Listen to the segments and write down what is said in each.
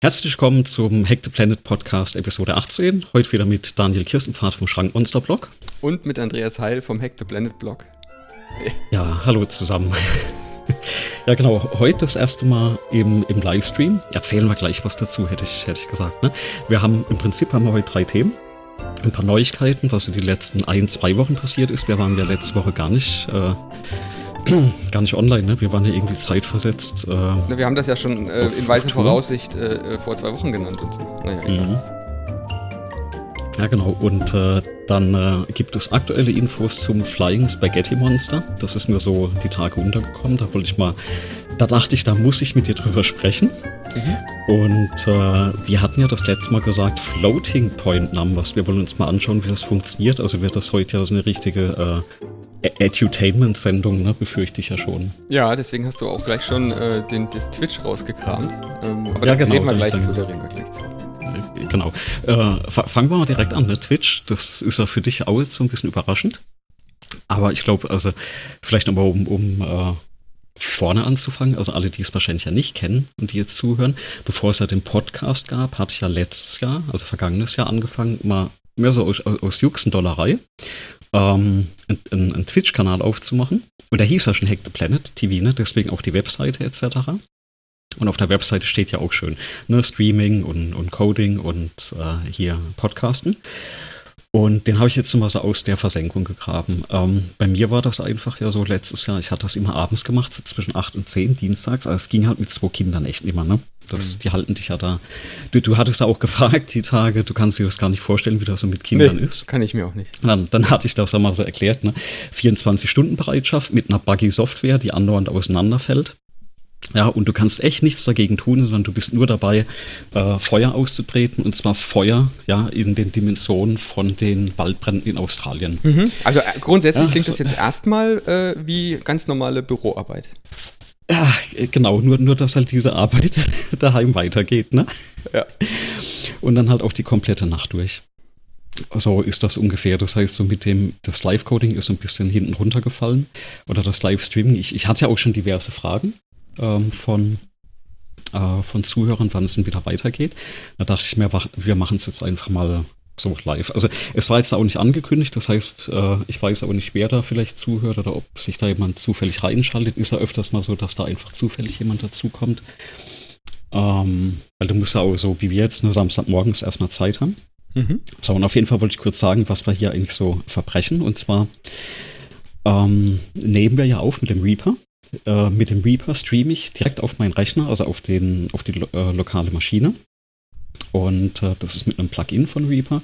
Herzlich willkommen zum Hack the Planet Podcast Episode 18. Heute wieder mit Daniel Kirstenpfad vom Schrank Monster Blog. Und mit Andreas Heil vom Hack the Planet Blog. Ja, hallo zusammen. ja, genau. Heute das erste Mal im, im Livestream. Erzählen wir gleich was dazu, hätte ich, hätte ich gesagt. Ne? Wir haben im Prinzip haben wir heute drei Themen. Ein paar Neuigkeiten, was in den letzten ein, zwei Wochen passiert ist. Wir waren ja letzte Woche gar nicht. Äh, gar nicht online, ne? Wir waren ja irgendwie zeitversetzt. Äh, wir haben das ja schon äh, in weiser Voraussicht äh, äh, vor zwei Wochen genannt und so. Naja, mhm. Ja, genau. Und äh, dann äh, gibt es aktuelle Infos zum Flying Spaghetti Monster. Das ist mir so die Tage untergekommen. Da wollte ich mal, da dachte ich, da muss ich mit dir drüber sprechen. Mhm. Und wir hatten ja das letzte Mal gesagt, Floating Point Numbers. Wir wollen uns mal anschauen, wie das funktioniert. Also wird das heute ja so eine richtige Edutainment-Sendung, ne? befürchte ich ja schon. Ja, deswegen hast du auch gleich schon äh, den, das Twitch rausgekramt. Ähm, aber ja, da genau, reden wir gleich dann, zu, da reden wir gleich zu genau. Äh, fangen wir mal direkt an, ne? Twitch, das ist ja für dich auch jetzt so ein bisschen überraschend. Aber ich glaube, also vielleicht nochmal um, um äh, vorne anzufangen, also alle, die es wahrscheinlich ja nicht kennen und die jetzt zuhören, bevor es ja den Podcast gab, hatte ich ja letztes Jahr, also vergangenes Jahr angefangen, mal mehr so aus, aus Juxendollerei, ähm, einen, einen Twitch-Kanal aufzumachen. Und der hieß ja schon Hack the Planet TV, ne? deswegen auch die Webseite etc. Und auf der Webseite steht ja auch schön ne, Streaming und, und Coding und äh, hier Podcasten. Und den habe ich jetzt mal so aus der Versenkung gegraben. Ähm, bei mir war das einfach ja so letztes Jahr, ich hatte das immer abends gemacht, so zwischen 8 und 10 dienstags. Also es ging halt mit zwei Kindern echt immer, ne? Das, mhm. Die halten dich ja da. Du, du hattest da auch gefragt, die Tage, du kannst dir das gar nicht vorstellen, wie das so mit Kindern nee, ist. Kann ich mir auch nicht. Dann, dann hatte ich das einmal so erklärt, ne? 24-Stunden-Bereitschaft mit einer buggy Software, die andauernd auseinanderfällt. Ja, und du kannst echt nichts dagegen tun, sondern du bist nur dabei, äh, Feuer auszutreten und zwar Feuer, ja, in den Dimensionen von den Waldbränden in Australien. Mhm. Also äh, grundsätzlich ja, klingt das jetzt erstmal äh, wie ganz normale Büroarbeit. Ja, genau, nur, nur dass halt diese Arbeit daheim weitergeht, ne? Ja. Und dann halt auch die komplette Nacht durch. So ist das ungefähr. Das heißt, so mit dem, das Live-Coding ist so ein bisschen hinten runtergefallen. Oder das Live-Streaming. Ich, ich hatte ja auch schon diverse Fragen ähm, von, äh, von Zuhörern, wann es denn wieder weitergeht. Da dachte ich mir, wir machen es jetzt einfach mal so live. Also es war jetzt auch nicht angekündigt, das heißt, äh, ich weiß auch nicht, wer da vielleicht zuhört oder ob sich da jemand zufällig reinschaltet. Ist ja öfters mal so, dass da einfach zufällig jemand dazukommt. Ähm, weil du musst ja auch so wie wir jetzt nur Samstagmorgens erstmal Zeit haben. Mhm. So, und auf jeden Fall wollte ich kurz sagen, was wir hier eigentlich so verbrechen. Und zwar ähm, nehmen wir ja auf mit dem Reaper. Äh, mit dem Reaper streame ich direkt auf meinen Rechner, also auf, den, auf die äh, lokale Maschine. Und äh, das ist mit einem Plugin von Reaper.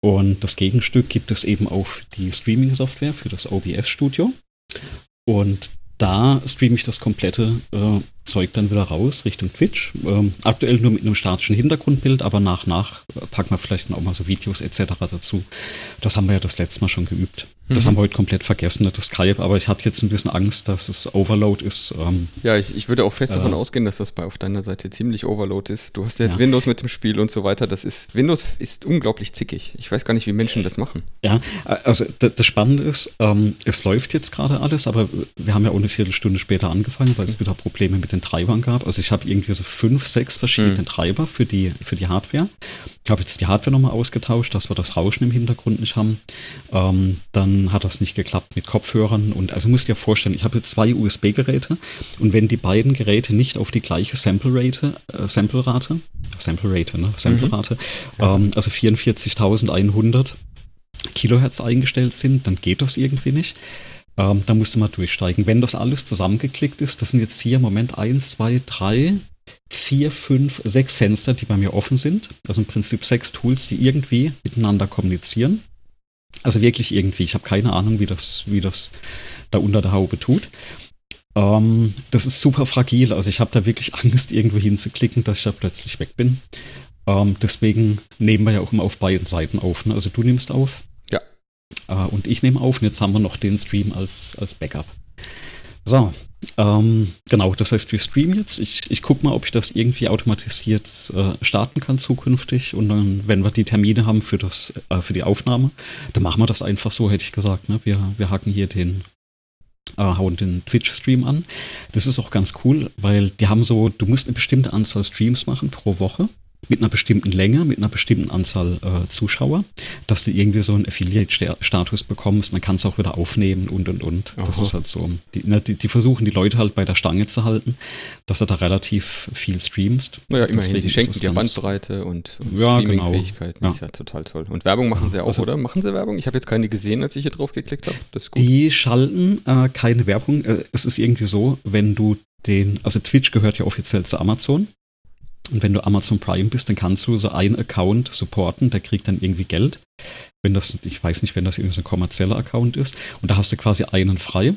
Und das Gegenstück gibt es eben auch die Streaming-Software für das OBS Studio. Und da streame ich das komplette äh, Zeug dann wieder raus Richtung Twitch. Ähm, aktuell nur mit einem statischen Hintergrundbild, aber nach nach äh, packen wir vielleicht auch mal so Videos etc. dazu. Das haben wir ja das letzte Mal schon geübt. Das mhm. haben wir heute komplett vergessen, das Skype, aber ich hatte jetzt ein bisschen Angst, dass es Overload ist. Ähm, ja, ich, ich würde auch fest äh, davon ausgehen, dass das bei auf deiner Seite ziemlich Overload ist. Du hast ja jetzt ja. Windows mit dem Spiel und so weiter. Das ist, Windows ist unglaublich zickig. Ich weiß gar nicht, wie Menschen das machen. Ja, also das Spannende ist, ähm, es läuft jetzt gerade alles, aber wir haben ja auch eine Viertelstunde später angefangen, weil es mhm. wieder Probleme mit den Treibern gab. Also ich habe irgendwie so fünf, sechs verschiedene mhm. Treiber für die, für die Hardware. Ich habe jetzt die Hardware nochmal ausgetauscht, dass wir das Rauschen im Hintergrund nicht haben. Ähm, dann hat das nicht geklappt mit Kopfhörern. Und also musst dir vorstellen, ich habe zwei USB-Geräte und wenn die beiden Geräte nicht auf die gleiche Sample-Rate, äh, Sample-Rate, Sample-Rate, ne? Sample-Rate, mhm. ähm, also 44.100 Kilohertz eingestellt sind, dann geht das irgendwie nicht. Ähm, da musst du mal durchsteigen. Wenn das alles zusammengeklickt ist, das sind jetzt hier im Moment 1, 2, 3, vier, fünf, sechs Fenster, die bei mir offen sind. Also im Prinzip sechs Tools, die irgendwie miteinander kommunizieren. Also wirklich irgendwie. Ich habe keine Ahnung, wie das, wie das da unter der Haube tut. Ähm, das ist super fragil. Also ich habe da wirklich Angst, irgendwo hinzuklicken, dass ich da plötzlich weg bin. Ähm, deswegen nehmen wir ja auch immer auf beiden Seiten auf. Ne? Also du nimmst auf. Äh, und ich nehme auf. Und jetzt haben wir noch den Stream als, als Backup. So, ähm, genau, das heißt, wir streamen jetzt. Ich, ich gucke mal, ob ich das irgendwie automatisiert äh, starten kann zukünftig. Und dann, wenn wir die Termine haben für, das, äh, für die Aufnahme, dann machen wir das einfach so, hätte ich gesagt. Ne? Wir, wir hacken hier den, äh, hauen den Twitch-Stream an. Das ist auch ganz cool, weil die haben so, du musst eine bestimmte Anzahl Streams machen pro Woche mit einer bestimmten Länge, mit einer bestimmten Anzahl äh, Zuschauer, dass du irgendwie so einen Affiliate-Status bekommst, dann kannst du auch wieder aufnehmen und und und. Aha. Das ist halt so. Die, na, die, die, versuchen die Leute halt bei der Stange zu halten, dass du da relativ viel streamst. Naja, immerhin, Deswegen sie schenken dir Bandbreite und, und ja, Streaming-Fähigkeiten. Genau. Ist ja total toll. Und Werbung machen sie auch, also, oder? Machen sie Werbung? Ich habe jetzt keine gesehen, als ich hier drauf geklickt habe. Das ist gut. Die schalten äh, keine Werbung. Äh, es ist irgendwie so, wenn du den, also Twitch gehört ja offiziell zu Amazon. Und wenn du Amazon Prime bist, dann kannst du so einen Account supporten, der kriegt dann irgendwie Geld. Wenn das, ich weiß nicht, wenn das irgendwie so ein kommerzieller Account ist. Und da hast du quasi einen frei.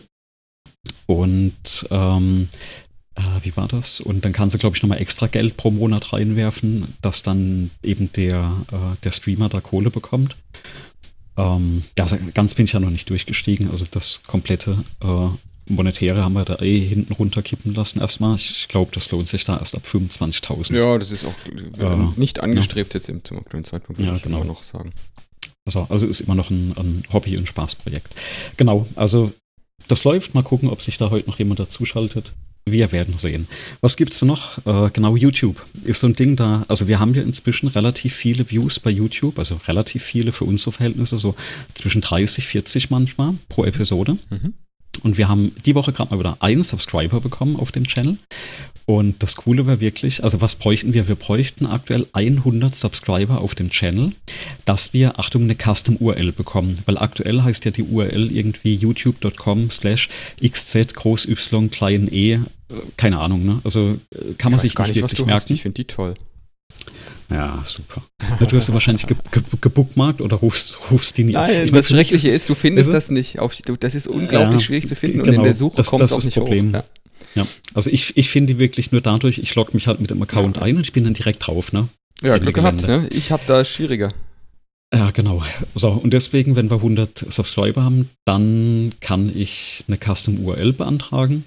Und ähm, äh, wie war das? Und dann kannst du, glaube ich, nochmal extra Geld pro Monat reinwerfen, dass dann eben der, äh, der Streamer da Kohle bekommt. Ähm, ja, also ganz bin ich ja noch nicht durchgestiegen. Also das komplette äh, Monetäre haben wir da eh hinten runterkippen lassen erstmal. Ich glaube, das lohnt sich da erst ab 25.000. Ja, das ist auch äh, nicht angestrebt ja. jetzt im, zum aktuellen Zeitpunkt, würde ja, ich genau. noch sagen. Also, also ist immer noch ein, ein Hobby- und Spaßprojekt. Genau, also das läuft. Mal gucken, ob sich da heute noch jemand dazuschaltet. Wir werden sehen. Was gibt es noch? Äh, genau, YouTube ist so ein Ding da. Also wir haben ja inzwischen relativ viele Views bei YouTube, also relativ viele für unsere Verhältnisse, so zwischen 30, 40 manchmal pro Episode. Mhm. Und wir haben die Woche gerade mal wieder einen Subscriber bekommen auf dem Channel. Und das Coole war wirklich, also was bräuchten wir? Wir bräuchten aktuell 100 Subscriber auf dem Channel, dass wir, Achtung, eine Custom-URL bekommen. Weil aktuell heißt ja die URL irgendwie youtube.com slash xz groß y klein e, keine Ahnung, ne? Also äh, kann man sich gar nicht, nicht wirklich merken. Hast. Ich finde die toll. Ja, super. Du hast ja wahrscheinlich ge ge gebuchmarkt oder rufst, rufst die nicht. Nein, ich das Schreckliche ist, du findest das nicht. Auf, du, das ist unglaublich ja, schwierig zu finden genau, und in genau. der Suche das, kommt das auch ist nicht Problem. hoch. Ja. ja. also ich, ich finde die wirklich nur dadurch, ich logge mich halt mit dem Account ja. ein und ich bin dann direkt drauf, ne? Ja, Glück gehabt, ne? Ich habe da schwieriger. Ja, genau. So, und deswegen, wenn wir 100 Subscriber haben, dann kann ich eine Custom URL beantragen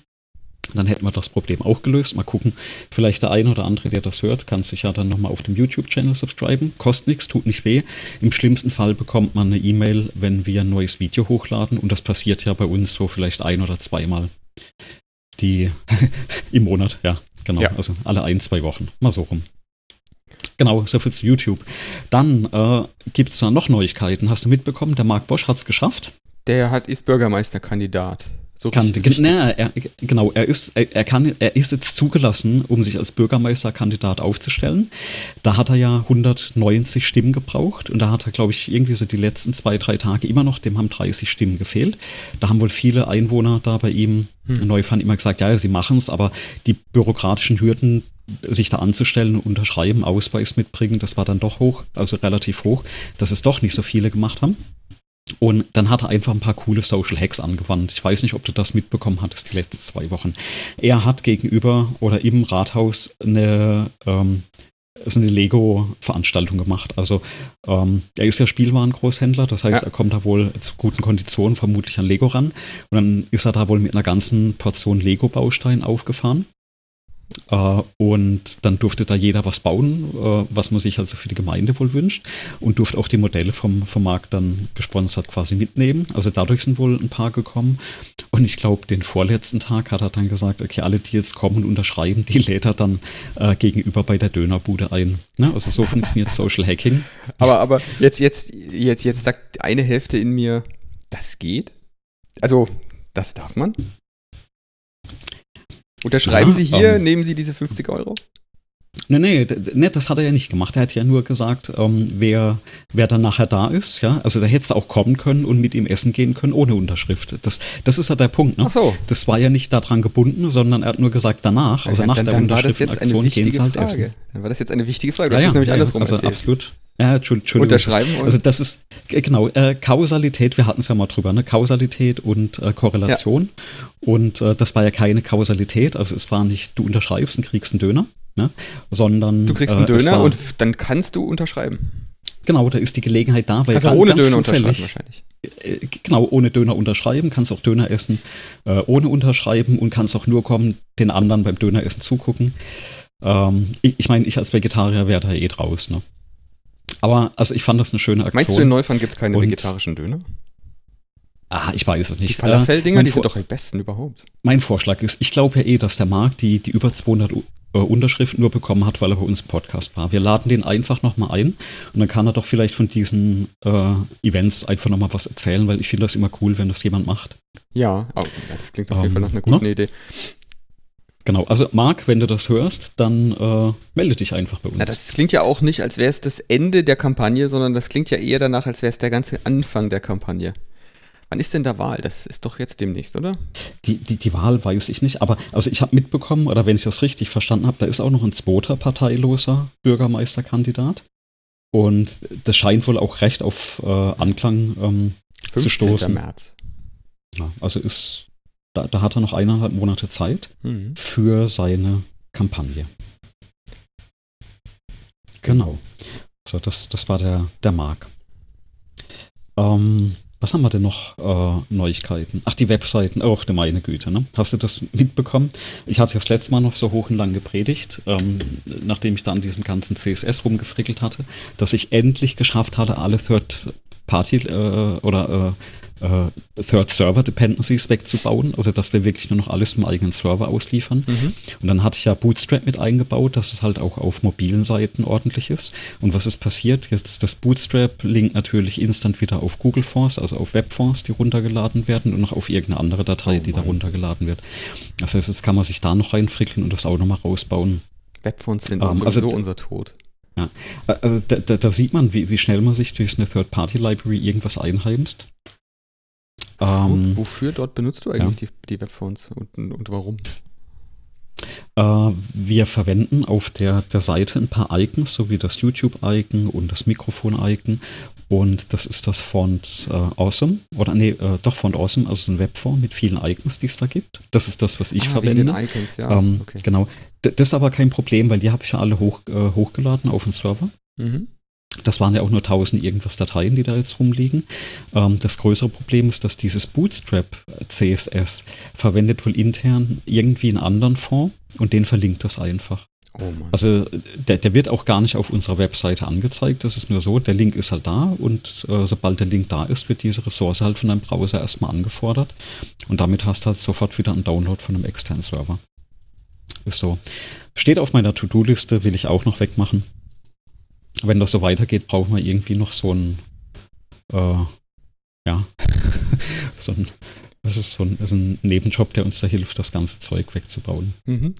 dann hätten wir das Problem auch gelöst. Mal gucken, vielleicht der eine oder andere, der das hört, kann sich ja dann nochmal auf dem YouTube-Channel subscriben. Kostet nichts, tut nicht weh. Im schlimmsten Fall bekommt man eine E-Mail, wenn wir ein neues Video hochladen. Und das passiert ja bei uns so vielleicht ein oder zweimal. Die im Monat, ja, genau. Ja. Also alle ein, zwei Wochen. Mal so rum. Genau, so viel zu YouTube. Dann äh, gibt es da noch Neuigkeiten. Hast du mitbekommen, der Marc Bosch hat es geschafft? Der hat, ist Bürgermeisterkandidat. So kann, richtig, na, er, genau, er ist, er, er, kann, er ist jetzt zugelassen, um sich als Bürgermeisterkandidat aufzustellen. Da hat er ja 190 Stimmen gebraucht und da hat er, glaube ich, irgendwie so die letzten zwei, drei Tage immer noch, dem haben 30 Stimmen gefehlt. Da haben wohl viele Einwohner da bei ihm, hm. Neufand, immer gesagt, ja, sie machen es, aber die bürokratischen Hürden, sich da anzustellen unterschreiben, Ausweis mitbringen, das war dann doch hoch, also relativ hoch, dass es doch nicht so viele gemacht haben. Und dann hat er einfach ein paar coole Social Hacks angewandt. Ich weiß nicht, ob du das mitbekommen hattest die letzten zwei Wochen. Er hat gegenüber oder im Rathaus eine, ähm, so eine Lego-Veranstaltung gemacht. Also ähm, er ist ja Spielwarengroßhändler, das heißt, ja. er kommt da wohl zu guten Konditionen vermutlich an Lego ran. Und dann ist er da wohl mit einer ganzen Portion Lego-Baustein aufgefahren. Uh, und dann durfte da jeder was bauen, uh, was man sich also für die Gemeinde wohl wünscht. Und durfte auch die Modelle vom, vom Markt dann gesponsert quasi mitnehmen. Also dadurch sind wohl ein paar gekommen. Und ich glaube, den vorletzten Tag hat er dann gesagt, okay, alle, die jetzt kommen und unterschreiben, die lädt er dann uh, gegenüber bei der Dönerbude ein. Ne? Also so funktioniert Social Hacking. Aber, aber jetzt, jetzt, jetzt, jetzt sagt eine Hälfte in mir, das geht? Also, das darf man? Unterschreiben ja, Sie hier, ähm, nehmen Sie diese 50 Euro? Nee, nee, nee, das hat er ja nicht gemacht. Er hat ja nur gesagt, ähm, wer, wer dann nachher da ist, ja. Also da hättest du auch kommen können und mit ihm essen gehen können ohne Unterschrift. Das, das ist ja der Punkt, ne? Ach so. Das war ja nicht daran gebunden, sondern er hat nur gesagt, danach, also ja, nach dann, der Unterschriftenaktion gehen sie halt Frage. essen. Dann war das jetzt eine wichtige Frage. Du ja, hast ja, nämlich ja, andersrum also erzählt. absolut. Ja, Entschuldigung. Unterschreiben. Also das ist, genau, äh, Kausalität, wir hatten es ja mal drüber, ne? Kausalität und äh, Korrelation. Ja. Und äh, das war ja keine Kausalität, also es war nicht, du unterschreibst und kriegst einen Döner, ne? sondern. Du kriegst einen äh, Döner war, und dann kannst du unterschreiben. Genau, da ist die Gelegenheit da, weil also dann, ohne Döner unterschreiben wahrscheinlich. Äh, genau, ohne Döner unterschreiben, kannst auch Döner essen, äh, ohne unterschreiben und kannst auch nur kommen, den anderen beim Döneressen zugucken. Ähm, ich, ich meine, ich als Vegetarier wäre da eh draus, ne? Aber also ich fand das eine schöne Aktion. Meinst du, in Neufern gibt es keine und, vegetarischen Döner? Ah, ich weiß es nicht. Die Falafel-Dinger, äh, die sind doch die besten überhaupt. Mein Vorschlag ist, ich glaube ja eh, dass der Markt die, die über 200 äh, Unterschriften nur bekommen hat, weil er bei uns im Podcast war. Wir laden den einfach nochmal ein und dann kann er doch vielleicht von diesen äh, Events einfach nochmal was erzählen, weil ich finde das immer cool, wenn das jemand macht. Ja, oh, das klingt auf jeden Fall nach einer guten? Ne? Idee. Genau, also Marc, wenn du das hörst, dann äh, melde dich einfach bei uns. Na, das klingt ja auch nicht, als wäre es das Ende der Kampagne, sondern das klingt ja eher danach, als wäre es der ganze Anfang der Kampagne. Wann ist denn da Wahl? Das ist doch jetzt demnächst, oder? Die, die, die Wahl weiß ich nicht, aber also ich habe mitbekommen, oder wenn ich das richtig verstanden habe, da ist auch noch ein zweiter parteiloser Bürgermeisterkandidat. Und das scheint wohl auch recht auf äh, Anklang ähm, zu stoßen. März. Ja, also ist da, da hat er noch eineinhalb Monate Zeit mhm. für seine Kampagne. Genau. So, das, das war der, der Mark. Ähm, was haben wir denn noch äh, Neuigkeiten? Ach, die Webseiten. Oh, meine Güte, ne? Hast du das mitbekommen? Ich hatte das letzte Mal noch so hoch und lang gepredigt, ähm, nachdem ich da an diesem ganzen CSS rumgefrickelt hatte, dass ich endlich geschafft hatte, alle Third-Party äh, oder äh, äh, Third-Server-Dependencies wegzubauen, also dass wir wirklich nur noch alles im eigenen Server ausliefern. Mhm. Und dann hatte ich ja Bootstrap mit eingebaut, dass es halt auch auf mobilen Seiten ordentlich ist. Und was ist passiert? Jetzt das Bootstrap linkt natürlich instant wieder auf Google Force, also auf Webforce, die runtergeladen werden und noch auf irgendeine andere Datei, oh die da runtergeladen wird. Das heißt, jetzt kann man sich da noch reinfrickeln und das auch nochmal rausbauen. Webfonts sind ähm, sowieso also, unser Tod. Ja, also da, da, da, sieht man, wie, wie schnell man sich durch eine Third-Party-Library irgendwas einheimst. Ähm, Wofür dort benutzt du eigentlich ja. die, die Webphones und, und warum? Äh, wir verwenden auf der, der Seite ein paar Icons, so wie das YouTube-Icon und das Mikrofon-Icon. Und das ist das Font äh, Awesome. Oder nee, äh, doch Font Awesome, also ein Webform mit vielen Icons, die es da gibt. Das ist das, was ich ah, verwende. Den Icons, ja. Ähm, okay. Genau. D das ist aber kein Problem, weil die habe ich ja alle hoch, äh, hochgeladen auf den Server. Mhm. Das waren ja auch nur 1000 irgendwas Dateien, die da jetzt rumliegen. Ähm, das größere Problem ist, dass dieses Bootstrap CSS verwendet wohl intern irgendwie einen anderen Fond und den verlinkt das einfach. Oh also der, der, wird auch gar nicht auf unserer Webseite angezeigt. Das ist nur so, der Link ist halt da und äh, sobald der Link da ist, wird diese Ressource halt von deinem Browser erstmal angefordert und damit hast du halt sofort wieder einen Download von einem externen Server. Ist so. Steht auf meiner To-Do-Liste, will ich auch noch wegmachen wenn das so weitergeht, brauchen wir irgendwie noch so ein, äh, ja, so ein, das ist so ein, ist ein, Nebenjob, der uns da hilft, das ganze Zeug wegzubauen. Mhm.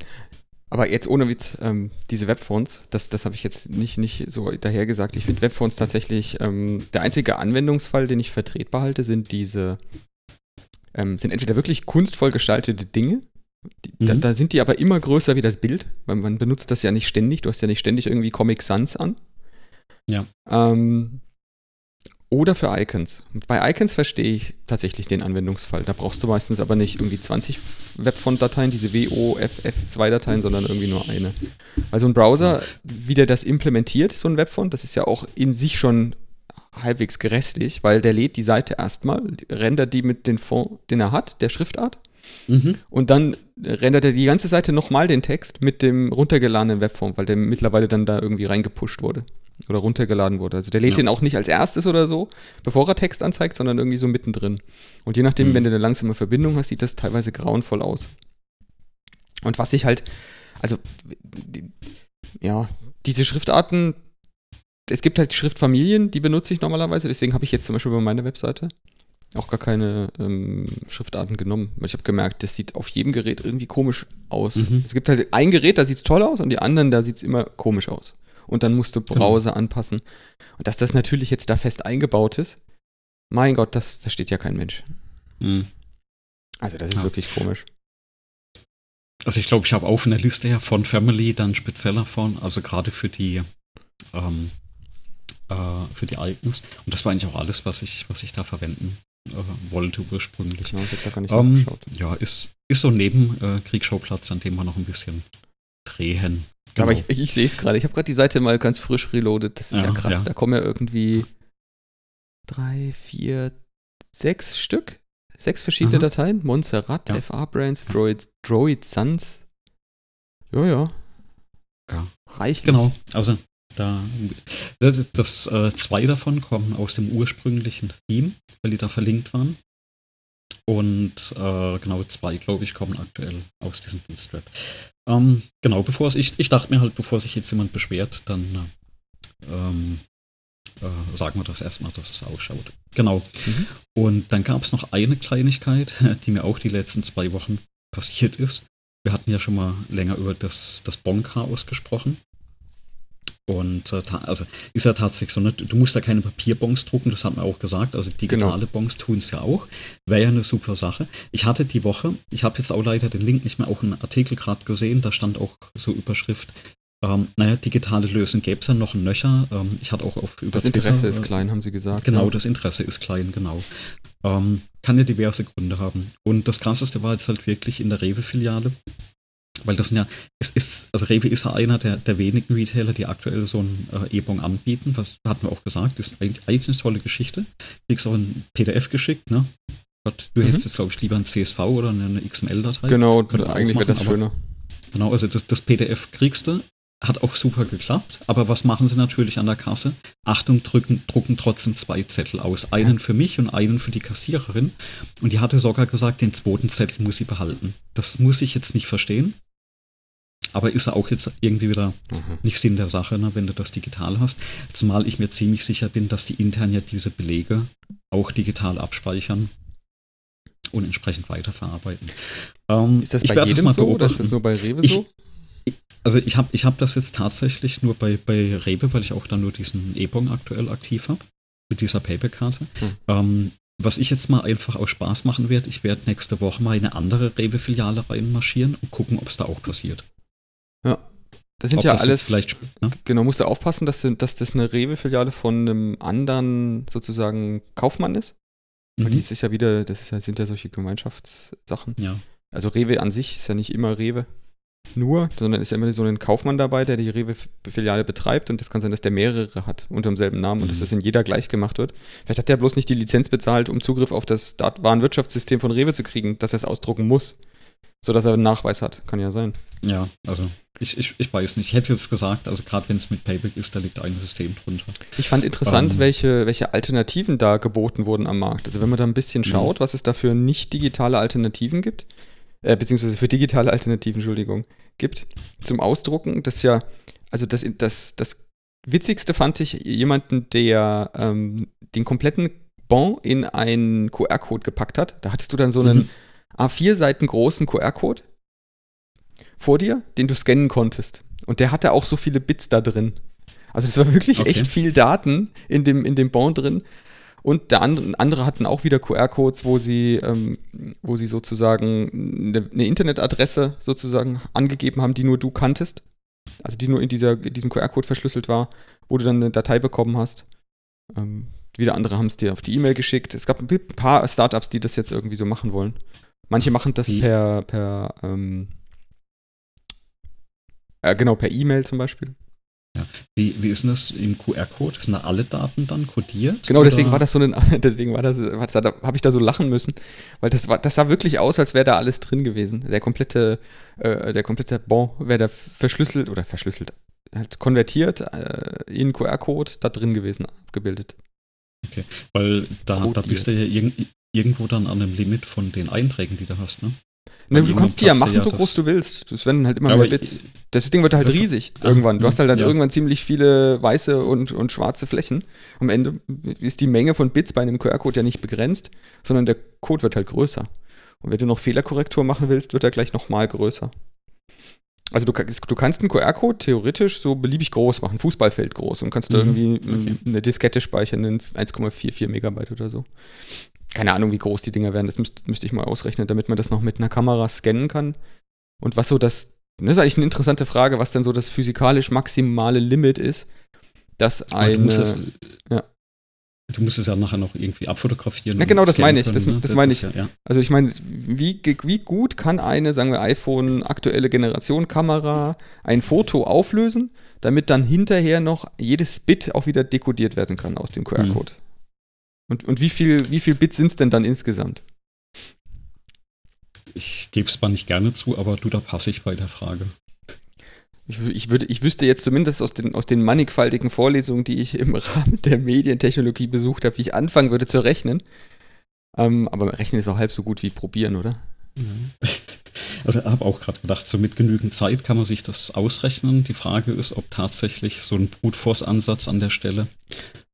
Aber jetzt ohne Witz, ähm, diese Webphones, das, das habe ich jetzt nicht, nicht so daher gesagt. Ich finde Webphones tatsächlich, ähm, der einzige Anwendungsfall, den ich vertretbar halte, sind diese, ähm, sind entweder wirklich kunstvoll gestaltete Dinge, die, mhm. da, da, sind die aber immer größer wie das Bild, weil man benutzt das ja nicht ständig. Du hast ja nicht ständig irgendwie Comic Sans an. Ja. Ähm, oder für Icons. Bei Icons verstehe ich tatsächlich den Anwendungsfall. Da brauchst du meistens aber nicht irgendwie 20 Webfont-Dateien, diese WOFF2-Dateien, sondern irgendwie nur eine. Also ein Browser, wie der das implementiert, so ein Webfont, das ist ja auch in sich schon halbwegs gerästlich, weil der lädt die Seite erstmal, rendert die mit dem Font, den er hat, der Schriftart. Mhm. Und dann rendert er die ganze Seite nochmal den Text mit dem runtergeladenen Webform, weil der mittlerweile dann da irgendwie reingepusht wurde oder runtergeladen wurde. Also der lädt ja. den auch nicht als erstes oder so, bevor er Text anzeigt, sondern irgendwie so mittendrin. Und je nachdem, mhm. wenn du eine langsame Verbindung hast, sieht das teilweise grauenvoll aus. Und was ich halt, also, ja, diese Schriftarten, es gibt halt Schriftfamilien, die benutze ich normalerweise, deswegen habe ich jetzt zum Beispiel bei meiner Webseite auch gar keine ähm, Schriftarten genommen. Ich habe gemerkt, das sieht auf jedem Gerät irgendwie komisch aus. Mhm. Es gibt halt ein Gerät, da sieht es toll aus und die anderen, da sieht es immer komisch aus. Und dann musst du genau. Browser genau. anpassen. Und dass das natürlich jetzt da fest eingebaut ist, mein Gott, das versteht ja kein Mensch. Mhm. Also das ist ja. wirklich komisch. Also ich glaube, ich habe auf einer Liste her von Family dann spezieller von, also gerade für die ähm, äh, für die Icons. Und das war eigentlich auch alles, was ich, was ich da verwenden äh, wollte ursprünglich. Ja, ich da gar nicht ähm, Ja, ist, ist so neben äh, Kriegsschauplatz, an dem wir noch ein bisschen drehen. Genau. Aber ich, ich sehe es gerade. Ich habe gerade die Seite mal ganz frisch reloaded. Das ist ja, ja krass. Ja. Da kommen ja irgendwie drei, vier, sechs Stück. Sechs verschiedene Aha. Dateien. Montserrat, ja. FA-Brands, Droid, Droid Sans. Ja, ja. Ja. Reichlich. Genau. Also da, das, das äh, zwei davon kommen aus dem ursprünglichen Theme, weil die da verlinkt waren. Und äh, genau zwei, glaube ich, kommen aktuell aus diesem Bootstrap. Ähm, genau, bevor es, ich, ich dachte mir halt, bevor sich jetzt jemand beschwert, dann ähm, äh, sagen wir das erstmal, dass es ausschaut. Genau. Mhm. Und dann gab es noch eine Kleinigkeit, die mir auch die letzten zwei Wochen passiert ist. Wir hatten ja schon mal länger über das, das Bon-Chaos gesprochen. Und äh, also ist ja tatsächlich so, ne? du musst ja keine Papierbons drucken, das hat man auch gesagt. Also digitale genau. Bons tun es ja auch. Wäre ja eine super Sache. Ich hatte die Woche, ich habe jetzt auch leider den Link nicht mehr, auch einen Artikel gerade gesehen, da stand auch so Überschrift, ähm, naja, digitale Lösungen gäbe es ja noch ein Nöcher. Ähm, ich hatte auch auf über Das Interesse Twitter, ist äh, klein, haben Sie gesagt. Genau, ja. das Interesse ist klein, genau. Ähm, kann ja diverse Gründe haben. Und das krasseste war jetzt halt wirklich in der Rewe-Filiale. Weil das sind ja, es ist, also Rewe ist ja einer der, der wenigen Retailer, die aktuell so ein äh, E-Bon anbieten. Was hatten wir auch gesagt, ist eigentlich, eigentlich eine tolle Geschichte. Kriegst auch ein PDF geschickt, ne? Du mhm. hättest jetzt, glaube ich, lieber ein CSV oder eine XML-Datei. Genau, eigentlich wäre das schöner. Genau, also das, das PDF kriegst du, hat auch super geklappt. Aber was machen sie natürlich an der Kasse? Achtung, drücken, drucken trotzdem zwei Zettel aus. Einen für mich und einen für die Kassiererin. Und die hatte sogar gesagt, den zweiten Zettel muss sie behalten. Das muss ich jetzt nicht verstehen. Aber ist auch jetzt irgendwie wieder mhm. nicht Sinn der Sache, ne, wenn du das digital hast. Zumal ich mir ziemlich sicher bin, dass die intern ja diese Belege auch digital abspeichern und entsprechend weiterverarbeiten. Ähm, ist das bei jedem das so oder ist das nur bei Rewe so? Also ich habe ich hab das jetzt tatsächlich nur bei, bei Rewe, weil ich auch da nur diesen E-Bon aktuell aktiv habe, mit dieser Payback-Karte. Hm. Ähm, was ich jetzt mal einfach aus Spaß machen werde, ich werde nächste Woche mal in eine andere Rewe-Filiale reinmarschieren und gucken, ob es da auch passiert. Ja. Das sind ob ja das alles. Vielleicht, ne? Genau, musst du aufpassen, dass, dass das eine Rewe-Filiale von einem anderen sozusagen Kaufmann ist. Mhm. Weil dies ist ja wieder, das ist ja, sind ja solche Gemeinschaftssachen. Ja. Also Rewe an sich ist ja nicht immer Rewe nur, sondern ist ja immer so ein Kaufmann dabei, der die Rewe-Filiale betreibt und das kann sein, dass der mehrere hat unter demselben Namen und dass mhm. das in jeder gleich gemacht wird. Vielleicht hat der bloß nicht die Lizenz bezahlt, um Zugriff auf das Warenwirtschaftssystem von Rewe zu kriegen, dass er es ausdrucken muss, sodass er einen Nachweis hat. Kann ja sein. Ja, also ich, ich, ich weiß nicht. Ich hätte jetzt gesagt, also gerade wenn es mit Payback ist, da liegt ein System drunter. Ich fand interessant, ähm, welche, welche Alternativen da geboten wurden am Markt. Also wenn man da ein bisschen mhm. schaut, was es da für nicht digitale Alternativen gibt, äh, beziehungsweise für digitale Alternativen, Entschuldigung, gibt zum Ausdrucken. Das ja, also das, das, das Witzigste fand ich jemanden, der ähm, den kompletten Bon in einen QR-Code gepackt hat. Da hattest du dann so einen mhm. A4 Seiten großen QR-Code vor dir, den du scannen konntest. Und der hatte auch so viele Bits da drin. Also das war wirklich okay. echt viel Daten in dem, in dem Bon drin. Und der andere, andere hatten auch wieder QR-Codes, wo sie, ähm, wo sie sozusagen eine, eine, Internetadresse sozusagen angegeben haben, die nur du kanntest. Also die nur in, dieser, in diesem QR-Code verschlüsselt war, wo du dann eine Datei bekommen hast. Ähm, wieder andere haben es dir auf die E-Mail geschickt. Es gab ein paar Startups, die das jetzt irgendwie so machen wollen. Manche machen das Wie? per, per ähm, äh, genau, per E-Mail zum Beispiel. Ja. Wie, wie ist denn das im QR-Code? Sind da alle Daten dann kodiert? Genau, deswegen war das so ein, deswegen war das, da habe ich da so lachen müssen, weil das war, das sah wirklich aus, als wäre da alles drin gewesen. Der komplette, äh, der komplette Bon wäre da verschlüsselt oder verschlüsselt, halt konvertiert äh, in QR-Code da drin gewesen, abgebildet. Okay, weil da, da bist du ja irg irgendwo dann an einem Limit von den Einträgen, die du hast, ne? Ne, du kannst die ja machen, ja so groß du willst. Das werden halt immer mehr Bits. Das Ding wird halt riesig ah, irgendwann. Du hast halt dann ja. irgendwann ziemlich viele weiße und, und schwarze Flächen. Am Ende ist die Menge von Bits bei einem QR-Code ja nicht begrenzt, sondern der Code wird halt größer. Und wenn du noch Fehlerkorrektur machen willst, wird er gleich nochmal größer. Also du, du kannst einen QR-Code theoretisch so beliebig groß machen, Fußballfeld groß und kannst mhm. da irgendwie okay. eine Diskette speichern in 1,44 Megabyte oder so keine Ahnung, wie groß die Dinger werden. Das müsste müsst ich mal ausrechnen, damit man das noch mit einer Kamera scannen kann. Und was so das, das ist eigentlich eine interessante Frage, was denn so das physikalisch maximale Limit ist, dass eine. Du musst, ja. du musst es ja nachher noch irgendwie abfotografieren. Ja, genau, das meine ich. das, ne? das meine ich. Ja, ja. Also ich meine, wie, wie gut kann eine, sagen wir, iPhone aktuelle Generation Kamera ein Foto auflösen, damit dann hinterher noch jedes Bit auch wieder dekodiert werden kann aus dem QR-Code? Mhm. Und, und wie viel, wie viel Bits sind es denn dann insgesamt? Ich gebe es mal nicht gerne zu, aber du, da passe ich bei der Frage. Ich, ich, würde, ich wüsste jetzt zumindest aus den, aus den mannigfaltigen Vorlesungen, die ich im Rahmen der Medientechnologie besucht habe, wie ich anfangen würde zu rechnen. Ähm, aber rechnen ist auch halb so gut wie probieren, oder? Also ich habe auch gerade gedacht, so mit genügend Zeit kann man sich das ausrechnen. Die Frage ist, ob tatsächlich so ein Brute Force Ansatz an der Stelle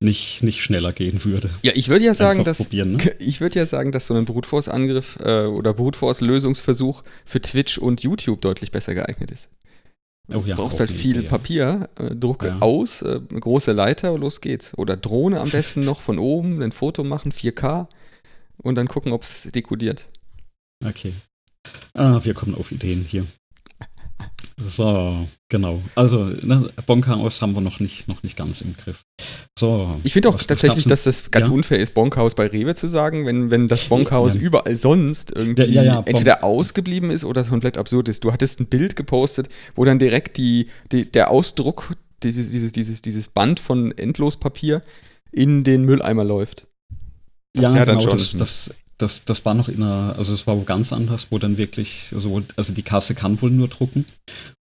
nicht, nicht schneller gehen würde. Ja, ich würde ja sagen, dass ne? ich würde ja sagen, dass so ein Brute Force Angriff äh, oder Brute Force Lösungsversuch für Twitch und YouTube deutlich besser geeignet ist. Oh ja, du brauchst halt viel Idee, Papier, äh, drucke ja. aus, äh, große Leiter, los geht's. Oder Drohne am besten noch von oben, ein Foto machen, 4K und dann gucken, ob es dekodiert. Okay. Ah, wir kommen auf Ideen hier. So, genau. Also, ne, Bonkhaus haben wir noch nicht, noch nicht ganz im Griff. So. Ich finde auch tatsächlich, dass das ganz ja? unfair ist, Bonkhaus bei Rewe zu sagen, wenn, wenn das Bonkhaus ja. überall sonst irgendwie ja, entweder ausgeblieben ist oder komplett absurd ist. Du hattest ein Bild gepostet, wo dann direkt die, die der Ausdruck, dieses, dieses, dieses, dieses Band von Endlospapier in den Mülleimer läuft. Das ja, genau, dann schon. Das, das, das, das war noch in einer, also es war wo ganz anders, wo dann wirklich, also, also die Kasse kann wohl nur drucken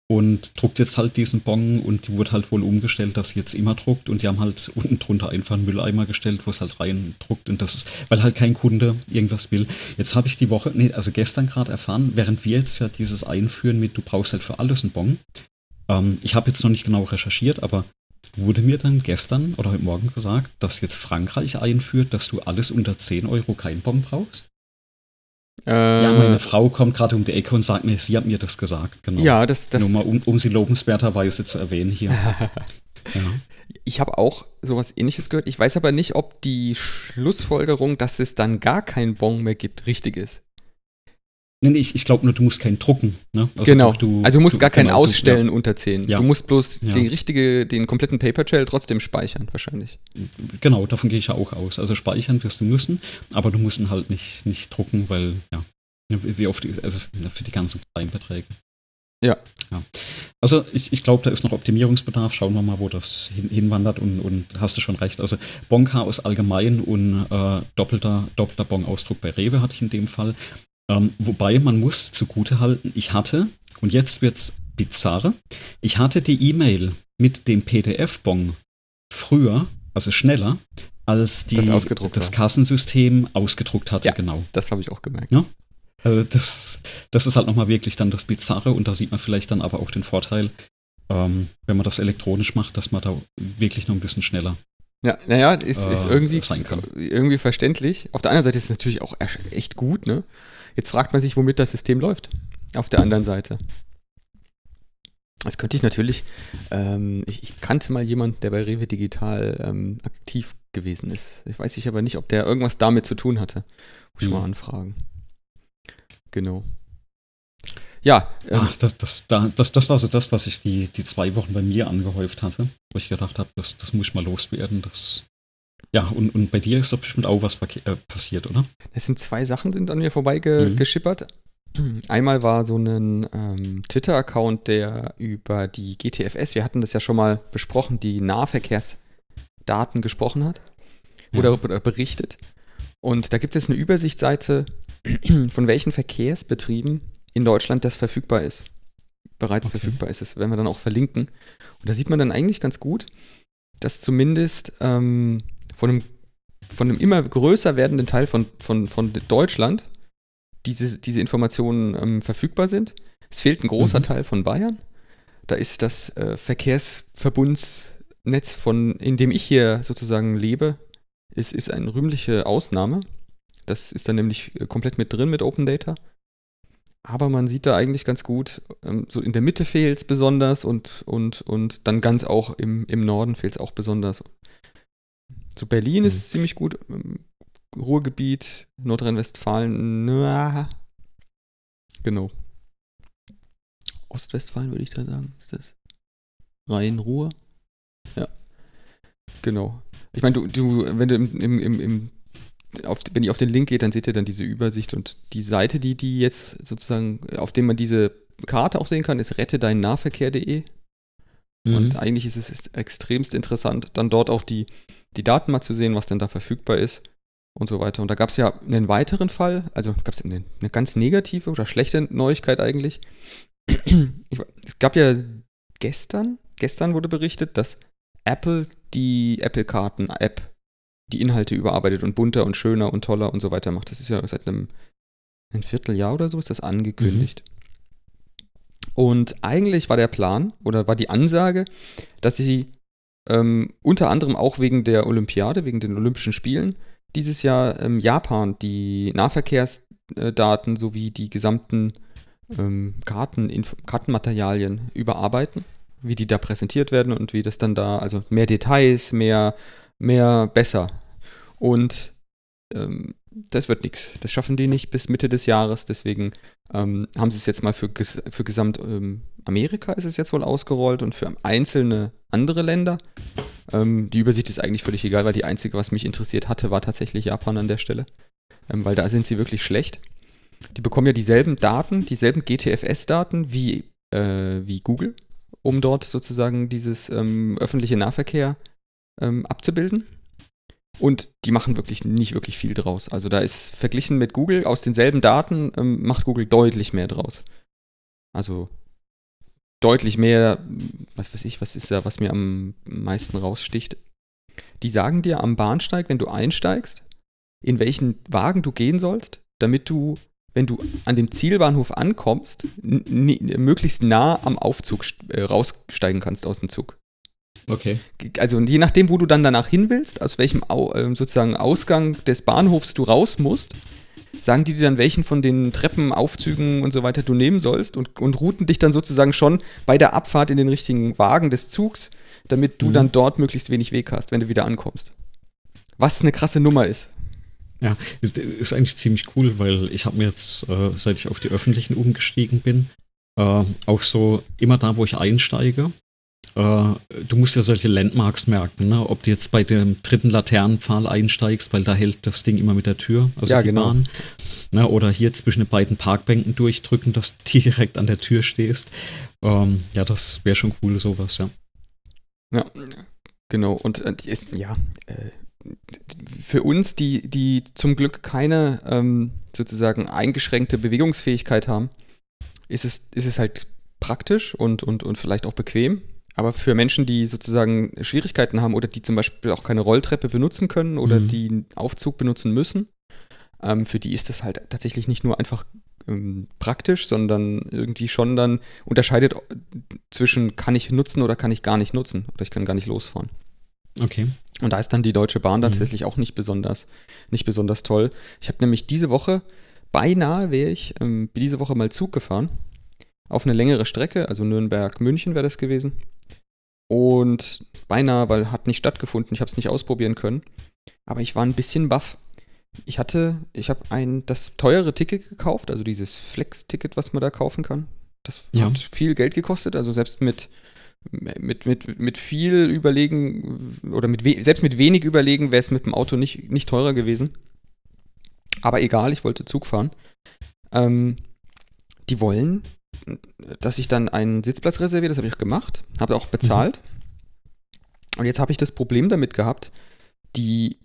und druckt jetzt halt diesen Bon und die wurde halt wohl umgestellt, dass sie jetzt immer druckt und die haben halt unten drunter einfach einen Mülleimer gestellt, wo es halt rein druckt und das ist, weil halt kein Kunde irgendwas will. Jetzt habe ich die Woche, nee, also gestern gerade erfahren, während wir jetzt ja dieses einführen mit, du brauchst halt für alles einen Bon. Ähm, ich habe jetzt noch nicht genau recherchiert, aber wurde mir dann gestern oder heute Morgen gesagt, dass jetzt Frankreich einführt, dass du alles unter 10 Euro kein Bon brauchst? Äh, ja, meine Frau kommt gerade um die Ecke und sagt mir, sie hat mir das gesagt. Genau. Ja, das, das Nur mal, um, um sie lobenswerterweise zu erwähnen hier. ja. Ich habe auch sowas ähnliches gehört. Ich weiß aber nicht, ob die Schlussfolgerung, dass es dann gar keinen Bon mehr gibt, richtig ist. Nee, ich, ich glaube nur, du musst keinen drucken. Ne? Also genau. Du, also du musst du, gar keinen genau, ausstellen ja. unter 10. Ja. Du musst bloß ja. den, richtige, den kompletten Paper Trail trotzdem speichern, wahrscheinlich. Genau, davon gehe ich ja auch aus. Also speichern wirst du müssen, aber du musst ihn halt nicht, nicht drucken, weil, ja, wie oft, also für die ganzen kleinen Beträge. Ja. ja. Also ich, ich glaube, da ist noch Optimierungsbedarf. Schauen wir mal, wo das hin, hinwandert und, und hast du schon recht. Also Bonchaos allgemein und äh, doppelter, doppelter Bon-Ausdruck bei Rewe hatte ich in dem Fall. Ähm, wobei man muss zugute halten, ich hatte, und jetzt wird's bizarre, ich hatte die E-Mail mit dem PDF-Bon früher, also schneller, als die, das, das Kassensystem ausgedruckt hatte, ja, genau. Das habe ich auch gemerkt. Ja? Also das, das ist halt nochmal wirklich dann das Bizarre und da sieht man vielleicht dann aber auch den Vorteil, ähm, wenn man das elektronisch macht, dass man da wirklich noch ein bisschen schneller ja, naja, ist, ist äh, irgendwie, irgendwie verständlich. Auf der anderen Seite ist es natürlich auch echt gut, ne? Jetzt fragt man sich, womit das System läuft. Auf der anderen Seite. Das könnte ich natürlich, ähm, ich, ich, kannte mal jemanden, der bei Rewe Digital ähm, aktiv gewesen ist. Ich weiß ich aber nicht, ob der irgendwas damit zu tun hatte. Muss ich mhm. mal anfragen. Genau. Ja. Ähm, Ach, das, das, das, das war so das, was ich die, die zwei Wochen bei mir angehäuft hatte, wo ich gedacht habe, das, das muss ich mal loswerden. Das, ja, und, und bei dir ist doch bestimmt auch was äh, passiert, oder? Es sind zwei Sachen sind an mir vorbeigeschippert. Mhm. Einmal war so ein ähm, Twitter-Account, der über die GTFS, wir hatten das ja schon mal besprochen, die Nahverkehrsdaten gesprochen hat ja. oder, oder berichtet. Und da gibt es eine Übersichtsseite, von welchen Verkehrsbetrieben in Deutschland das verfügbar ist. Bereits okay. verfügbar ist es, werden wir dann auch verlinken. Und da sieht man dann eigentlich ganz gut, dass zumindest ähm, von einem, von einem immer größer werdenden Teil von, von, von Deutschland diese, diese Informationen ähm, verfügbar sind. Es fehlt ein großer mhm. Teil von Bayern. Da ist das äh, Verkehrsverbundsnetz, von, in dem ich hier sozusagen lebe, ist, ist eine rühmliche Ausnahme. Das ist dann nämlich äh, komplett mit drin mit Open Data. Aber man sieht da eigentlich ganz gut, ähm, so in der Mitte fehlt es besonders und, und, und dann ganz auch im, im Norden fehlt es auch besonders. Zu Berlin mhm. ist ziemlich gut. Ähm, Ruhrgebiet, Nordrhein-Westfalen, genau. Ostwestfalen würde ich da sagen, ist das Rhein-Ruhr? Ja. Genau. Ich meine, du, du, wenn du im, im, im, im auf, wenn ihr auf den Link geht, dann seht ihr dann diese Übersicht und die Seite, die, die jetzt sozusagen, auf dem man diese Karte auch sehen kann, ist rettedeinnahverkehr.de. Mhm. Und eigentlich ist es extremst interessant, dann dort auch die, die Daten mal zu sehen, was denn da verfügbar ist und so weiter. Und da gab es ja einen weiteren Fall, also gab es eine, eine, ganz negative oder schlechte Neuigkeit eigentlich. Ich, es gab ja gestern, gestern wurde berichtet, dass Apple die Apple-Karten-App die Inhalte überarbeitet und bunter und schöner und toller und so weiter macht. Das ist ja seit einem ein Vierteljahr oder so ist das angekündigt. Mhm. Und eigentlich war der Plan oder war die Ansage, dass sie ähm, unter anderem auch wegen der Olympiade, wegen den Olympischen Spielen, dieses Jahr ähm, Japan die Nahverkehrsdaten sowie die gesamten ähm, Karten, Kartenmaterialien überarbeiten, wie die da präsentiert werden und wie das dann da, also mehr Details, mehr, mehr besser. Und ähm, das wird nichts. Das schaffen die nicht bis Mitte des Jahres. Deswegen ähm, haben sie es jetzt mal für, für gesamt ähm, Amerika ist es jetzt wohl ausgerollt und für einzelne andere Länder. Ähm, die Übersicht ist eigentlich völlig egal, weil die einzige, was mich interessiert hatte, war tatsächlich Japan an der Stelle. Ähm, weil da sind sie wirklich schlecht. Die bekommen ja dieselben Daten, dieselben GTFS-Daten wie, äh, wie Google, um dort sozusagen dieses ähm, öffentliche Nahverkehr ähm, abzubilden. Und die machen wirklich nicht wirklich viel draus. Also da ist verglichen mit Google aus denselben Daten ähm, macht Google deutlich mehr draus. Also deutlich mehr, was weiß ich, was ist da, was mir am meisten raussticht. Die sagen dir am Bahnsteig, wenn du einsteigst, in welchen Wagen du gehen sollst, damit du, wenn du an dem Zielbahnhof ankommst, möglichst nah am Aufzug äh, raussteigen kannst aus dem Zug. Okay. Also je nachdem, wo du dann danach hin willst, aus welchem äh, sozusagen Ausgang des Bahnhofs du raus musst, sagen die dir dann, welchen von den Treppen, Aufzügen und so weiter du nehmen sollst und, und routen dich dann sozusagen schon bei der Abfahrt in den richtigen Wagen des Zugs, damit du mhm. dann dort möglichst wenig Weg hast, wenn du wieder ankommst. Was eine krasse Nummer ist. Ja, ist eigentlich ziemlich cool, weil ich habe mir jetzt, äh, seit ich auf die öffentlichen umgestiegen bin, äh, auch so immer da, wo ich einsteige, du musst ja solche Landmarks merken, ne? ob du jetzt bei dem dritten Laternenpfahl einsteigst, weil da hält das Ding immer mit der Tür, also ja, die genau. Bahn. Ne? Oder hier zwischen den beiden Parkbänken durchdrücken, dass du direkt an der Tür stehst. Ähm, ja, das wäre schon cool, sowas, ja. Ja, genau. Und äh, ja, äh, für uns, die, die zum Glück keine ähm, sozusagen eingeschränkte Bewegungsfähigkeit haben, ist es, ist es halt praktisch und, und, und vielleicht auch bequem. Aber für Menschen, die sozusagen Schwierigkeiten haben oder die zum Beispiel auch keine Rolltreppe benutzen können oder mhm. die einen Aufzug benutzen müssen, ähm, für die ist das halt tatsächlich nicht nur einfach ähm, praktisch, sondern irgendwie schon dann unterscheidet zwischen kann ich nutzen oder kann ich gar nicht nutzen oder ich kann gar nicht losfahren. Okay. Und da ist dann die Deutsche Bahn mhm. tatsächlich auch nicht besonders, nicht besonders toll. Ich habe nämlich diese Woche, beinahe wäre ich ähm, diese Woche mal Zug gefahren. Auf eine längere Strecke, also Nürnberg-München wäre das gewesen. Und beinahe, weil hat nicht stattgefunden, ich habe es nicht ausprobieren können. Aber ich war ein bisschen baff. Ich hatte, ich habe ein das teure Ticket gekauft, also dieses Flex-Ticket, was man da kaufen kann. Das ja. hat viel Geld gekostet, also selbst mit, mit, mit, mit viel Überlegen oder mit selbst mit wenig Überlegen wäre es mit dem Auto nicht, nicht teurer gewesen. Aber egal, ich wollte Zug fahren. Ähm, die wollen dass ich dann einen Sitzplatz reserviere, das habe ich auch gemacht, habe auch bezahlt. Mhm. Und jetzt habe ich das Problem damit gehabt, die,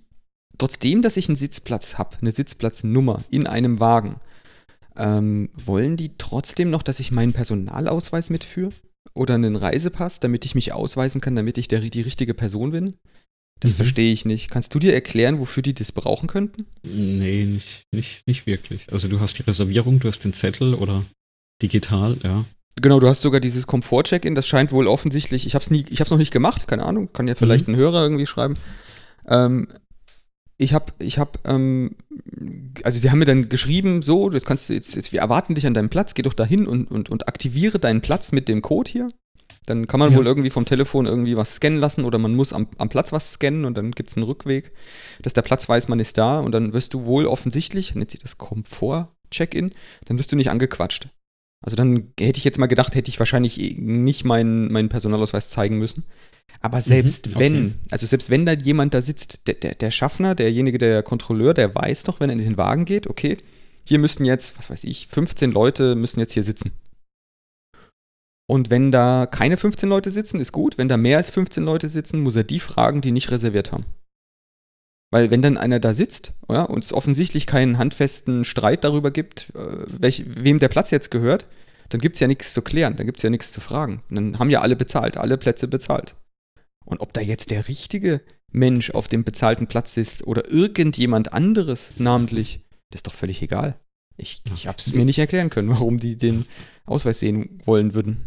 trotzdem, dass ich einen Sitzplatz habe, eine Sitzplatznummer in einem Wagen, ähm, wollen die trotzdem noch, dass ich meinen Personalausweis mitführe oder einen Reisepass, damit ich mich ausweisen kann, damit ich der, die richtige Person bin? Das mhm. verstehe ich nicht. Kannst du dir erklären, wofür die das brauchen könnten? Nee, nicht, nicht, nicht wirklich. Also du hast die Reservierung, du hast den Zettel oder Digital, ja. Genau, du hast sogar dieses Komfort-Check-In, das scheint wohl offensichtlich, ich habe es nie, ich habe es noch nicht gemacht, keine Ahnung, kann ja vielleicht mhm. ein Hörer irgendwie schreiben. Ähm, ich habe, ich habe, ähm, also sie haben mir dann geschrieben, so, das kannst du jetzt, jetzt, wir erwarten dich an deinem Platz, geh doch dahin und, und, und aktiviere deinen Platz mit dem Code hier. Dann kann man ja. wohl irgendwie vom Telefon irgendwie was scannen lassen oder man muss am, am Platz was scannen und dann gibt es einen Rückweg, dass der Platz weiß, man ist da und dann wirst du wohl offensichtlich, nennt sich das Komfort-Check-In, dann wirst du nicht angequatscht. Also dann hätte ich jetzt mal gedacht, hätte ich wahrscheinlich nicht meinen, meinen Personalausweis zeigen müssen. Aber mhm, selbst mhm, okay. wenn, also selbst wenn da jemand da sitzt, der, der, der Schaffner, derjenige, der Kontrolleur, der weiß doch, wenn er in den Wagen geht, okay, hier müssen jetzt, was weiß ich, 15 Leute müssen jetzt hier sitzen. Und wenn da keine 15 Leute sitzen, ist gut. Wenn da mehr als 15 Leute sitzen, muss er die fragen, die nicht reserviert haben. Weil wenn dann einer da sitzt ja, und es offensichtlich keinen handfesten Streit darüber gibt, äh, welch, wem der Platz jetzt gehört, dann gibt es ja nichts zu klären, dann gibt es ja nichts zu fragen. Dann haben ja alle bezahlt, alle Plätze bezahlt. Und ob da jetzt der richtige Mensch auf dem bezahlten Platz ist oder irgendjemand anderes namentlich, das ist doch völlig egal. Ich, ich habe es mir nicht erklären können, warum die den Ausweis sehen wollen würden.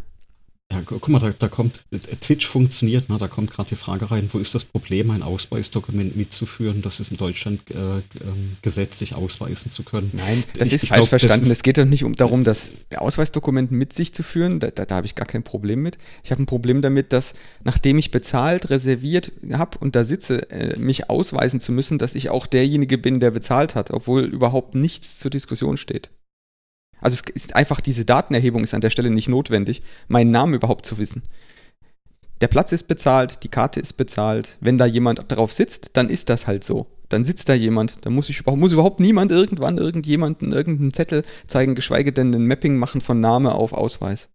Ja, guck mal, da, da kommt, Twitch funktioniert, ne? da kommt gerade die Frage rein, wo ist das Problem, ein Ausweisdokument mitzuführen? Das ist in Deutschland äh, ähm, gesetzlich ausweisen zu können. Nein, das ich, ist ich falsch glaub, verstanden. es geht doch nicht um, darum, das Ausweisdokument mit sich zu führen. Da, da, da habe ich gar kein Problem mit. Ich habe ein Problem damit, dass nachdem ich bezahlt, reserviert habe und da sitze, äh, mich ausweisen zu müssen, dass ich auch derjenige bin, der bezahlt hat, obwohl überhaupt nichts zur Diskussion steht. Also es ist einfach, diese Datenerhebung ist an der Stelle nicht notwendig, meinen Namen überhaupt zu wissen. Der Platz ist bezahlt, die Karte ist bezahlt. Wenn da jemand drauf sitzt, dann ist das halt so. Dann sitzt da jemand. Dann muss, ich, muss überhaupt niemand irgendwann irgendjemanden irgendeinen Zettel zeigen, geschweige denn ein Mapping machen von Name auf Ausweis.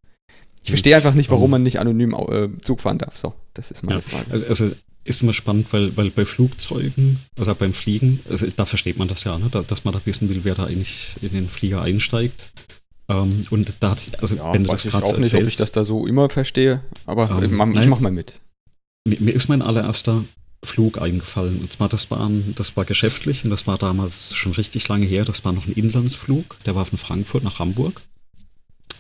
Ich verstehe einfach nicht, warum man nicht anonym äh, Zug fahren darf. So, das ist meine ja, Frage. Also ist immer spannend, weil, weil bei Flugzeugen, also beim Fliegen, also da versteht man das ja, ne? da, dass man da wissen will, wer da eigentlich in den Flieger einsteigt. Ähm, und da hat, also ja, wenn du das gerade auch nicht, erzählst, ob ich das da so immer verstehe, aber ähm, ich, mach, ich mach mal mit. Mir, mir, ist mein allererster Flug eingefallen. Und zwar, das war, das war geschäftlich und das war damals schon richtig lange her. Das war noch ein Inlandsflug, der war von Frankfurt nach Hamburg.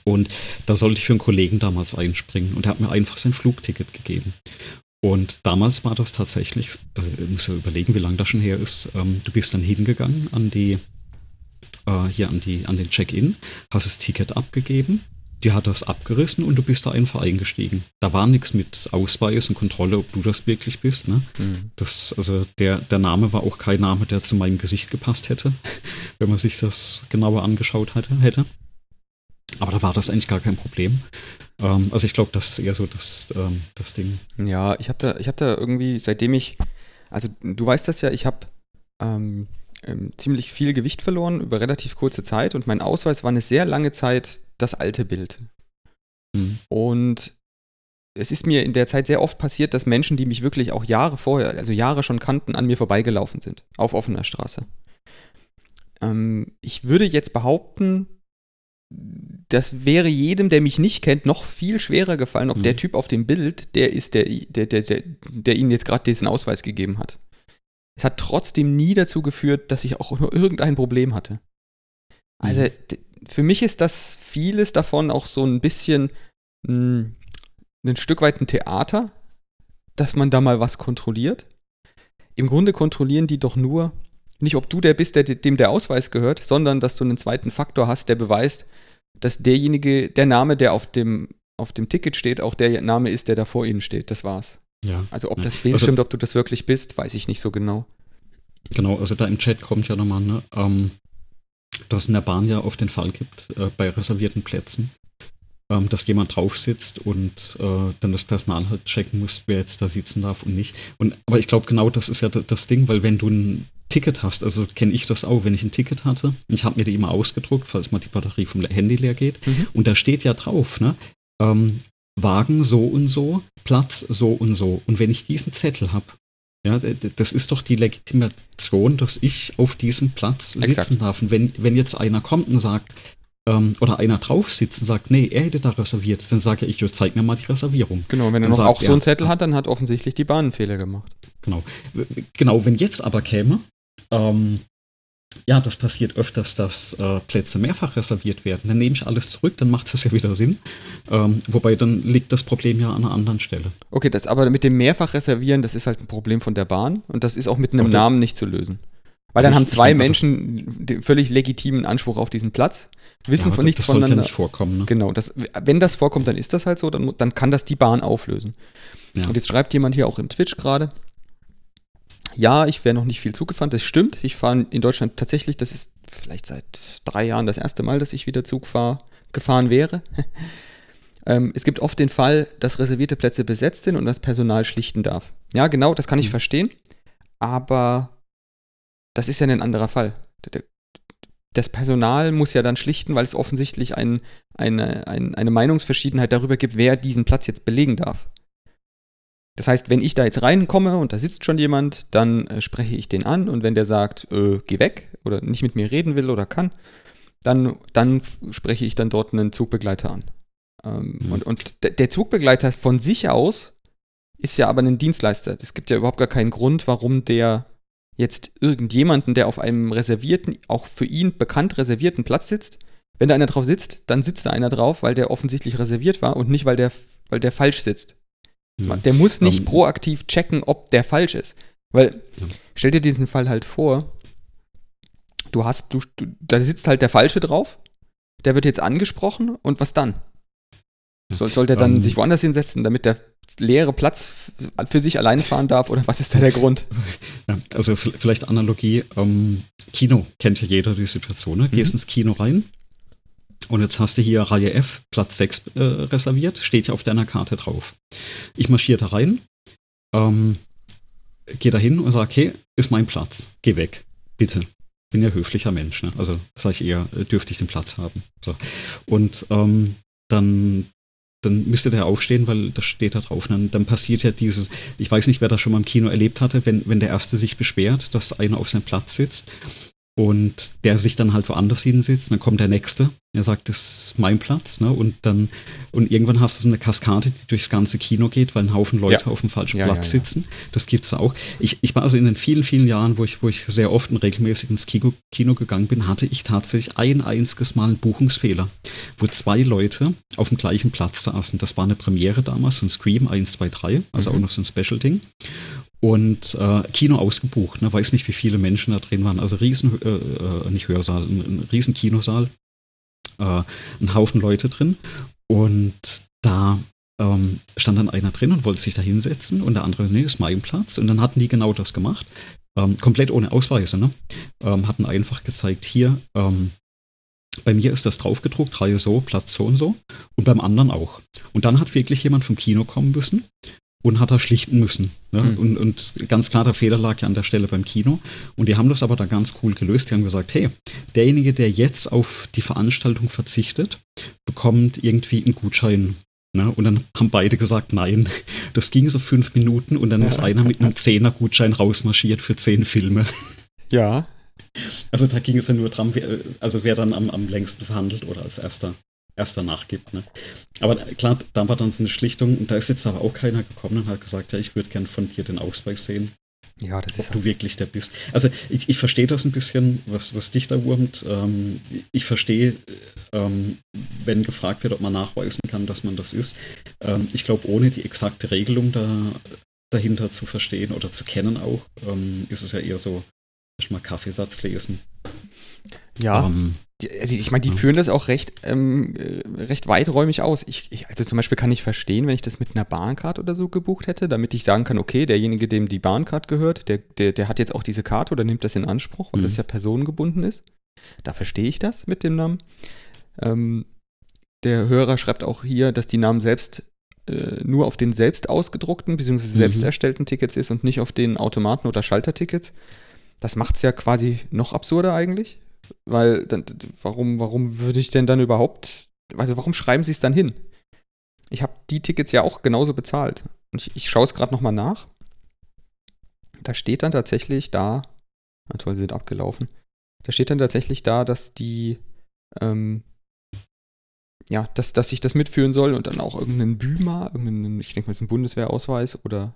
Und da sollte ich für einen Kollegen damals einspringen und er hat mir einfach sein Flugticket gegeben. Und damals war das tatsächlich, also ich muss ja überlegen, wie lange das schon her ist. Ähm, du bist dann hingegangen an die, äh, hier an die, an den Check-in, hast das Ticket abgegeben, die hat das abgerissen und du bist da einfach eingestiegen. Da war nichts mit Ausweis und Kontrolle, ob du das wirklich bist. Ne? Mhm. Das, also der, der Name war auch kein Name, der zu meinem Gesicht gepasst hätte, wenn man sich das genauer angeschaut hätte. hätte. Aber da war das eigentlich gar kein Problem. Ähm, also ich glaube, das ist eher so das, ähm, das Ding. Ja, ich habe da, hab da irgendwie, seitdem ich, also du weißt das ja, ich habe ähm, ähm, ziemlich viel Gewicht verloren über relativ kurze Zeit und mein Ausweis war eine sehr lange Zeit das alte Bild. Mhm. Und es ist mir in der Zeit sehr oft passiert, dass Menschen, die mich wirklich auch Jahre vorher, also Jahre schon kannten, an mir vorbeigelaufen sind, auf offener Straße. Ähm, ich würde jetzt behaupten, das wäre jedem, der mich nicht kennt, noch viel schwerer gefallen, ob mhm. der Typ auf dem Bild, der ist, der, der, der, der, der Ihnen jetzt gerade diesen Ausweis gegeben hat. Es hat trotzdem nie dazu geführt, dass ich auch nur irgendein Problem hatte. Also mhm. für mich ist das vieles davon auch so ein bisschen mh, hm, ein Stück weit ein Theater, dass man da mal was kontrolliert. Im Grunde kontrollieren die doch nur, nicht ob du der bist, der, dem der Ausweis gehört, sondern dass du einen zweiten Faktor hast, der beweist, dass derjenige, der Name, der auf dem, auf dem Ticket steht, auch der Name ist, der da vor ihnen steht. Das war's. Ja. Also ob das Bild also, stimmt, ob du das wirklich bist, weiß ich nicht so genau. Genau, also da im Chat kommt ja nochmal, ne, ähm, dass es in der Bahn ja oft den Fall gibt, äh, bei reservierten Plätzen, ähm, dass jemand drauf sitzt und äh, dann das Personal halt checken muss, wer jetzt da sitzen darf und nicht. Und, aber ich glaube, genau das ist ja das Ding, weil wenn du ein Ticket hast, also kenne ich das auch, wenn ich ein Ticket hatte, ich habe mir die immer ausgedruckt, falls mal die Batterie vom Handy leer geht, mhm. und da steht ja drauf, ne, ähm, Wagen so und so, Platz so und so. Und wenn ich diesen Zettel habe, ja, das ist doch die Legitimation, dass ich auf diesem Platz sitzen Exakt. darf. Und wenn, wenn jetzt einer kommt und sagt, ähm, oder einer drauf sitzt und sagt, nee, er hätte da reserviert, dann sage ich, jo, zeig mir mal die Reservierung. Genau, wenn er noch auch so einen Zettel hat, dann hat offensichtlich die Bahn einen Fehler gemacht. Genau. Genau, wenn jetzt aber käme, ähm, ja, das passiert öfters, dass äh, Plätze mehrfach reserviert werden. Dann nehme ich alles zurück, dann macht das ja wieder Sinn. Ähm, wobei dann liegt das Problem ja an einer anderen Stelle. Okay, das aber mit dem mehrfach reservieren, das ist halt ein Problem von der Bahn und das ist auch mit einem okay. Namen nicht zu lösen. Weil dann haben zwei Menschen den völlig legitimen Anspruch auf diesen Platz, wissen ja, von nichts das voneinander. Das nicht vorkommen. Ne? Genau, das, wenn das vorkommt, dann ist das halt so, dann, dann kann das die Bahn auflösen. Ja. Und jetzt schreibt jemand hier auch im Twitch gerade, ja, ich wäre noch nicht viel Zug gefahren, das stimmt. Ich fahre in Deutschland tatsächlich, das ist vielleicht seit drei Jahren das erste Mal, dass ich wieder Zug fahr, gefahren wäre. ähm, es gibt oft den Fall, dass reservierte Plätze besetzt sind und das Personal schlichten darf. Ja, genau, das kann ich mhm. verstehen. Aber das ist ja ein anderer Fall. Das Personal muss ja dann schlichten, weil es offensichtlich ein, eine, ein, eine Meinungsverschiedenheit darüber gibt, wer diesen Platz jetzt belegen darf. Das heißt, wenn ich da jetzt reinkomme und da sitzt schon jemand, dann äh, spreche ich den an und wenn der sagt, äh, geh weg oder nicht mit mir reden will oder kann, dann, dann spreche ich dann dort einen Zugbegleiter an. Ähm, mhm. Und, und der Zugbegleiter von sich aus ist ja aber ein Dienstleister. Es gibt ja überhaupt gar keinen Grund, warum der jetzt irgendjemanden, der auf einem reservierten, auch für ihn bekannt reservierten Platz sitzt, wenn da einer drauf sitzt, dann sitzt da einer drauf, weil der offensichtlich reserviert war und nicht, weil der, weil der falsch sitzt. Mhm. Der muss nicht um, proaktiv checken, ob der falsch ist. Weil, ja. stell dir diesen Fall halt vor, du hast, du, du, da sitzt halt der Falsche drauf, der wird jetzt angesprochen und was dann? Soll, soll der dann um, sich woanders hinsetzen, damit der leere Platz für sich allein fahren darf oder was ist da der Grund? Ja, also vielleicht Analogie, ähm, Kino kennt ja jeder die Situation, ne? Gehst mhm. ins Kino rein und jetzt hast du hier Reihe F, Platz 6 äh, reserviert, steht ja auf deiner Karte drauf. Ich marschiere da rein, ähm, gehe da hin und sage, okay, ist mein Platz, geh weg, bitte. Bin ja höflicher Mensch, ne? also sage ich eher, äh, dürfte ich den Platz haben. So. Und ähm, dann dann müsste der aufstehen, weil das steht da drauf. Dann, dann, passiert ja dieses, ich weiß nicht, wer das schon mal im Kino erlebt hatte, wenn, wenn der Erste sich beschwert, dass einer auf seinem Platz sitzt und der sich dann halt woanders hinsitzt, dann kommt der Nächste, er sagt, das ist mein Platz, ne? Und dann, und irgendwann hast du so eine Kaskade, die durchs ganze Kino geht, weil ein Haufen Leute ja. auf dem falschen ja, Platz ja, sitzen. Das gibt's auch. Ich, ich war also in den vielen, vielen Jahren, wo ich, wo ich sehr oft und regelmäßig ins Kino, Kino gegangen bin, hatte ich tatsächlich ein einziges Mal einen Buchungsfehler, wo zwei Leute auf dem gleichen Platz saßen. Das war eine Premiere damals, so ein Scream 1, 2, 3, also mhm. auch noch so ein Special-Ding und äh, Kino ausgebucht. Ne? Weiß nicht, wie viele Menschen da drin waren. Also riesen, äh, äh, nicht Hörsaal, ein, ein riesen Kinosaal. Äh, ein Haufen Leute drin. Und da ähm, stand dann einer drin und wollte sich da hinsetzen und der andere, nee, ist mein Platz. Und dann hatten die genau das gemacht. Ähm, komplett ohne Ausweise, ne? Ähm, hatten einfach gezeigt, hier, ähm, bei mir ist das draufgedruckt, Reihe so, Platz so und so. Und beim anderen auch. Und dann hat wirklich jemand vom Kino kommen müssen und hat er schlichten müssen. Ne? Mhm. Und, und, ganz klar, der Fehler lag ja an der Stelle beim Kino. Und die haben das aber da ganz cool gelöst. Die haben gesagt, hey, derjenige, der jetzt auf die Veranstaltung verzichtet, bekommt irgendwie einen Gutschein. Ne? Und dann haben beide gesagt, nein. Das ging so fünf Minuten und dann ist einer mit einem Zehner-Gutschein rausmarschiert für zehn Filme. Ja. Also da ging es ja nur dran, wer, also wer dann am, am längsten verhandelt oder als erster erst danach gibt. Ne? Aber klar, da war dann so eine Schlichtung und da ist jetzt aber auch keiner gekommen und hat gesagt, ja, ich würde gern von dir den Ausweis sehen. Ja, das ist. Ob du wirklich der bist. Also ich, ich verstehe das ein bisschen, was, was dich da wurmt. Ähm, ich verstehe, ähm, wenn gefragt wird, ob man nachweisen kann, dass man das ist. Ähm, ich glaube, ohne die exakte Regelung da, dahinter zu verstehen oder zu kennen auch, ähm, ist es ja eher so, mal Kaffeesatz lesen. Ja. Ähm, also ich meine, die führen das auch recht, ähm, recht weiträumig aus. Ich, ich, also zum Beispiel kann ich verstehen, wenn ich das mit einer Bahncard oder so gebucht hätte, damit ich sagen kann, okay, derjenige, dem die Bahncard gehört, der, der, der hat jetzt auch diese Karte oder nimmt das in Anspruch, weil mhm. das ja personengebunden ist. Da verstehe ich das mit dem Namen. Ähm, der Hörer schreibt auch hier, dass die Namen selbst äh, nur auf den selbst ausgedruckten bzw. Mhm. selbst erstellten Tickets ist und nicht auf den Automaten- oder Schaltertickets. Das macht es ja quasi noch absurder eigentlich. Weil, dann, warum, warum würde ich denn dann überhaupt, also warum schreiben sie es dann hin? Ich habe die Tickets ja auch genauso bezahlt. Und ich, ich schaue es gerade nochmal nach. Da steht dann tatsächlich da, na toll, sie sind abgelaufen. Da steht dann tatsächlich da, dass die, ähm, ja, dass, dass ich das mitführen soll und dann auch irgendeinen BÜMA, irgendeinen, ich denke mal, ist ein Bundeswehrausweis oder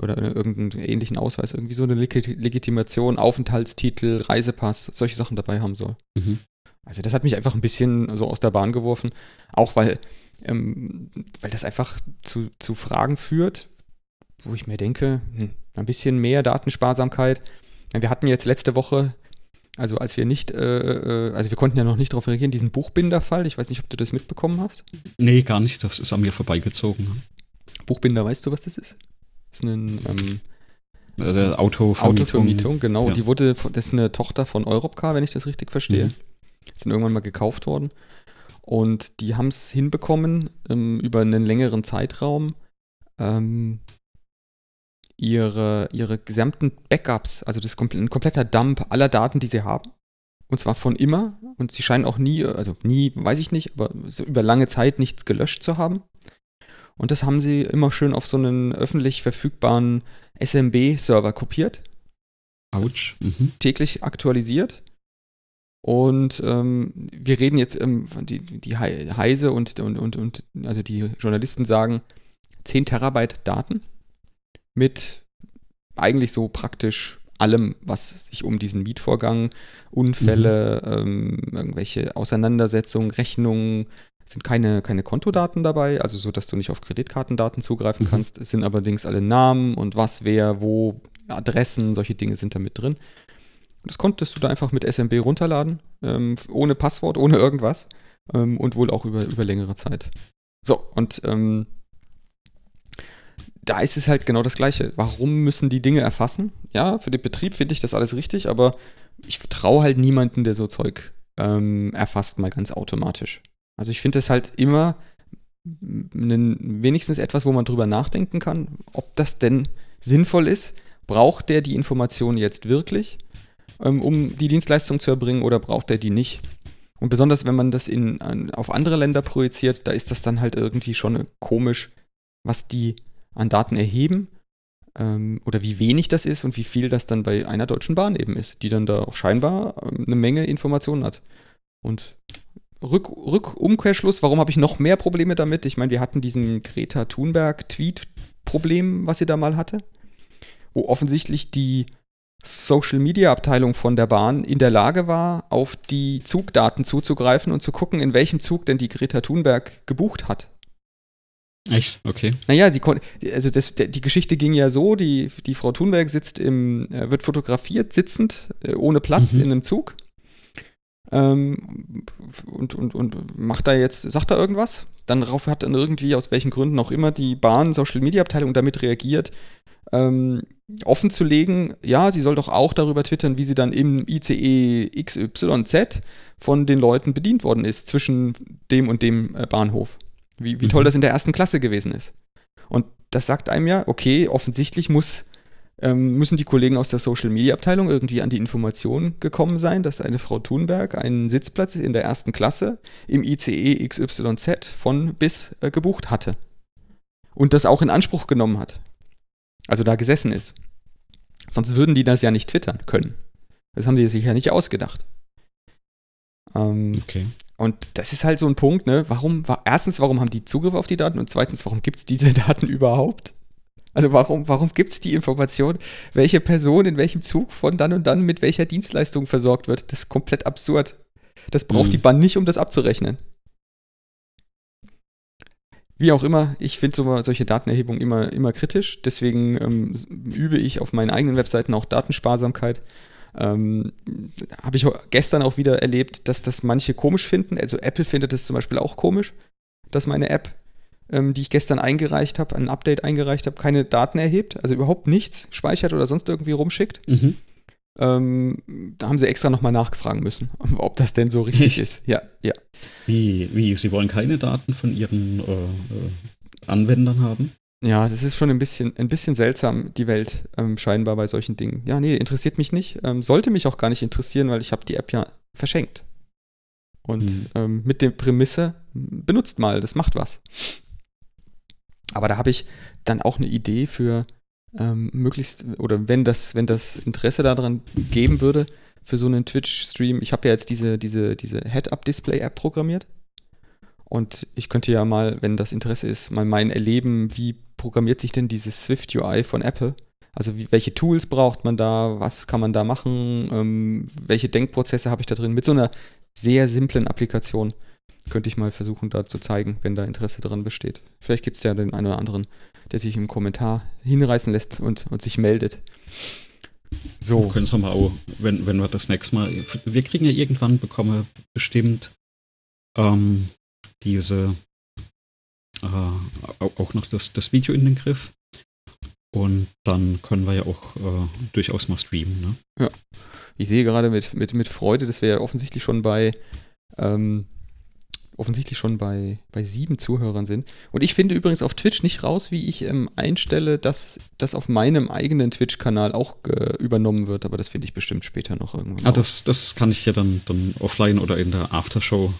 oder irgendeinen ähnlichen Ausweis, irgendwie so eine Legitimation, Aufenthaltstitel, Reisepass, solche Sachen dabei haben soll. Mhm. Also das hat mich einfach ein bisschen so aus der Bahn geworfen, auch weil, ähm, weil das einfach zu, zu Fragen führt, wo ich mir denke, hm, ein bisschen mehr Datensparsamkeit. Wir hatten jetzt letzte Woche, also als wir nicht, äh, äh also wir konnten ja noch nicht darauf reagieren, diesen Buchbinderfall. Ich weiß nicht, ob du das mitbekommen hast. Nee, gar nicht. Das ist an mir vorbeigezogen. Buchbinder, weißt du, was das ist? Das ist ein ähm, äh, Autovermietung. Autovermietung, genau. Ja. Die wurde, das ist eine Tochter von Europcar, wenn ich das richtig verstehe. Mhm. Sind irgendwann mal gekauft worden. Und die haben es hinbekommen, ähm, über einen längeren Zeitraum ähm, ihre, ihre gesamten Backups, also das ist ein kompletter Dump aller Daten, die sie haben. Und zwar von immer. Und sie scheinen auch nie, also nie, weiß ich nicht, aber so über lange Zeit nichts gelöscht zu haben. Und das haben sie immer schön auf so einen öffentlich verfügbaren SMB-Server kopiert. Autsch. Mhm. Täglich aktualisiert. Und ähm, wir reden jetzt, ähm, die, die Heise und, und, und, und, also die Journalisten sagen 10 Terabyte Daten, mit eigentlich so praktisch allem, was sich um diesen Mietvorgang, Unfälle, mhm. ähm, irgendwelche Auseinandersetzungen, Rechnungen, sind keine, keine Kontodaten dabei, also so, dass du nicht auf Kreditkartendaten zugreifen mhm. kannst. Es sind allerdings alle Namen und was, wer, wo, Adressen, solche Dinge sind da mit drin. Das konntest du da einfach mit SMB runterladen, ähm, ohne Passwort, ohne irgendwas ähm, und wohl auch über, über längere Zeit. So, und ähm, da ist es halt genau das Gleiche. Warum müssen die Dinge erfassen? Ja, für den Betrieb finde ich das alles richtig, aber ich traue halt niemanden, der so Zeug ähm, erfasst, mal ganz automatisch. Also ich finde es halt immer wenigstens etwas, wo man drüber nachdenken kann, ob das denn sinnvoll ist. Braucht der die Information jetzt wirklich, ähm, um die Dienstleistung zu erbringen, oder braucht er die nicht? Und besonders, wenn man das in, auf andere Länder projiziert, da ist das dann halt irgendwie schon komisch, was die an Daten erheben ähm, oder wie wenig das ist und wie viel das dann bei einer deutschen Bahn eben ist, die dann da auch scheinbar ähm, eine Menge Informationen hat. Und Rück, Rückumkehrschluss, warum habe ich noch mehr Probleme damit? Ich meine, wir hatten diesen Greta Thunberg-Tweet-Problem, was sie da mal hatte, wo offensichtlich die Social Media Abteilung von der Bahn in der Lage war, auf die Zugdaten zuzugreifen und zu gucken, in welchem Zug denn die Greta Thunberg gebucht hat. Echt? Okay. Naja, sie konnte, also das, die Geschichte ging ja so, die, die Frau Thunberg sitzt im, äh, wird fotografiert, sitzend, äh, ohne Platz mhm. in einem Zug. Ähm, und, und, und macht da jetzt, sagt da irgendwas? Dann darauf hat dann irgendwie, aus welchen Gründen auch immer, die Bahn Social Media Abteilung damit reagiert, ähm, offen zu legen, ja, sie soll doch auch darüber twittern, wie sie dann im ICE XYZ von den Leuten bedient worden ist, zwischen dem und dem äh, Bahnhof. Wie, wie mhm. toll das in der ersten Klasse gewesen ist. Und das sagt einem ja, okay, offensichtlich muss, ähm, müssen die Kollegen aus der Social Media Abteilung irgendwie an die Information gekommen sein, dass eine Frau Thunberg einen Sitzplatz in der ersten Klasse im ICE XYZ von bis äh, gebucht hatte. Und das auch in Anspruch genommen hat. Also da gesessen ist. Sonst würden die das ja nicht twittern können. Das haben die sich ja nicht ausgedacht. Ähm, okay. Und das ist halt so ein Punkt, ne? Warum, erstens, warum haben die Zugriff auf die Daten und zweitens, warum gibt es diese Daten überhaupt? Also warum, warum gibt es die Information, welche Person in welchem Zug von dann und dann mit welcher Dienstleistung versorgt wird? Das ist komplett absurd. Das braucht mhm. die Bahn nicht, um das abzurechnen. Wie auch immer, ich finde so, solche Datenerhebungen immer, immer kritisch. Deswegen ähm, übe ich auf meinen eigenen Webseiten auch Datensparsamkeit. Ähm, Habe ich gestern auch wieder erlebt, dass das manche komisch finden. Also Apple findet es zum Beispiel auch komisch, dass meine App, ähm, die ich gestern eingereicht habe, ein Update eingereicht habe, keine Daten erhebt, also überhaupt nichts speichert oder sonst irgendwie rumschickt. Mhm. Ähm, da haben sie extra nochmal nachfragen müssen, ob das denn so richtig ist. Ja, ja. Wie, wie? Sie wollen keine Daten von ihren äh, äh Anwendern haben? Ja, das ist schon ein bisschen, ein bisschen seltsam, die Welt ähm, scheinbar bei solchen Dingen. Ja, nee, interessiert mich nicht. Ähm, sollte mich auch gar nicht interessieren, weil ich habe die App ja verschenkt. Und mhm. ähm, mit der Prämisse, benutzt mal, das macht was. Aber da habe ich dann auch eine Idee für ähm, möglichst, oder wenn das, wenn das Interesse daran geben würde, für so einen Twitch-Stream, ich habe ja jetzt diese, diese, diese Head-Up-Display-App programmiert. Und ich könnte ja mal, wenn das Interesse ist, mal mein Erleben, wie programmiert sich denn dieses Swift UI von Apple? Also wie, welche Tools braucht man da? Was kann man da machen? Ähm, welche Denkprozesse habe ich da drin? Mit so einer sehr simplen Applikation könnte ich mal versuchen, da zu zeigen, wenn da Interesse dran besteht. Vielleicht gibt es ja den einen oder anderen, der sich im Kommentar hinreißen lässt und, und sich meldet. So. Wir können es mal auch, wenn, wenn wir das nächste Mal. Wir kriegen ja irgendwann bekommen bestimmt ähm, diese äh, auch noch das, das Video in den Griff. Und dann können wir ja auch äh, durchaus mal streamen. Ne? Ja. Ich sehe gerade mit, mit, mit Freude, dass wir ja offensichtlich schon bei ähm, offensichtlich schon bei, bei sieben Zuhörern sind. Und ich finde übrigens auf Twitch nicht raus, wie ich ähm, einstelle, dass das auf meinem eigenen Twitch-Kanal auch äh, übernommen wird, aber das finde ich bestimmt später noch irgendwann. Ah, das, das kann ich ja dann, dann offline oder in der Aftershow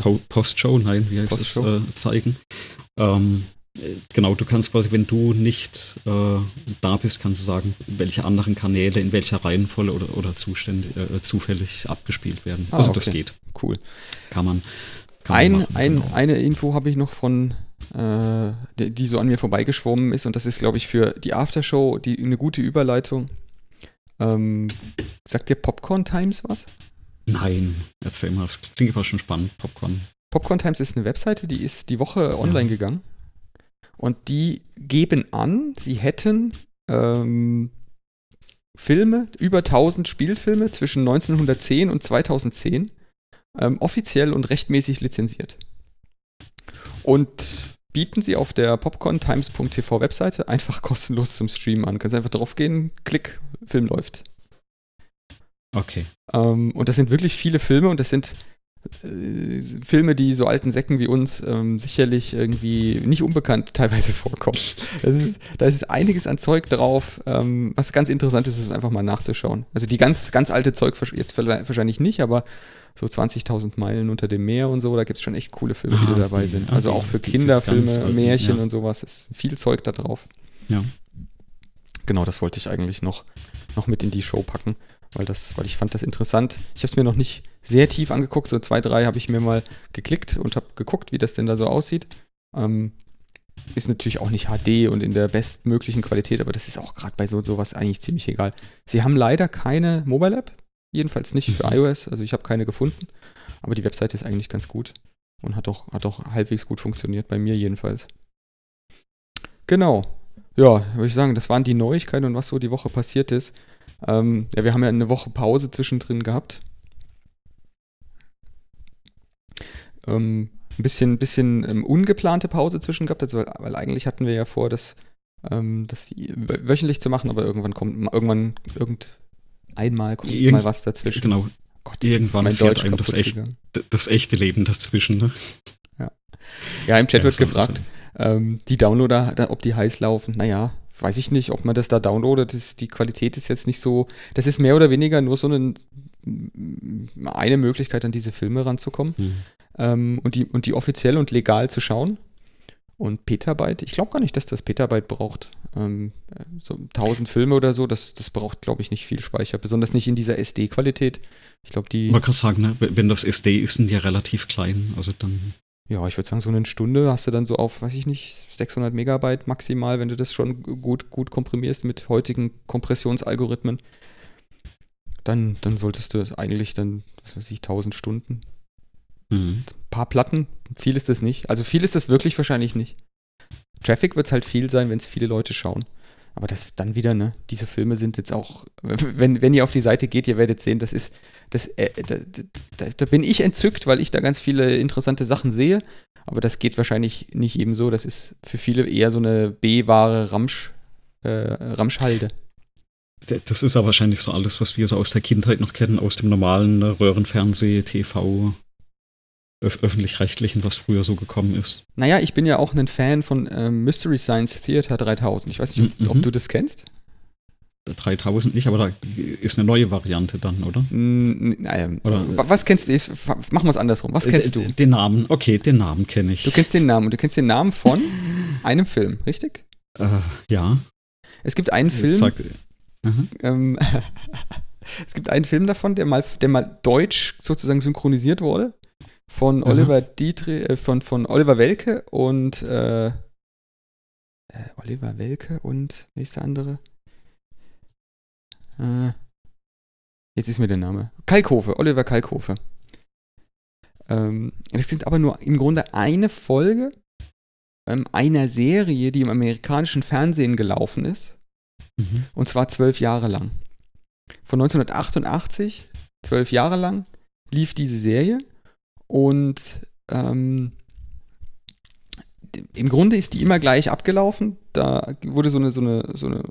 Po Postshow, nein, wie heißt Post es, äh, zeigen. Ähm, genau, du kannst quasi, wenn du nicht äh, da bist, kannst du sagen, welche anderen Kanäle in welcher Reihenfolge oder, oder Zustände, äh, zufällig abgespielt werden. Ah, also okay. das geht. Cool. Kann man. Kann ein, man machen, ein, genau. Eine Info habe ich noch von äh, die, die, so an mir vorbeigeschwommen ist. Und das ist, glaube ich, für die Aftershow die, eine gute Überleitung. Ähm, sagt dir Popcorn Times was? Nein, erzähl mal, das klingt aber schon spannend, Popcorn. Popcorn Times ist eine Webseite, die ist die Woche online ja. gegangen. Und die geben an, sie hätten ähm, Filme, über 1000 Spielfilme zwischen 1910 und 2010 ähm, offiziell und rechtmäßig lizenziert. Und bieten sie auf der popcorntimes.tv Webseite einfach kostenlos zum Streamen an. Kannst einfach drauf gehen, klick, Film läuft. Okay. Ähm, und das sind wirklich viele Filme und das sind Filme, die so alten Säcken wie uns ähm, sicherlich irgendwie nicht unbekannt teilweise vorkommen. Ist, da ist einiges an Zeug drauf, ähm, was ganz interessant ist, ist einfach mal nachzuschauen. Also die ganz, ganz alte Zeug jetzt wahrscheinlich nicht, aber so 20.000 Meilen unter dem Meer und so, da gibt es schon echt coole Filme, die ah, da dabei sind. Also okay. auch für Kinderfilme, Märchen ja. und sowas, ist viel Zeug da drauf. Ja. Genau, das wollte ich eigentlich noch, noch mit in die Show packen weil, das, weil ich fand das interessant. Ich habe es mir noch nicht sehr tief angeguckt, so zwei, drei habe ich mir mal geklickt und habe geguckt, wie das denn da so aussieht. Ähm, ist natürlich auch nicht HD und in der bestmöglichen Qualität, aber das ist auch gerade bei so sowas eigentlich ziemlich egal. Sie haben leider keine Mobile App, jedenfalls nicht für mhm. iOS, also ich habe keine gefunden, aber die Webseite ist eigentlich ganz gut und hat auch, hat auch halbwegs gut funktioniert, bei mir jedenfalls. Genau. Ja, würde ich sagen, das waren die Neuigkeiten und was so die Woche passiert ist. Ähm, ja, wir haben ja eine Woche Pause zwischendrin gehabt. Ähm, ein bisschen, bisschen ähm, ungeplante Pause zwischen gehabt, also, weil eigentlich hatten wir ja vor, das, ähm, das wöchentlich zu machen, aber irgendwann kommt, irgendwann, irgend einmal kommt Irgend, mal was dazwischen. Genau. Gott, irgendwann mein fährt einem das, echt, das echte Leben dazwischen. Ne? Ja. ja, im Chat ja, wird gefragt, ähm, die Downloader, ob die heiß laufen. Naja, weiß ich nicht, ob man das da downloadet. Das, die Qualität ist jetzt nicht so. Das ist mehr oder weniger nur so eine, eine Möglichkeit, an diese Filme ranzukommen. Mhm. Ähm, und, die, und die offiziell und legal zu schauen. Und Petabyte, ich glaube gar nicht, dass das Petabyte braucht. Ähm, so 1000 Filme oder so, das, das braucht, glaube ich, nicht viel Speicher. Besonders nicht in dieser SD-Qualität. Ich glaube, die. Man kann sagen, ne? wenn das SD ist, sind die relativ klein. Also dann ja, ich würde sagen, so eine Stunde hast du dann so auf, weiß ich nicht, 600 Megabyte maximal, wenn du das schon gut, gut komprimierst mit heutigen Kompressionsalgorithmen. Dann, dann solltest du eigentlich dann, was weiß ich, 1000 Stunden. Mhm. Ein paar Platten, viel ist das nicht. Also viel ist das wirklich wahrscheinlich nicht. Traffic wird es halt viel sein, wenn es viele Leute schauen. Aber das dann wieder, ne, diese Filme sind jetzt auch, wenn, wenn ihr auf die Seite geht, ihr werdet sehen, das ist, das, äh, da, da, da, bin ich entzückt, weil ich da ganz viele interessante Sachen sehe. Aber das geht wahrscheinlich nicht eben so. Das ist für viele eher so eine B-wahre Ramsch, äh, Ramschhalde. Das ist ja wahrscheinlich so alles, was wir so aus der Kindheit noch kennen, aus dem normalen Röhrenfernseh, TV, öffentlich-rechtlichen, was früher so gekommen ist. Naja, ich bin ja auch ein Fan von ähm, Mystery Science Theater 3000. Ich weiß nicht, mhm. ob du das kennst. 3000 nicht, aber da ist eine neue Variante dann, oder? Naja, oder was kennst du? Machen wir es andersrum. Was kennst du? Den Namen, okay, den Namen kenne ich. Du kennst den Namen und du kennst den Namen von einem Film, richtig? Äh, ja. Es gibt einen Film. Sag, ähm, es gibt einen Film davon, der mal, der mal deutsch sozusagen synchronisiert wurde von Oliver Dietrich, äh, von, von Oliver Welke und äh, äh, Oliver Welke und nächster andere. Äh, jetzt ist mir der Name. Kalkhofe, Oliver Kalkhofe. Ähm, das sind aber nur im Grunde eine Folge ähm, einer Serie, die im amerikanischen Fernsehen gelaufen ist. Mhm. Und zwar zwölf Jahre lang. Von 1988, zwölf Jahre lang, lief diese Serie. Und ähm, im Grunde ist die immer gleich abgelaufen. Da wurde so eine, so eine, so eine,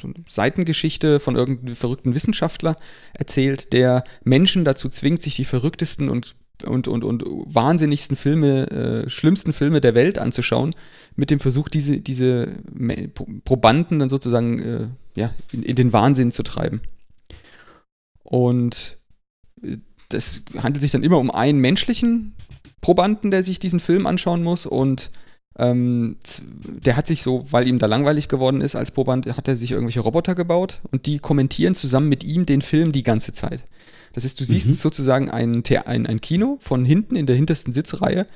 so eine Seitengeschichte von irgendeinem verrückten Wissenschaftler erzählt, der Menschen dazu zwingt, sich die verrücktesten und und, und, und wahnsinnigsten Filme, äh, schlimmsten Filme der Welt anzuschauen, mit dem Versuch, diese, diese Probanden dann sozusagen äh, ja, in, in, den Wahnsinn zu treiben. Und äh, das handelt sich dann immer um einen menschlichen Probanden, der sich diesen Film anschauen muss und Ähm, der hat sich so, weil ihm da langweilig geworden ist als Proband, hat er sich irgendwelche Roboter gebaut und die kommentieren zusammen mit ihm den Film die ganze Zeit. Das heißt, du siehst mhm. sozusagen ein, ein, ein Kino von hinten in der hintersten Sitzreihe.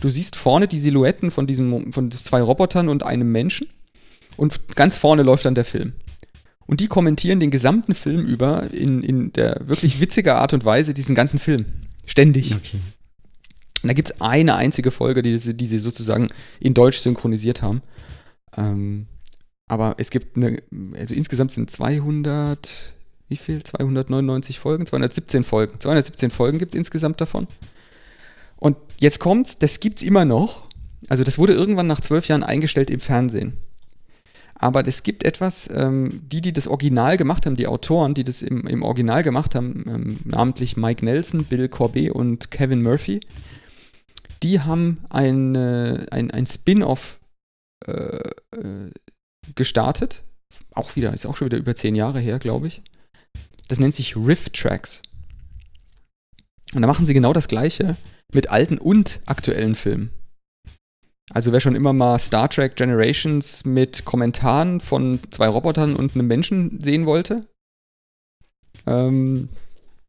Du siehst vorne die Silhouetten von diesem, von zwei Robotern und einem Menschen. Und ganz vorne läuft dann der Film. Und die kommentieren den gesamten Film über in, in der wirklich witziger Art und Weise diesen ganzen Film. Ständig. Okay. Und da gibt es eine einzige Folge, die, sie, die sie sozusagen in Deutsch synchronisiert haben. Ähm, aber es gibt eine, also insgesamt sind 200, wie viel? 299 Folgen? 217 Folgen. 217 Folgen gibt es insgesamt davon. Und jetzt kommt's, das gibt's immer noch. Also das wurde irgendwann nach zwölf Jahren eingestellt im Fernsehen. Aber es gibt etwas, ähm, die, die das Original gemacht haben, die Autoren, die das im, im Original gemacht haben, ähm, namentlich Mike Nelson, Bill Corbet und Kevin Murphy, die haben ein, äh, ein, ein Spin-off äh, äh, gestartet. Auch wieder, ist auch schon wieder über zehn Jahre her, glaube ich. Das nennt sich Riff Tracks. Und da machen sie genau das Gleiche mit alten und aktuellen Filmen. Also wer schon immer mal Star Trek Generations mit Kommentaren von zwei Robotern und einem Menschen sehen wollte, ähm,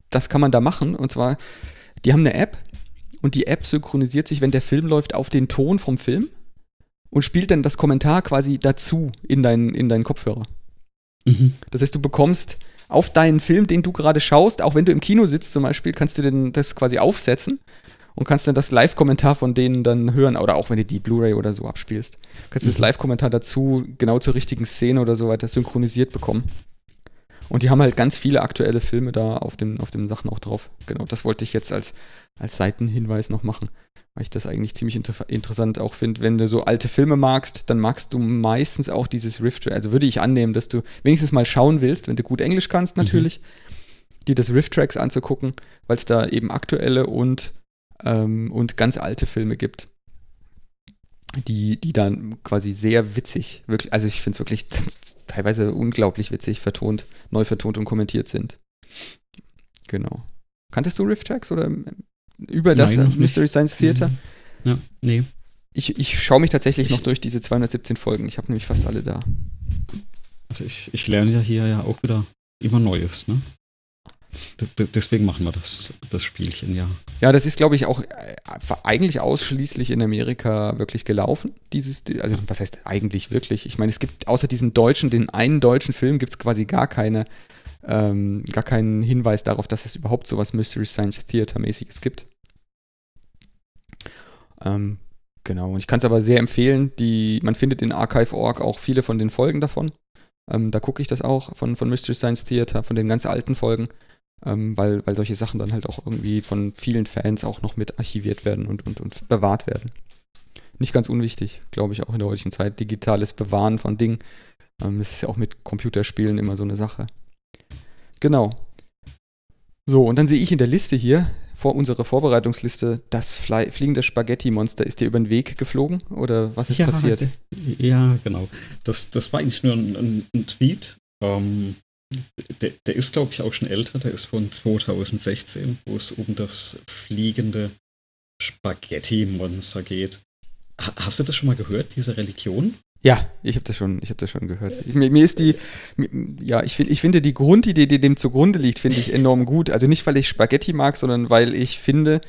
das kann man da machen. Und zwar, die haben eine App und die App synchronisiert sich, wenn der Film läuft, auf den Ton vom Film und spielt dann das Kommentar quasi dazu in, dein, in deinen Kopfhörer. Mhm. Das heißt, du bekommst auf deinen Film, den du gerade schaust, auch wenn du im Kino sitzt zum Beispiel, kannst du den, das quasi aufsetzen und kannst dann das Live-Kommentar von denen dann hören oder auch wenn du die Blu-ray oder so abspielst. Kannst du mhm. das Live-Kommentar dazu genau zur richtigen Szene oder so weiter synchronisiert bekommen. Und die haben halt ganz viele aktuelle Filme da auf dem, auf den Sachen auch drauf. Genau, das wollte ich jetzt als, als Seitenhinweis noch machen, weil ich das eigentlich ziemlich inter interessant auch finde. Wenn du so alte Filme magst, dann magst du meistens auch dieses Rift. Also würde ich annehmen, dass du wenigstens mal schauen willst, wenn du gut Englisch kannst natürlich, mhm. dir das Rift-Tracks anzugucken, weil es da eben aktuelle und ähm, und ganz alte Filme gibt, die, die dann quasi sehr witzig, wirklich, also ich finde es wirklich teilweise unglaublich witzig vertont, neu vertont und kommentiert sind. Genau. Kanntest du Riff Tracks oder über das Nein, Mystery Science Theater? Ja, nee. Ich, ich schaue mich tatsächlich noch durch diese 217 Folgen. Ich habe nämlich fast alle da. Also ich, ich lerne ja hier ja auch wieder immer Neues, ne? Deswegen machen wir das, das Spielchen, ja. Ja, das ist, glaube ich, auch äh, eigentlich ausschließlich in Amerika wirklich gelaufen. Dieses, also was heißt eigentlich wirklich? Ich meine, es gibt außer diesen deutschen, den einen deutschen Film, gibt es quasi gar keine, ähm, gar keinen Hinweis darauf, dass es überhaupt so was Mystery Science Theater-mäßiges gibt. Ähm, genau. Und ich kann es aber sehr empfehlen. Die, man findet in Archive.org auch viele von den Folgen davon. Ähm, da gucke ich das auch von, von Mystery Science Theater, von den ganz alten Folgen ähm, weil, weil solche Sachen dann halt auch irgendwie von vielen Fans auch noch mit archiviert werden und, und, und bewahrt werden. Nicht ganz unwichtig, glaube ich, auch in der heutigen Zeit. Digitales Bewahren von Dingen. Ähm, das ist ja auch mit Computerspielen immer so eine Sache. Genau. So, und dann sehe ich in der Liste hier, vor unserer Vorbereitungsliste, das Fly fliegende Spaghetti-Monster. Ist dir über den Weg geflogen oder was ist ja, passiert? Ja, genau. Das, das war eigentlich nur ein, ein, ein Tweet. Ähm, der, der ist, glaube ich, auch schon älter. Der ist von 2016, wo es um das fliegende Spaghetti-Monster geht. Hast du das schon mal gehört, diese Religion? Ja, ich habe das schon, ich habe das schon gehört. Ich, mir, mir, ist die, ja, ich, ich finde die Grundidee, die dem zugrunde liegt, finde ich enorm gut. Also nicht, weil ich Spaghetti mag, sondern weil ich finde,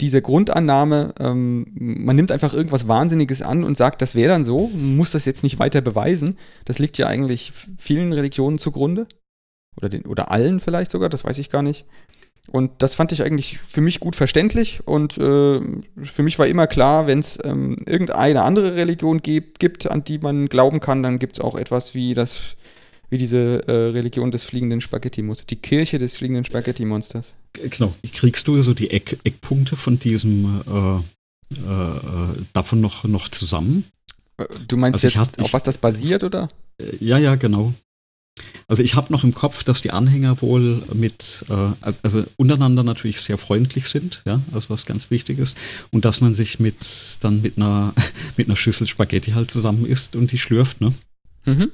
diese Grundannahme, ähm, man nimmt einfach irgendwas Wahnsinniges an und sagt, das wäre dann so, muss das jetzt nicht weiter beweisen. Das liegt ja eigentlich vielen Religionen zugrunde. Oder, den, oder allen vielleicht sogar, das weiß ich gar nicht. Und das fand ich eigentlich für mich gut verständlich. Und äh, für mich war immer klar, wenn es ähm, irgendeine andere Religion gibt, an die man glauben kann, dann gibt es auch etwas wie das wie diese äh, Religion des fliegenden Spaghetti-Monsters, die Kirche des fliegenden Spaghetti-Monsters. Genau. Kriegst du so die Eck Eckpunkte von diesem äh, äh, davon noch, noch zusammen? Äh, du meinst also jetzt, hab, auf ich, was das basiert, oder? Äh, ja, ja, genau. Also ich habe noch im Kopf, dass die Anhänger wohl mit, äh, also, also, untereinander natürlich sehr freundlich sind, ja, also was ganz wichtig ist. Und dass man sich mit dann mit einer, mit einer Schüssel Spaghetti halt zusammen isst und die schlürft, ne? Mhm.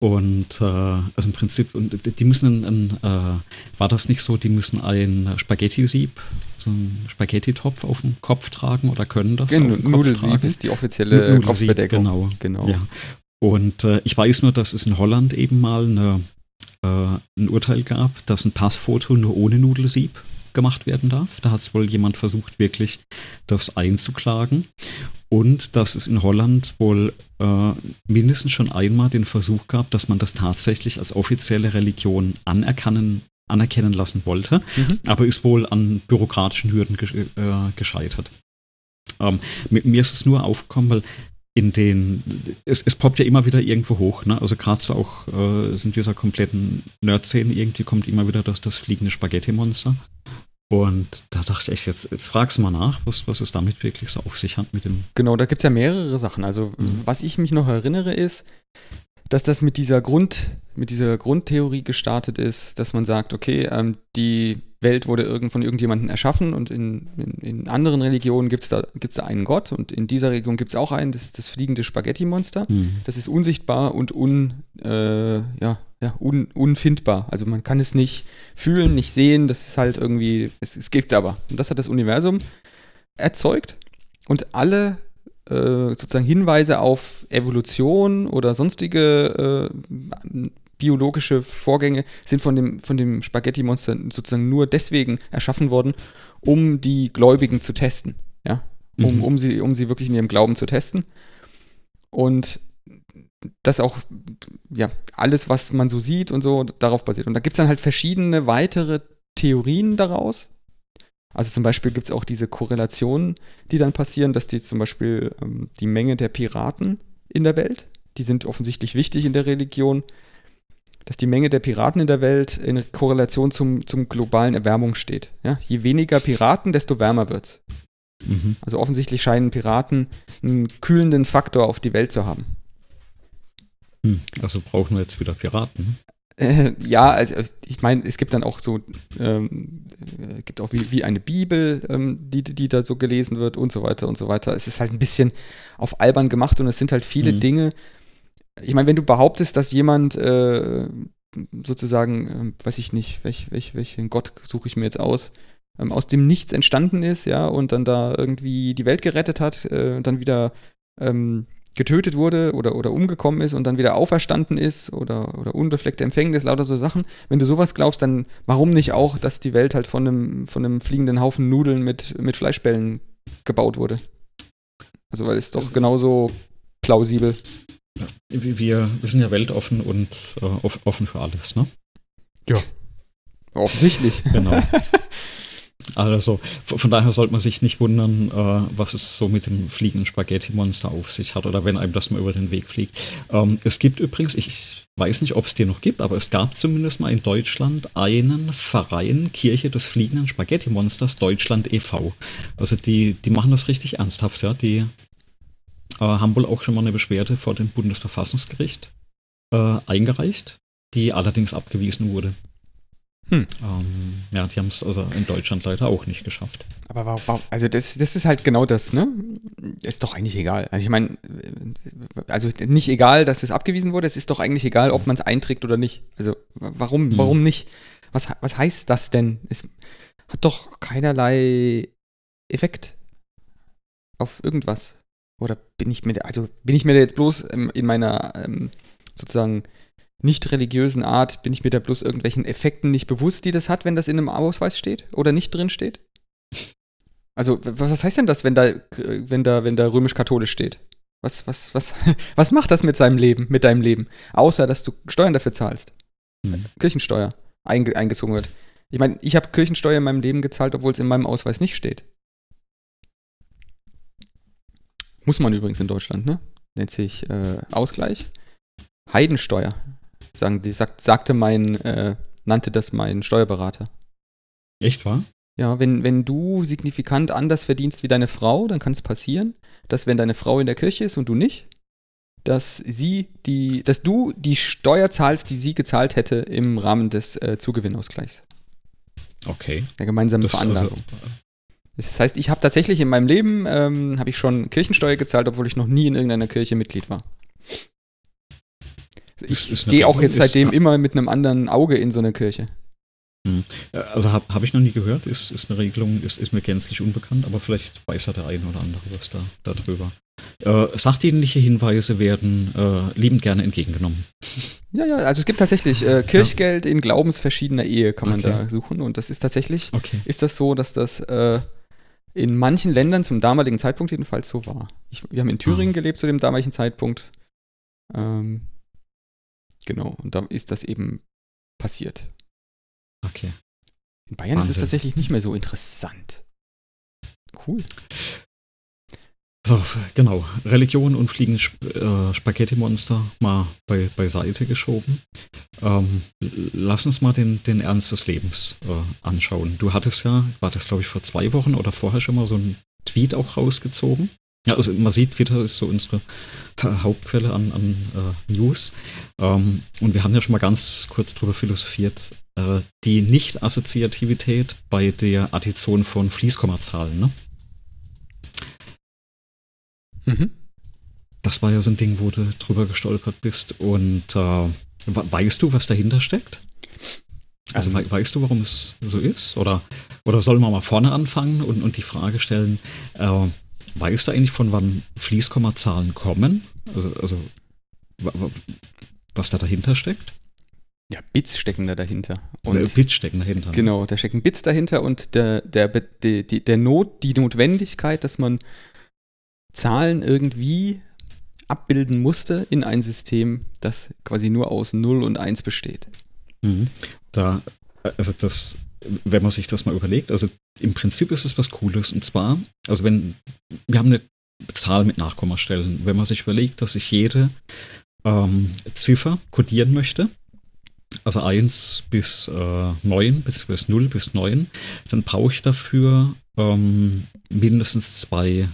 Und äh, also im Prinzip, und die müssen, ein, äh, war das nicht so, die müssen ein Spaghetti-Sieb, so einen Spaghetti-Topf auf dem Kopf tragen oder können das? Genau, Nudelsieb ist die offizielle Kopfbedeckung. Genau, genau. Ja. Und äh, ich weiß nur, dass es in Holland eben mal eine, äh, ein Urteil gab, dass ein Passfoto nur ohne Nudelsieb gemacht werden darf. Da hat es wohl jemand versucht, wirklich das einzuklagen. Und dass es in Holland wohl äh, mindestens schon einmal den Versuch gab, dass man das tatsächlich als offizielle Religion anerkennen, anerkennen lassen wollte, mhm. aber ist wohl an bürokratischen Hürden ge äh, gescheitert. Ähm, mir ist es nur aufgekommen, weil in den, es, es poppt ja immer wieder irgendwo hoch, ne? Also gerade so auch äh, in dieser kompletten Nerd-Szene irgendwie kommt immer wieder das, das fliegende Spaghetti-Monster. Und da dachte ich, jetzt, jetzt fragst du mal nach, was, was es damit wirklich so auf sich hat mit dem. Genau, da gibt es ja mehrere Sachen. Also, mhm. was ich mich noch erinnere, ist, dass das mit dieser Grund, mit dieser Grundtheorie gestartet ist, dass man sagt, okay, ähm, die Welt wurde irgend von irgendjemandem erschaffen und in, in, in anderen Religionen gibt es da, gibt's da einen Gott und in dieser Religion gibt es auch einen, das ist das fliegende Spaghetti-Monster. Mhm. Das ist unsichtbar und un, äh, ja, ja, un, unfindbar. Also man kann es nicht fühlen, nicht sehen, das ist halt irgendwie, es, es gibt aber. Und das hat das Universum erzeugt und alle äh, sozusagen Hinweise auf Evolution oder sonstige äh, biologische Vorgänge sind von dem, von dem Spaghetti-Monster sozusagen nur deswegen erschaffen worden, um die Gläubigen zu testen. Ja? Um, mhm. um, sie, um sie wirklich in ihrem Glauben zu testen. Und das auch, ja, alles, was man so sieht und so, darauf basiert. Und da gibt es dann halt verschiedene weitere Theorien daraus, also zum Beispiel gibt es auch diese Korrelationen, die dann passieren, dass die zum Beispiel ähm, die Menge der Piraten in der Welt, die sind offensichtlich wichtig in der Religion, dass die Menge der Piraten in der Welt in Korrelation zum, zum globalen Erwärmung steht. Ja? Je weniger Piraten, desto wärmer wird es. Mhm. Also offensichtlich scheinen Piraten einen kühlenden Faktor auf die Welt zu haben. Hm, also brauchen wir jetzt wieder Piraten. Äh, ja, also ich meine, es gibt dann auch so, ähm, äh, gibt auch wie, wie eine Bibel, ähm, die, die da so gelesen wird und so weiter und so weiter. Es ist halt ein bisschen auf albern gemacht und es sind halt viele mhm. Dinge. Ich meine, wenn du behauptest, dass jemand äh, sozusagen, äh, weiß ich nicht, welch, welch, welchen Gott suche ich mir jetzt aus, ähm, aus dem Nichts entstanden ist, ja, und dann da irgendwie die Welt gerettet hat, äh, dann wieder ähm, getötet wurde oder, oder umgekommen ist und dann wieder auferstanden ist oder, oder unbefleckte Empfängnis, lauter so Sachen. Wenn du sowas glaubst, dann warum nicht auch, dass die Welt halt von einem, von einem fliegenden Haufen Nudeln mit, mit Fleischbällen gebaut wurde? Also, weil es doch genauso plausibel. Wir, wir sind ja weltoffen und äh, offen für alles, ne? Ja. Offensichtlich. Genau. Also von daher sollte man sich nicht wundern, äh, was es so mit dem fliegenden Spaghetti-Monster auf sich hat oder wenn einem das mal über den Weg fliegt. Ähm, es gibt übrigens, ich weiß nicht, ob es dir noch gibt, aber es gab zumindest mal in Deutschland einen Verein Kirche des fliegenden Spaghetti-Monsters Deutschland e.V. Also die, die machen das richtig ernsthaft, ja. Die äh, haben wohl auch schon mal eine Beschwerde vor dem Bundesverfassungsgericht äh, eingereicht, die allerdings abgewiesen wurde. Hm. Ähm, ja, die haben es also in Deutschland leider auch nicht geschafft. Aber warum, also das, das ist halt genau das, ne? Ist doch eigentlich egal. Also ich meine, also nicht egal, dass es abgewiesen wurde, es ist doch eigentlich egal, ob man es einträgt oder nicht. Also warum, hm. warum nicht? Was, was heißt das denn? Es hat doch keinerlei Effekt auf irgendwas. Oder bin ich mir, also bin ich mir jetzt bloß in meiner ähm, sozusagen nicht religiösen Art bin ich mir da bloß irgendwelchen Effekten nicht bewusst, die das hat, wenn das in einem Ausweis steht oder nicht drin steht? Also, was heißt denn das, wenn da, wenn da, wenn da römisch-katholisch steht? Was, was, was, was macht das mit seinem Leben, mit deinem Leben? Außer, dass du Steuern dafür zahlst. Mhm. Kirchensteuer einge eingezogen wird. Ich meine, ich habe Kirchensteuer in meinem Leben gezahlt, obwohl es in meinem Ausweis nicht steht. Muss man übrigens in Deutschland, ne? Nennt sich äh, Ausgleich. Heidensteuer sagen die, sagt, sagte mein, äh, nannte das mein Steuerberater. Echt wahr? Ja, wenn, wenn du signifikant anders verdienst wie deine Frau, dann kann es passieren, dass wenn deine Frau in der Kirche ist und du nicht, dass sie die, dass du die Steuer zahlst, die sie gezahlt hätte im Rahmen des äh, Zugewinnausgleichs. Okay. Der gemeinsamen das Veranlagung. Also, das heißt, ich habe tatsächlich in meinem Leben ähm, habe ich schon Kirchensteuer gezahlt, obwohl ich noch nie in irgendeiner Kirche Mitglied war. Ich gehe auch jetzt seitdem immer mit einem anderen Auge in so eine Kirche. Hm. Äh, also habe hab ich noch nie gehört, ist, ist eine Regelung, ist, ist mir gänzlich unbekannt, aber vielleicht weiß ja der eine oder andere was da darüber. Äh, sachdienliche Hinweise werden äh, liebend gerne entgegengenommen. Ja, ja, also es gibt tatsächlich äh, Kirchgeld ja. in glaubensverschiedener Ehe, kann man okay. da suchen. Und das ist tatsächlich, okay. ist das so, dass das äh, in manchen Ländern zum damaligen Zeitpunkt jedenfalls so war. Ich, wir haben in Thüringen ah. gelebt zu dem damaligen Zeitpunkt. Ähm, genau, und da ist das eben passiert. Okay. In Bayern Wahnsinn. ist es tatsächlich nicht mehr so interessant. Cool. So, genau. Religion und fliegende äh, Spaghetti-Monster mal bei, beiseite geschoben. Ähm, lass uns mal den, den Ernst des Lebens äh, anschauen. Du hattest ja, war das glaube ich vor zwei Wochen oder vorher schon mal so einen Tweet auch rausgezogen. Ja, also man sieht, Twitter ist so unsere Hauptquelle an, an äh, News. Ähm, und wir haben ja schon mal ganz kurz drüber philosophiert, äh, die Nicht-Assoziativität bei der Addition von Fließkommazahlen. Ne? Mhm. Das war ja so ein Ding, wo du drüber gestolpert bist. Und äh, weißt du, was dahinter steckt? Also we weißt du, warum es so ist? Oder, oder sollen wir mal vorne anfangen und, und die Frage stellen, äh, weißt du eigentlich, von wann Fließkommazahlen kommen? Also, also was da dahinter steckt? Ja, Bits stecken da dahinter. Und äh, Bits stecken dahinter. Ne? Genau, da stecken Bits dahinter und der, der, die, der Not, die Notwendigkeit, dass man Zahlen irgendwie abbilden musste in ein System, das quasi nur aus 0 und 1 besteht. Mhm. Da, also das, wenn man sich das mal überlegt, also im Prinzip ist es was Cooles. Und zwar, also wenn, wir haben eine Zahl mit Nachkommastellen. Wenn man sich überlegt, dass ich jede ähm, Ziffer kodieren möchte, also 1 bis äh, 9, beziehungsweise 0 bis 9, dann brauche ich dafür ähm, mindestens zwei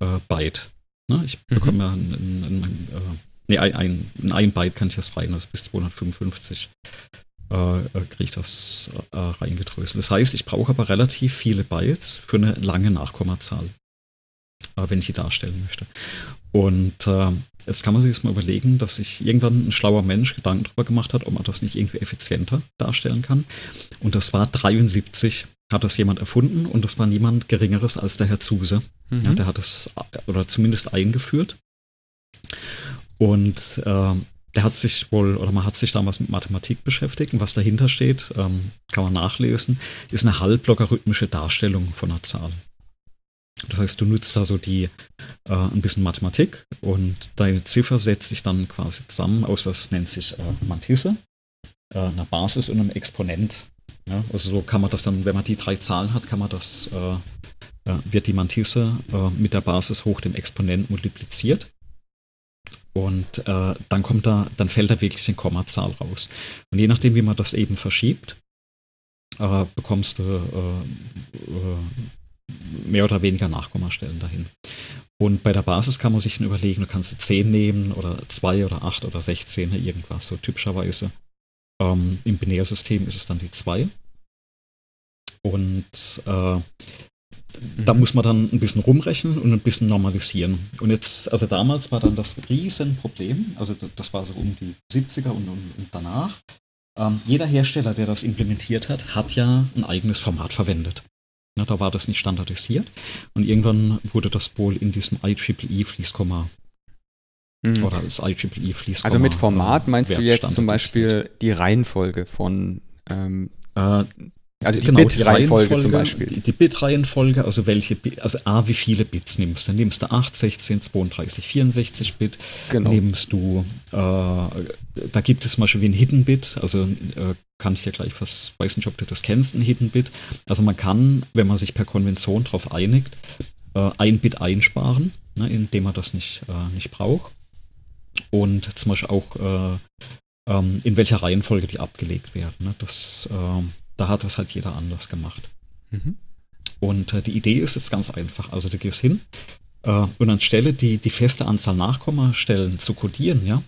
äh, Byte. Ne? Ich mhm. bekomme ja ein, ein, ein, äh, nee, ein, ein, ein Byte kann ich das rein, also bis 255 äh, äh, kriege ich das äh, reingedröselt. Das heißt, ich brauche aber relativ viele Bytes für eine lange Nachkommazahl, äh, wenn ich die darstellen möchte. Und äh, jetzt kann man sich jetzt mal überlegen, dass sich irgendwann ein schlauer Mensch Gedanken darüber gemacht hat, ob man das nicht irgendwie effizienter darstellen kann. Und das war 73 hat das jemand erfunden und das war niemand Geringeres als der Herr Zuse. Mhm. Ja, der hat es oder zumindest eingeführt. Und äh, der hat sich wohl, oder man hat sich damals mit Mathematik beschäftigt und was dahinter steht, ähm, kann man nachlesen, ist eine halblogarithmische Darstellung von einer Zahl. Das heißt, du nutzt da so die äh, ein bisschen Mathematik und deine Ziffer setzt sich dann quasi zusammen aus, was nennt sich äh, Mantisse, äh, einer Basis und einem Exponent ja, also so kann man das dann, wenn man die drei Zahlen hat, kann man das, äh, äh, wird die Mantisse äh, mit der Basis hoch dem Exponent multipliziert. Und äh, dann kommt da, dann fällt da wirklich eine Kommazahl raus. Und je nachdem, wie man das eben verschiebt, äh, bekommst du äh, mehr oder weniger Nachkommastellen dahin. Und bei der Basis kann man sich dann überlegen, du kannst 10 nehmen oder 2 oder 8 oder 16 irgendwas, so typischerweise. Ähm, Im Binärsystem ist es dann die 2. Und äh, mhm. da muss man dann ein bisschen rumrechnen und ein bisschen normalisieren. Und jetzt, also damals war dann das Riesenproblem, also das war so um die 70er und, und, und danach. Ähm, jeder Hersteller, der das implementiert hat, hat ja ein eigenes Format verwendet. Ja, da war das nicht standardisiert. Und irgendwann wurde das wohl in diesem IEEE Fließkomma Mhm. Oder das IEEE Fließkomma. Also mit Format meinst du jetzt zum Beispiel die Reihenfolge von ähm, äh, also die genau, Bit-Reihenfolge zum Beispiel. Die, die Bit-Reihenfolge, also welche also A, wie viele Bits nimmst du? Dann nimmst du 8, 16, 32, 64 Bit. Genau. Nimmst du, äh, da gibt es zum Beispiel wie ein Hidden Bit, also äh, kann ich dir gleich was, weiß nicht, ob du das kennst, ein Hidden Bit. Also man kann, wenn man sich per Konvention darauf einigt, äh, ein Bit einsparen, ne, indem man das nicht, äh, nicht braucht und zum Beispiel auch äh, ähm, in welcher Reihenfolge die abgelegt werden. Ne? Das, äh, da hat das halt jeder anders gemacht. Mhm. Und äh, die Idee ist jetzt ganz einfach. Also du gehst hin äh, und anstelle die, die feste Anzahl Nachkommastellen zu codieren, ja,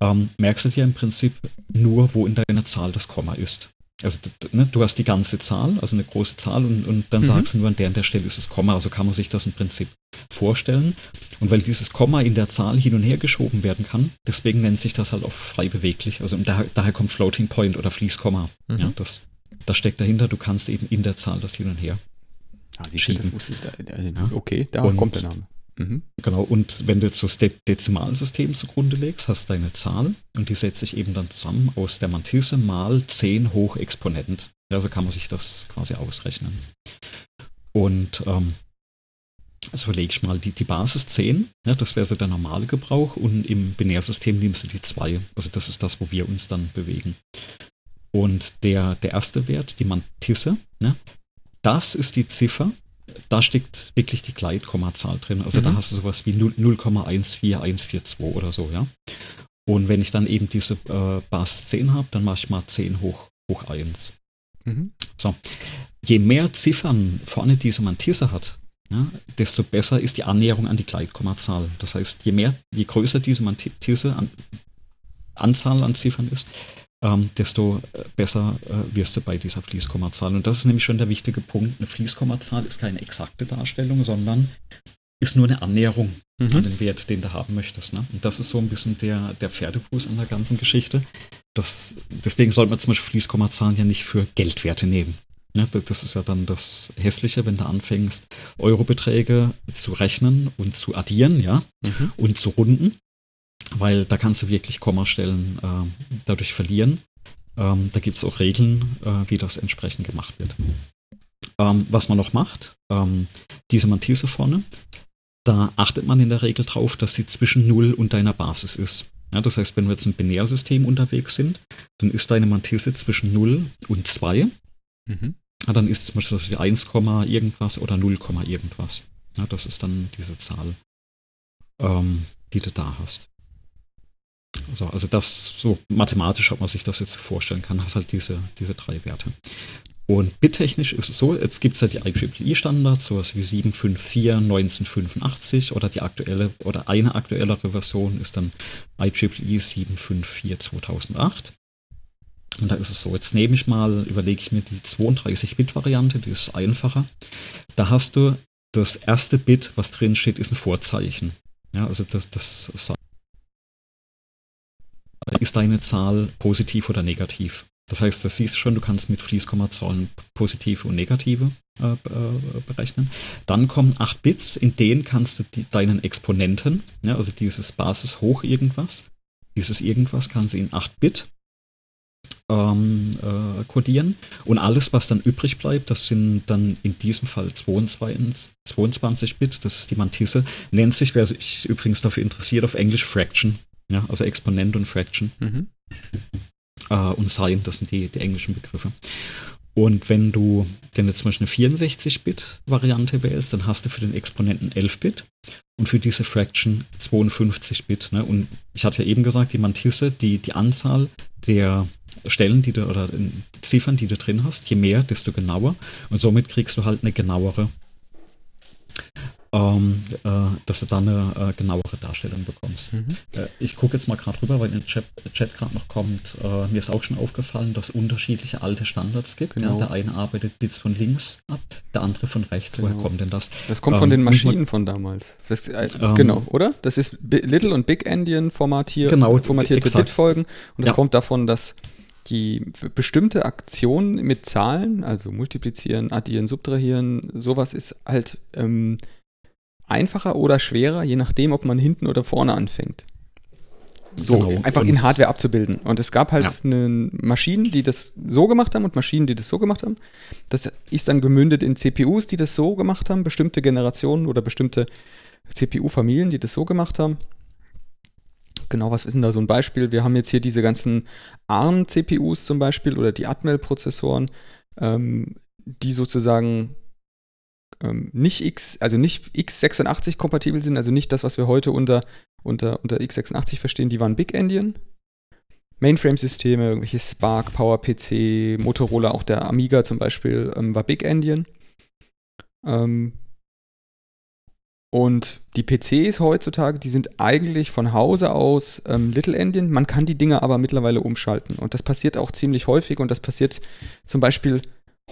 ähm, merkst du dir im Prinzip nur, wo in deiner Zahl das Komma ist. Also ne, du hast die ganze Zahl, also eine große Zahl und, und dann mhm. sagst du nur an der und der Stelle ist das Komma. Also kann man sich das im Prinzip vorstellen. Und weil dieses Komma in der Zahl hin und her geschoben werden kann, deswegen nennt sich das halt auch frei beweglich. Also daher, daher kommt Floating Point oder Fließkomma. Mhm. Ja, das, das steckt dahinter. Du kannst eben in der Zahl das hin und her ah, schieben. Das, da, okay, da und, kommt der Name. Mhm. Genau, und wenn du jetzt das De Dezimalsystem zugrunde legst, hast du deine Zahl und die setzt sich eben dann zusammen aus der Mantisse mal 10 hoch Exponent. Also kann man sich das quasi ausrechnen. Und ähm, also verlege ich mal die, die Basis 10, ja, das wäre so der normale Gebrauch und im Binärsystem nimmst du die 2. Also das ist das, wo wir uns dann bewegen. Und der, der erste Wert, die Mantisse, ja, das ist die Ziffer, da steckt wirklich die Gleitkommazahl drin. Also mhm. da hast du sowas wie 0,14142 oder so, ja. Und wenn ich dann eben diese äh, Basis 10 habe, dann mache ich mal 10 hoch, hoch 1. Mhm. So. Je mehr Ziffern vorne diese Mantisse hat, ja, desto besser ist die Annäherung an die Gleitkommazahl. Das heißt, je mehr, je größer diese Mantisse an, Anzahl an Ziffern ist, ähm, desto äh, besser äh, wirst du bei dieser Fließkommazahl. Und das ist nämlich schon der wichtige Punkt. Eine Fließkommazahl ist keine exakte Darstellung, sondern ist nur eine Annäherung mhm. an den Wert, den du haben möchtest. Ne? Und das ist so ein bisschen der, der Pferdefuß an der ganzen Geschichte. Das, deswegen sollte man zum Beispiel Fließkommazahlen ja nicht für Geldwerte nehmen. Ne? das ist ja dann das Hässliche, wenn du anfängst, Eurobeträge zu rechnen und zu addieren, ja, mhm. und zu runden weil da kannst du wirklich Kommastellen äh, dadurch verlieren. Ähm, da gibt es auch Regeln, äh, wie das entsprechend gemacht wird. Ähm, was man noch macht, ähm, diese Mantisse vorne, da achtet man in der Regel drauf, dass sie zwischen 0 und deiner Basis ist. Ja, das heißt, wenn wir jetzt im Binärsystem unterwegs sind, dann ist deine Mantisse zwischen 0 und 2. Mhm. Ja, dann ist es zum Beispiel wie 1, irgendwas oder 0, irgendwas. Ja, das ist dann diese Zahl, ähm, die du da hast. So, also das, so mathematisch, ob man sich das jetzt vorstellen kann, hast halt diese, diese drei Werte. Und bittechnisch ist es so, jetzt gibt es ja die IEEE-Standards, sowas wie 754 1985 oder die aktuelle oder eine aktuellere Version ist dann IEEE 754 2008. Und da ist es so, jetzt nehme ich mal, überlege ich mir die 32-Bit-Variante, die ist einfacher. Da hast du das erste Bit, was drin steht, ist ein Vorzeichen. Ja, also das, das ist deine Zahl positiv oder negativ. Das heißt, das siehst du schon, du kannst mit Fließkommazahlen positive und negative äh, äh, berechnen. Dann kommen 8 Bits, in denen kannst du die, deinen Exponenten, ja, also dieses Basis hoch irgendwas, dieses irgendwas kannst du in 8 Bit ähm, äh, codieren. Und alles, was dann übrig bleibt, das sind dann in diesem Fall 22, 22 Bit, das ist die Mantisse, nennt sich, wer sich übrigens dafür interessiert, auf Englisch Fraction. Ja, also Exponent und Fraction. Mhm. Äh, und Sign, das sind die, die englischen Begriffe. Und wenn du denn jetzt zum Beispiel eine 64-Bit-Variante wählst, dann hast du für den Exponenten 11-Bit und für diese Fraction 52-Bit. Ne? Und ich hatte ja eben gesagt, die Mantisse, die, die Anzahl der Stellen, die du oder Ziffern, die du drin hast, je mehr, desto genauer. Und somit kriegst du halt eine genauere ähm, äh, dass du da eine äh, genauere Darstellung bekommst. Mhm. Äh, ich gucke jetzt mal gerade rüber, weil in den Chat, Chat gerade noch kommt. Äh, mir ist auch schon aufgefallen, dass es unterschiedliche alte Standards gibt. Genau. Ja, der eine arbeitet Bits von links ab, der andere von rechts. Genau. Woher kommt denn das? Das kommt ähm, von den Maschinen von damals. Das, äh, ähm, genau, oder? Das ist Little und Big Endian formatiert, genau, formatierte Bitfolgen. Und das ja. kommt davon, dass die bestimmte Aktionen mit Zahlen, also multiplizieren, addieren, subtrahieren, sowas ist halt ähm, einfacher oder schwerer, je nachdem, ob man hinten oder vorne anfängt. So, genau. einfach und in Hardware abzubilden. Und es gab halt ja. Maschinen, die das so gemacht haben und Maschinen, die das so gemacht haben. Das ist dann gemündet in CPUs, die das so gemacht haben, bestimmte Generationen oder bestimmte CPU-Familien, die das so gemacht haben. Genau, was ist denn da so ein Beispiel? Wir haben jetzt hier diese ganzen ARM-CPUs zum Beispiel oder die Atmel-Prozessoren, ähm, die sozusagen ähm, nicht X, also nicht x86 kompatibel sind, also nicht das, was wir heute unter, unter, unter x86 verstehen, die waren Big Endian. Mainframe-Systeme, irgendwelche Spark, PowerPC, Motorola, auch der Amiga zum Beispiel, ähm, war Big Endian. Ähm, Und die PCs heutzutage, die sind eigentlich von Hause aus ähm, Little Endian. Man kann die Dinge aber mittlerweile umschalten. Und das passiert auch ziemlich häufig. Und das passiert zum Beispiel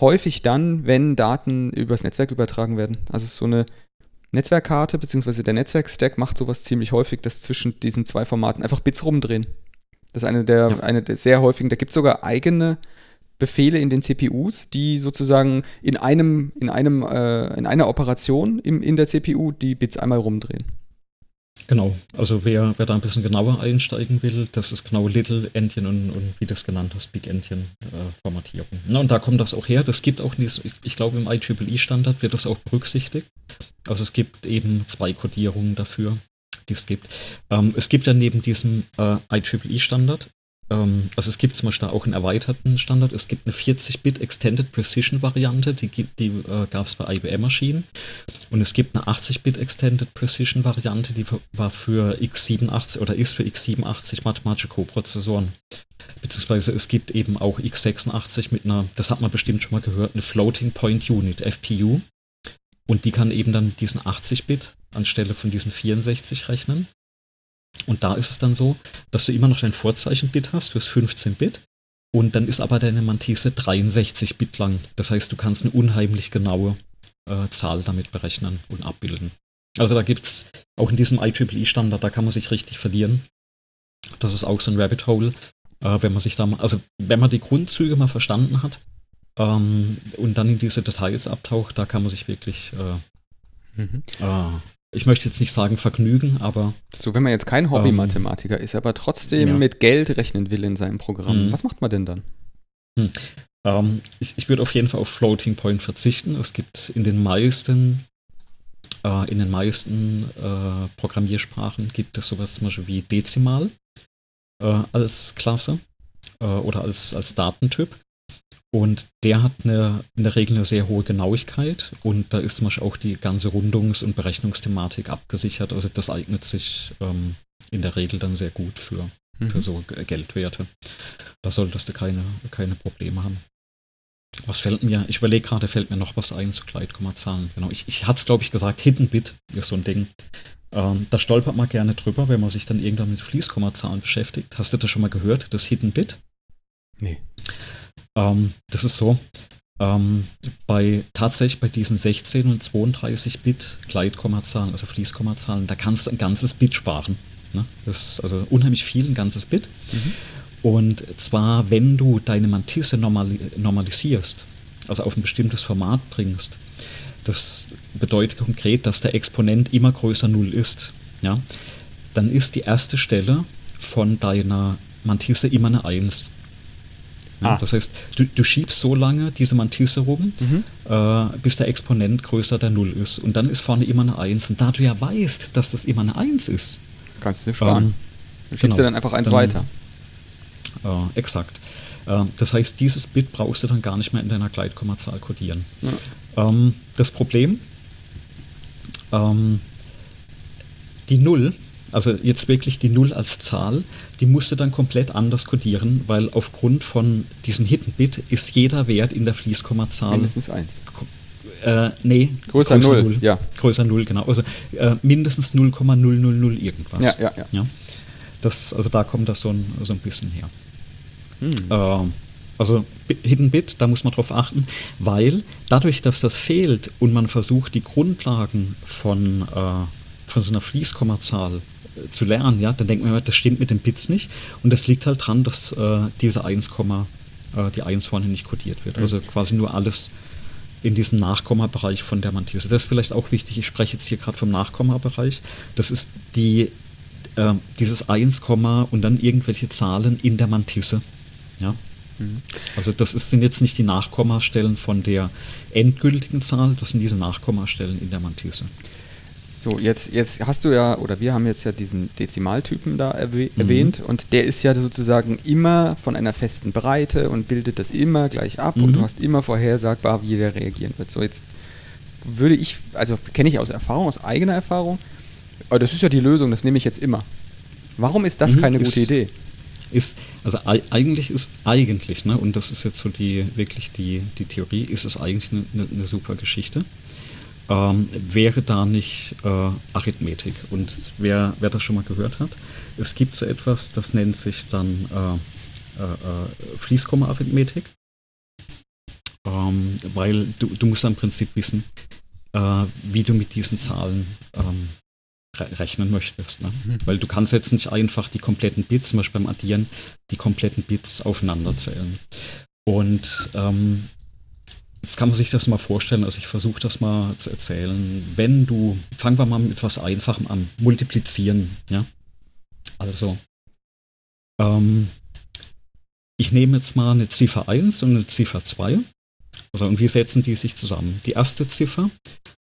häufig dann, wenn Daten übers Netzwerk übertragen werden. Also so eine Netzwerkkarte bzw. der Netzwerkstack macht sowas ziemlich häufig, dass zwischen diesen zwei Formaten einfach Bits rumdrehen. Das ist eine der, ja. eine der sehr häufigen, da gibt es sogar eigene Befehle in den CPUs, die sozusagen in einem, in einem, äh, in einer Operation im, in der CPU die Bits einmal rumdrehen. Genau, also wer, wer da ein bisschen genauer einsteigen will, das ist genau Little Endian und, und wie du es genannt hast, Big Endian äh, Formatierung. Na, und da kommt das auch her. Das gibt auch, nicht, ich glaube im IEEE-Standard wird das auch berücksichtigt. Also es gibt eben zwei Codierungen dafür, die es gibt. Ähm, es gibt ja neben diesem äh, IEEE-Standard ähm, also es gibt zum Beispiel auch einen erweiterten Standard. Es gibt eine 40-Bit Extended Precision Variante, die, die äh, gab es bei IBM-Maschinen. Und es gibt eine 80-Bit Extended Precision Variante, die war für x87 oder ist für x87 mathematische Koprozessoren. Beziehungsweise es gibt eben auch x86 mit einer, das hat man bestimmt schon mal gehört, eine Floating Point Unit, FPU. Und die kann eben dann diesen 80-Bit anstelle von diesen 64 rechnen. Und da ist es dann so, dass du immer noch dein Vorzeichen-Bit hast, du hast 15 Bit. Und dann ist aber deine Mantisse 63 Bit lang. Das heißt, du kannst eine unheimlich genaue äh, Zahl damit berechnen und abbilden. Also da gibt es auch in diesem IEEE-Standard, da kann man sich richtig verlieren. Das ist auch so ein Rabbit Hole, äh, wenn man sich da mal, also wenn man die Grundzüge mal verstanden hat ähm, und dann in diese Details abtaucht, da kann man sich wirklich äh, mhm. Ich möchte jetzt nicht sagen Vergnügen, aber. So, wenn man jetzt kein Hobby-Mathematiker ähm, ist, aber trotzdem ja. mit Geld rechnen will in seinem Programm, mhm. was macht man denn dann? Hm. Ähm, ich, ich würde auf jeden Fall auf Floating Point verzichten. Es gibt in den meisten, äh, in den meisten äh, Programmiersprachen gibt es sowas zum Beispiel wie Dezimal äh, als Klasse äh, oder als, als Datentyp. Und der hat eine, in der Regel eine sehr hohe Genauigkeit und da ist zum Beispiel auch die ganze Rundungs- und Berechnungsthematik abgesichert. Also das eignet sich ähm, in der Regel dann sehr gut für, mhm. für so Geldwerte. Da solltest du keine, keine Probleme haben. Was fällt mir, ich überlege gerade, fällt mir noch was ein zu Gleitkommazahlen. Genau, ich, ich hatte es, glaube ich, gesagt, Hidden Bit ist so ein Ding. Ähm, da stolpert man gerne drüber, wenn man sich dann irgendwann mit Fließkommazahlen beschäftigt. Hast du das schon mal gehört, das Hidden Bit? Nee. Ähm, das ist so. Ähm, bei tatsächlich bei diesen 16 und 32 Bit Gleitkommazahlen, also Fließkommazahlen, da kannst du ein ganzes Bit sparen. Ne? Das ist also unheimlich viel, ein ganzes Bit. Mhm. Und zwar, wenn du deine Mantisse normali normalisierst, also auf ein bestimmtes Format bringst, das bedeutet konkret, dass der Exponent immer größer 0 ist. Ja? Dann ist die erste Stelle von deiner Mantisse immer eine 1. Ah. Das heißt, du, du, schiebst so lange diese Mantisse rum, mhm. äh, bis der Exponent größer der Null ist. Und dann ist vorne immer eine 1. Und da du ja weißt, dass das immer eine 1 ist, kannst du dir sparen. Ähm, du schiebst genau, ja dann einfach eins dann, weiter. Äh, exakt. Äh, das heißt, dieses Bit brauchst du dann gar nicht mehr in deiner Gleitkommazahl kodieren. Ja. Ähm, das Problem, ähm, die Null also jetzt wirklich die Null als Zahl, die musste dann komplett anders codieren, weil aufgrund von diesem Hidden Bit ist jeder Wert in der Fließkommazahl. Mindestens 1. Äh, nee, größer, größer 0, 0, ja. Größer 0, genau. Also äh, mindestens 0,000 irgendwas. Ja, ja, ja. ja? Das, also da kommt das so ein, so ein bisschen her. Hm. Äh, also Hidden Bit, da muss man drauf achten, weil dadurch, dass das fehlt und man versucht, die Grundlagen von, äh, von so einer Fließkommazahl zu lernen, ja, dann denkt man, das stimmt mit den Bits nicht. Und das liegt halt dran, dass äh, diese 1, äh, die 1 vorne nicht kodiert wird. Also quasi nur alles in diesem Nachkommabereich von der Mantisse. Das ist vielleicht auch wichtig, ich spreche jetzt hier gerade vom Nachkommabereich. Das ist die, äh, dieses 1, und dann irgendwelche Zahlen in der Mantisse. Ja. Mhm. Also das ist, sind jetzt nicht die Nachkommastellen von der endgültigen Zahl, das sind diese Nachkommastellen in der Mantisse. So, jetzt, jetzt hast du ja, oder wir haben jetzt ja diesen Dezimaltypen da erwäh mhm. erwähnt und der ist ja sozusagen immer von einer festen Breite und bildet das immer gleich ab mhm. und du hast immer vorhersagbar, wie der reagieren wird. So, jetzt würde ich, also kenne ich aus Erfahrung, aus eigener Erfahrung, aber das ist ja die Lösung, das nehme ich jetzt immer. Warum ist das mhm, keine ist, gute Idee? Ist, also eigentlich ist eigentlich, ne, und das ist jetzt so die wirklich die, die Theorie, ist es eigentlich eine, eine, eine super Geschichte. Ähm, wäre da nicht äh, Arithmetik. Und wer, wer das schon mal gehört hat, es gibt so etwas, das nennt sich dann äh, äh, äh Fließkomma-Arithmetik. Ähm, weil du, du musst im Prinzip wissen, äh, wie du mit diesen Zahlen ähm, rechnen möchtest. Ne? Mhm. Weil du kannst jetzt nicht einfach die kompletten Bits, zum Beispiel beim Addieren, die kompletten Bits aufeinander zählen. Und ähm, jetzt kann man sich das mal vorstellen, also ich versuche das mal zu erzählen. Wenn du, fangen wir mal mit etwas Einfachem an, multiplizieren. Ja? Also, ähm, ich nehme jetzt mal eine Ziffer 1 und eine Ziffer 2. Also, und wie setzen die sich zusammen? Die erste Ziffer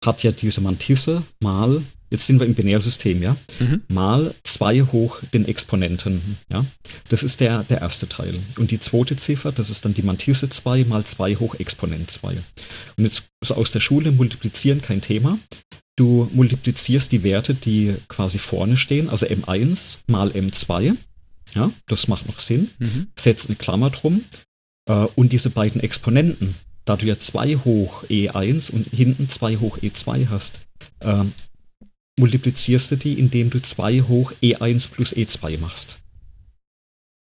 hat ja diese Mantisse mal jetzt sind wir im Binärsystem, ja, mhm. mal 2 hoch den Exponenten, ja. Das ist der, der erste Teil. Und die zweite Ziffer, das ist dann die Mantisse 2 mal 2 hoch Exponent 2. Und jetzt also aus der Schule multiplizieren kein Thema. Du multiplizierst die Werte, die quasi vorne stehen, also M1 mal M2. Ja, das macht noch Sinn. Mhm. Setzt eine Klammer drum. Äh, und diese beiden Exponenten, da du ja 2 hoch E1 und hinten 2 hoch E2 hast, äh, multiplizierst du die, indem du 2 hoch E1 plus E2 machst.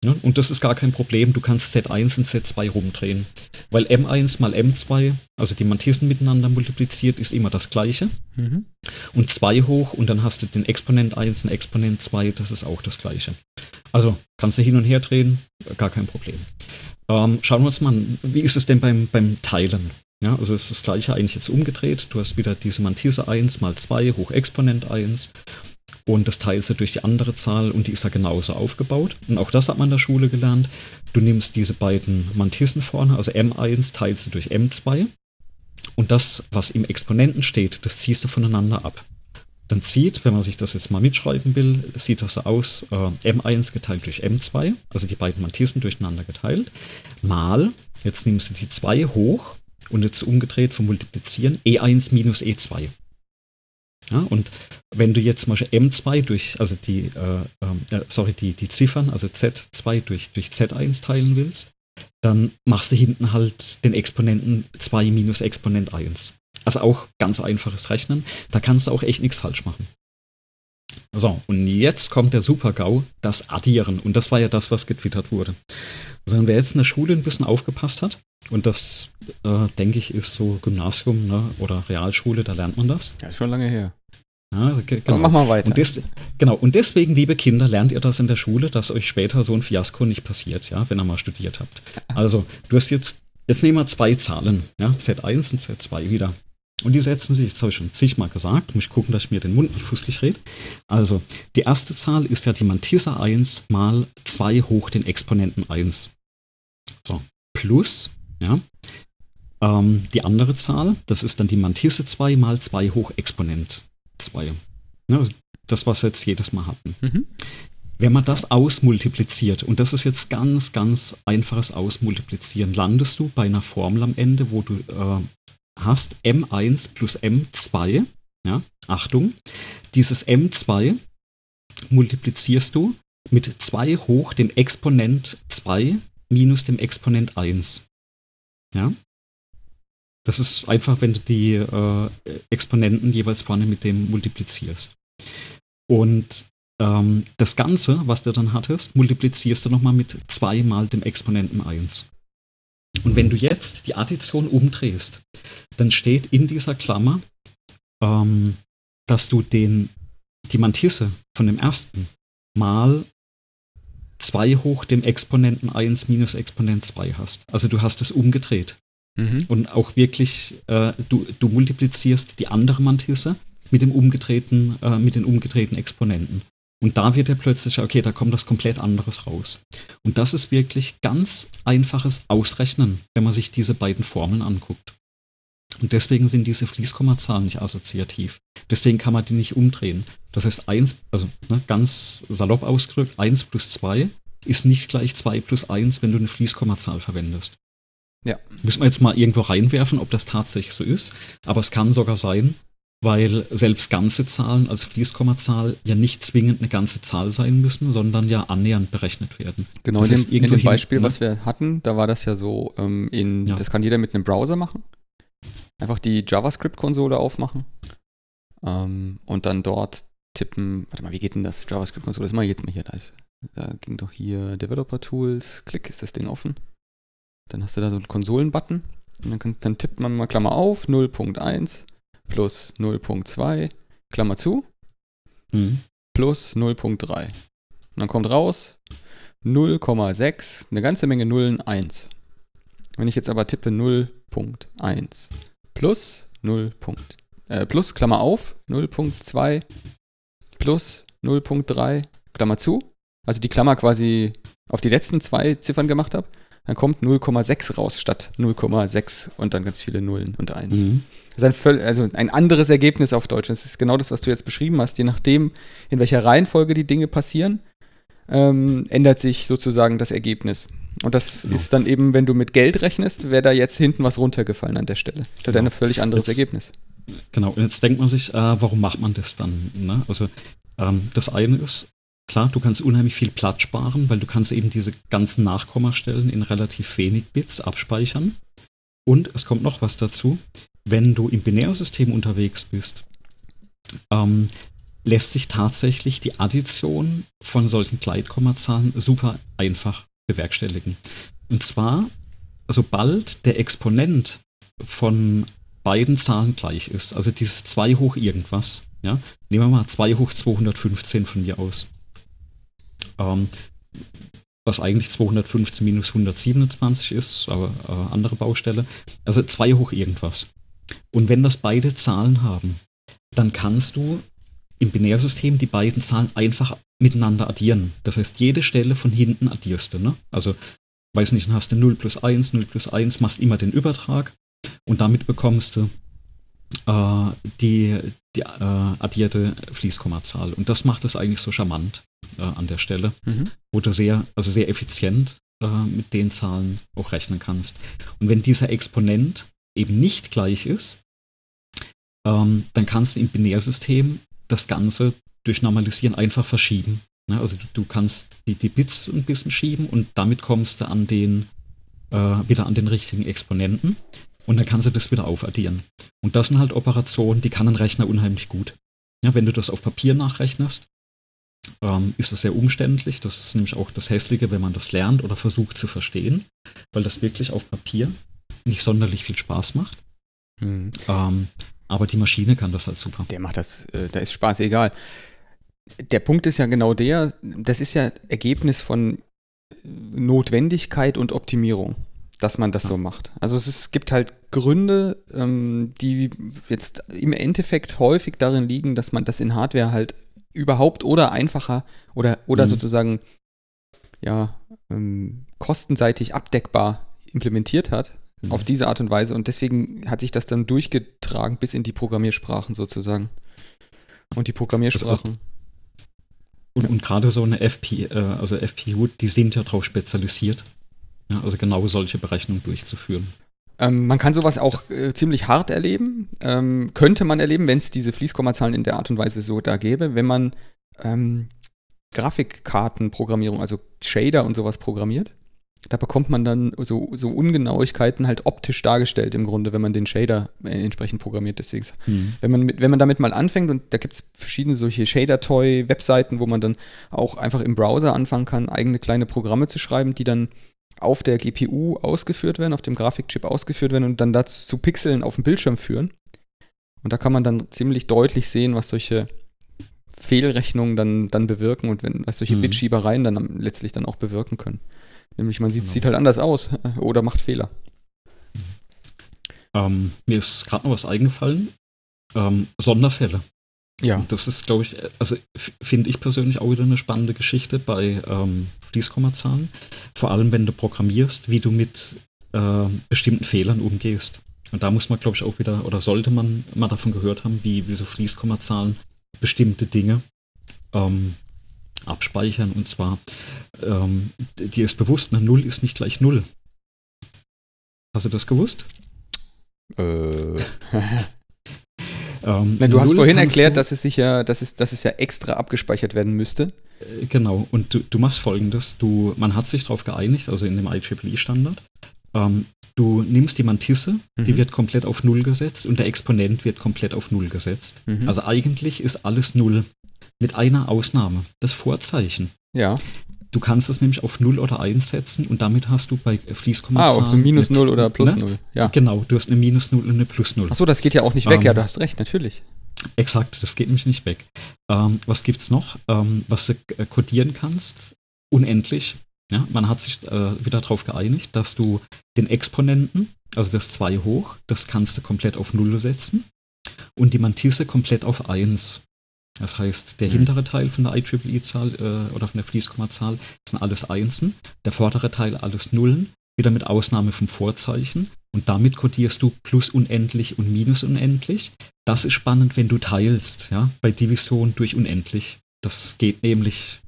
Ja, und das ist gar kein Problem, du kannst Z1 und Z2 rumdrehen. Weil M1 mal M2, also die Mantissen miteinander multipliziert, ist immer das gleiche. Mhm. Und 2 hoch und dann hast du den Exponent 1 und Exponent 2, das ist auch das gleiche. Also kannst du hin und her drehen, gar kein Problem. Ähm, schauen wir uns mal an, wie ist es denn beim, beim Teilen? Ja, also ist das gleiche eigentlich jetzt umgedreht. Du hast wieder diese Mantisse 1 mal 2 hoch Exponent 1 und das teilst du durch die andere Zahl und die ist ja genauso aufgebaut. Und auch das hat man in der Schule gelernt. Du nimmst diese beiden Mantissen vorne, also M1 teilst du durch M2 und das, was im Exponenten steht, das ziehst du voneinander ab. Dann zieht, wenn man sich das jetzt mal mitschreiben will, sieht das so aus, äh, M1 geteilt durch M2, also die beiden Mantissen durcheinander geteilt, mal, jetzt nimmst du die 2 hoch und jetzt umgedreht vom Multiplizieren E1 minus E2. Ja, und wenn du jetzt Beispiel M2 durch, also die, äh, äh, sorry, die, die Ziffern, also Z2 durch, durch Z1 teilen willst, dann machst du hinten halt den Exponenten 2 minus Exponent 1. Also auch ganz einfaches Rechnen. Da kannst du auch echt nichts falsch machen. So, und jetzt kommt der Super-GAU, das Addieren. Und das war ja das, was getwittert wurde. Also, wer jetzt in der Schule ein bisschen aufgepasst hat, und das, äh, denke ich, ist so Gymnasium ne, oder Realschule, da lernt man das. Ja, ist schon lange her. Ja, genau. Aber mach mal weiter. Und des, genau, und deswegen, liebe Kinder, lernt ihr das in der Schule, dass euch später so ein Fiasko nicht passiert, ja, wenn ihr mal studiert habt. Also, du hast jetzt, jetzt nehmen wir zwei Zahlen, ja, Z1 und Z2 wieder. Und die setzen sich, das habe ich schon zigmal gesagt, muss ich gucken, dass ich mir den Mund nicht fußlich rede. Also, die erste Zahl ist ja die Mantissa 1 mal 2 hoch den Exponenten 1. So, plus, ja, ähm, die andere Zahl, das ist dann die Mantisse 2 mal 2 hoch Exponent 2. Ja, also das, was wir jetzt jedes Mal hatten. Mhm. Wenn man das ausmultipliziert, und das ist jetzt ganz, ganz einfaches Ausmultiplizieren, landest du bei einer Formel am Ende, wo du äh, hast M1 plus M2, ja, Achtung, dieses M2 multiplizierst du mit 2 hoch dem Exponent 2 minus dem Exponent 1. Ja? Das ist einfach, wenn du die äh, Exponenten jeweils vorne mit dem multiplizierst. Und ähm, das Ganze, was du dann hattest, multiplizierst du nochmal mit 2 mal dem Exponenten 1. Und wenn du jetzt die Addition umdrehst, dann steht in dieser Klammer, ähm, dass du den, die Mantisse von dem ersten mal 2 hoch dem Exponenten 1 minus Exponent 2 hast. Also du hast es umgedreht. Mhm. Und auch wirklich, äh, du, du multiplizierst die andere Mantisse mit dem umgedrehten, äh, mit den umgedrehten Exponenten. Und da wird er plötzlich, okay, da kommt das komplett anderes raus. Und das ist wirklich ganz einfaches Ausrechnen, wenn man sich diese beiden Formeln anguckt. Und deswegen sind diese Fließkommazahlen nicht assoziativ. Deswegen kann man die nicht umdrehen. Das heißt, 1, also ne, ganz salopp ausgedrückt, 1 plus 2 ist nicht gleich 2 plus 1, wenn du eine Fließkommazahl verwendest. Ja. Müssen wir jetzt mal irgendwo reinwerfen, ob das tatsächlich so ist. Aber es kann sogar sein, weil selbst ganze Zahlen als Fließkommazahl ja nicht zwingend eine ganze Zahl sein müssen, sondern ja annähernd berechnet werden. Genau, das heißt, in, dem, Beispiel, hin, ne? was wir hatten, da war das ja so, ähm, in, ja. das kann jeder mit einem Browser machen. Einfach die JavaScript-Konsole aufmachen ähm, und dann dort tippen. Warte mal, wie geht denn das? JavaScript-Konsole, das mache ich jetzt mal hier live. Da ging doch hier Developer Tools, Klick, ist das Ding offen. Dann hast du da so einen Konsolen-Button und dann, kann, dann tippt man mal Klammer auf 0.1 plus 0.2 Klammer zu mhm. plus 0.3. Und dann kommt raus 0,6, eine ganze Menge Nullen, 1. Wenn ich jetzt aber tippe 0.1 plus 0. Äh, plus Klammer auf 0.2 plus 0.3 Klammer zu, also die Klammer quasi auf die letzten zwei Ziffern gemacht habe, dann kommt 0,6 raus statt 0,6 und dann ganz viele Nullen und 1. Mhm. Das ist ein, also ein anderes Ergebnis auf Deutsch. Das ist genau das, was du jetzt beschrieben hast. Je nachdem, in welcher Reihenfolge die Dinge passieren, ähm, ändert sich sozusagen das Ergebnis. Und das genau. ist dann eben, wenn du mit Geld rechnest, wäre da jetzt hinten was runtergefallen an der Stelle. Das ist halt genau. ein völlig anderes jetzt, Ergebnis. Genau, und jetzt denkt man sich, äh, warum macht man das dann? Ne? Also ähm, das eine ist, klar, du kannst unheimlich viel Platz sparen, weil du kannst eben diese ganzen Nachkommastellen in relativ wenig Bits abspeichern. Und es kommt noch was dazu, wenn du im Binärsystem unterwegs bist, ähm, lässt sich tatsächlich die Addition von solchen Gleitkommazahlen super einfach bewerkstelligen. Und zwar, sobald der Exponent von beiden Zahlen gleich ist, also dieses 2 hoch irgendwas, ja, nehmen wir mal 2 hoch 215 von mir aus. Ähm, was eigentlich 215 minus 127 ist, aber äh, andere Baustelle. Also 2 hoch irgendwas. Und wenn das beide Zahlen haben, dann kannst du im Binärsystem die beiden Zahlen einfach miteinander addieren. Das heißt, jede Stelle von hinten addierst du. Ne? Also, weiß nicht, dann hast du 0 plus 1, 0 plus 1, machst immer den Übertrag und damit bekommst du äh, die, die äh, addierte Fließkommazahl. Und das macht es eigentlich so charmant äh, an der Stelle, mhm. wo du sehr, also sehr effizient äh, mit den Zahlen auch rechnen kannst. Und wenn dieser Exponent eben nicht gleich ist, ähm, dann kannst du im Binärsystem das Ganze durch Normalisieren einfach verschieben. Ne? Also du, du, kannst die, die Bits ein bisschen schieben und damit kommst du an den, äh, wieder an den richtigen Exponenten und dann kannst du das wieder aufaddieren. Und das sind halt Operationen, die kann ein Rechner unheimlich gut. Ja, wenn du das auf Papier nachrechnest, ähm, ist das sehr umständlich. Das ist nämlich auch das Hässliche, wenn man das lernt oder versucht zu verstehen, weil das wirklich auf Papier nicht sonderlich viel Spaß macht. Mhm. Ähm, aber die Maschine kann das halt super. Der macht das, äh, da ist Spaß egal. Der Punkt ist ja genau der, das ist ja Ergebnis von Notwendigkeit und Optimierung, dass man das ja. so macht. Also es, ist, es gibt halt Gründe, ähm, die jetzt im Endeffekt häufig darin liegen, dass man das in Hardware halt überhaupt oder einfacher oder, oder mhm. sozusagen ja, ähm, kostenseitig abdeckbar implementiert hat mhm. auf diese Art und Weise. Und deswegen hat sich das dann durchgetragen bis in die Programmiersprachen sozusagen. Und die Programmiersprachen. Und, und gerade so eine FP, äh, also FPU, die sind ja darauf spezialisiert. Ja, also genau solche Berechnungen durchzuführen. Ähm, man kann sowas auch äh, ziemlich hart erleben. Ähm, könnte man erleben, wenn es diese Fließkommazahlen in der Art und Weise so da gäbe, wenn man ähm, Grafikkartenprogrammierung, also Shader und sowas programmiert da bekommt man dann so, so Ungenauigkeiten halt optisch dargestellt im Grunde, wenn man den Shader äh, entsprechend programmiert. Deswegen, mhm. wenn, man mit, wenn man damit mal anfängt, und da gibt es verschiedene solche Shader-Toy-Webseiten, wo man dann auch einfach im Browser anfangen kann, eigene kleine Programme zu schreiben, die dann auf der GPU ausgeführt werden, auf dem Grafikchip ausgeführt werden und dann dazu zu Pixeln auf dem Bildschirm führen. Und da kann man dann ziemlich deutlich sehen, was solche Fehlrechnungen dann, dann bewirken und wenn, was solche mhm. Bitschiebereien dann letztlich dann auch bewirken können. Nämlich man sieht, genau. sieht halt anders aus oder macht Fehler. Ähm, mir ist gerade noch was eingefallen. Ähm, Sonderfälle. Ja. Das ist, glaube ich, also finde ich persönlich auch wieder eine spannende Geschichte bei ähm, Fließkommazahlen. Vor allem, wenn du programmierst, wie du mit äh, bestimmten Fehlern umgehst. Und da muss man, glaube ich, auch wieder, oder sollte man mal davon gehört haben, wie, wie so Fließkommazahlen bestimmte Dinge ähm, abspeichern. Und zwar, ähm, dir ist bewusst, na, 0 ist nicht gleich 0. Hast du das gewusst? Äh. ähm, Na, du hast vorhin erklärt, dass es, sich ja, dass, es, dass es ja extra abgespeichert werden müsste. Äh, genau, und du, du machst folgendes: du, Man hat sich darauf geeinigt, also in dem IEEE-Standard, Ähm, du nimmst die Mantisse, mhm. die wird komplett auf Null gesetzt und der Exponent wird komplett auf Null gesetzt. Mhm. Also eigentlich ist alles Null. Mit einer Ausnahme, das Vorzeichen. Ja. Du kannst es nämlich auf 0 oder 1 setzen und damit hast du bei Fließkommazahlen. Ah, ob so minus 0 oder plus ne? 0. Ja. Genau, du hast eine minus 0 und eine plus 0. Achso, das geht ja auch nicht weg. Ähm, ja, du hast recht, natürlich. Exakt, das geht nämlich nicht weg. Ähm, was gibt's noch, ähm, was du äh, codieren kannst? Unendlich. Ja, man hat sich äh, wieder darauf geeinigt, dass du den Exponenten, also das 2 hoch, das kannst du komplett auf 0 setzen und die Mantisse komplett auf 1. Das heißt, der mhm. hintere Teil von der IEEE-Zahl äh, oder von der Fließkommazahl sind alles Einsen, der vordere Teil alles Nullen, wieder mit Ausnahme vom Vorzeichen. Und damit kodierst du plus unendlich und minus unendlich. Das ist spannend, wenn du teilst, ja, bei Division durch unendlich. Das geht nämlich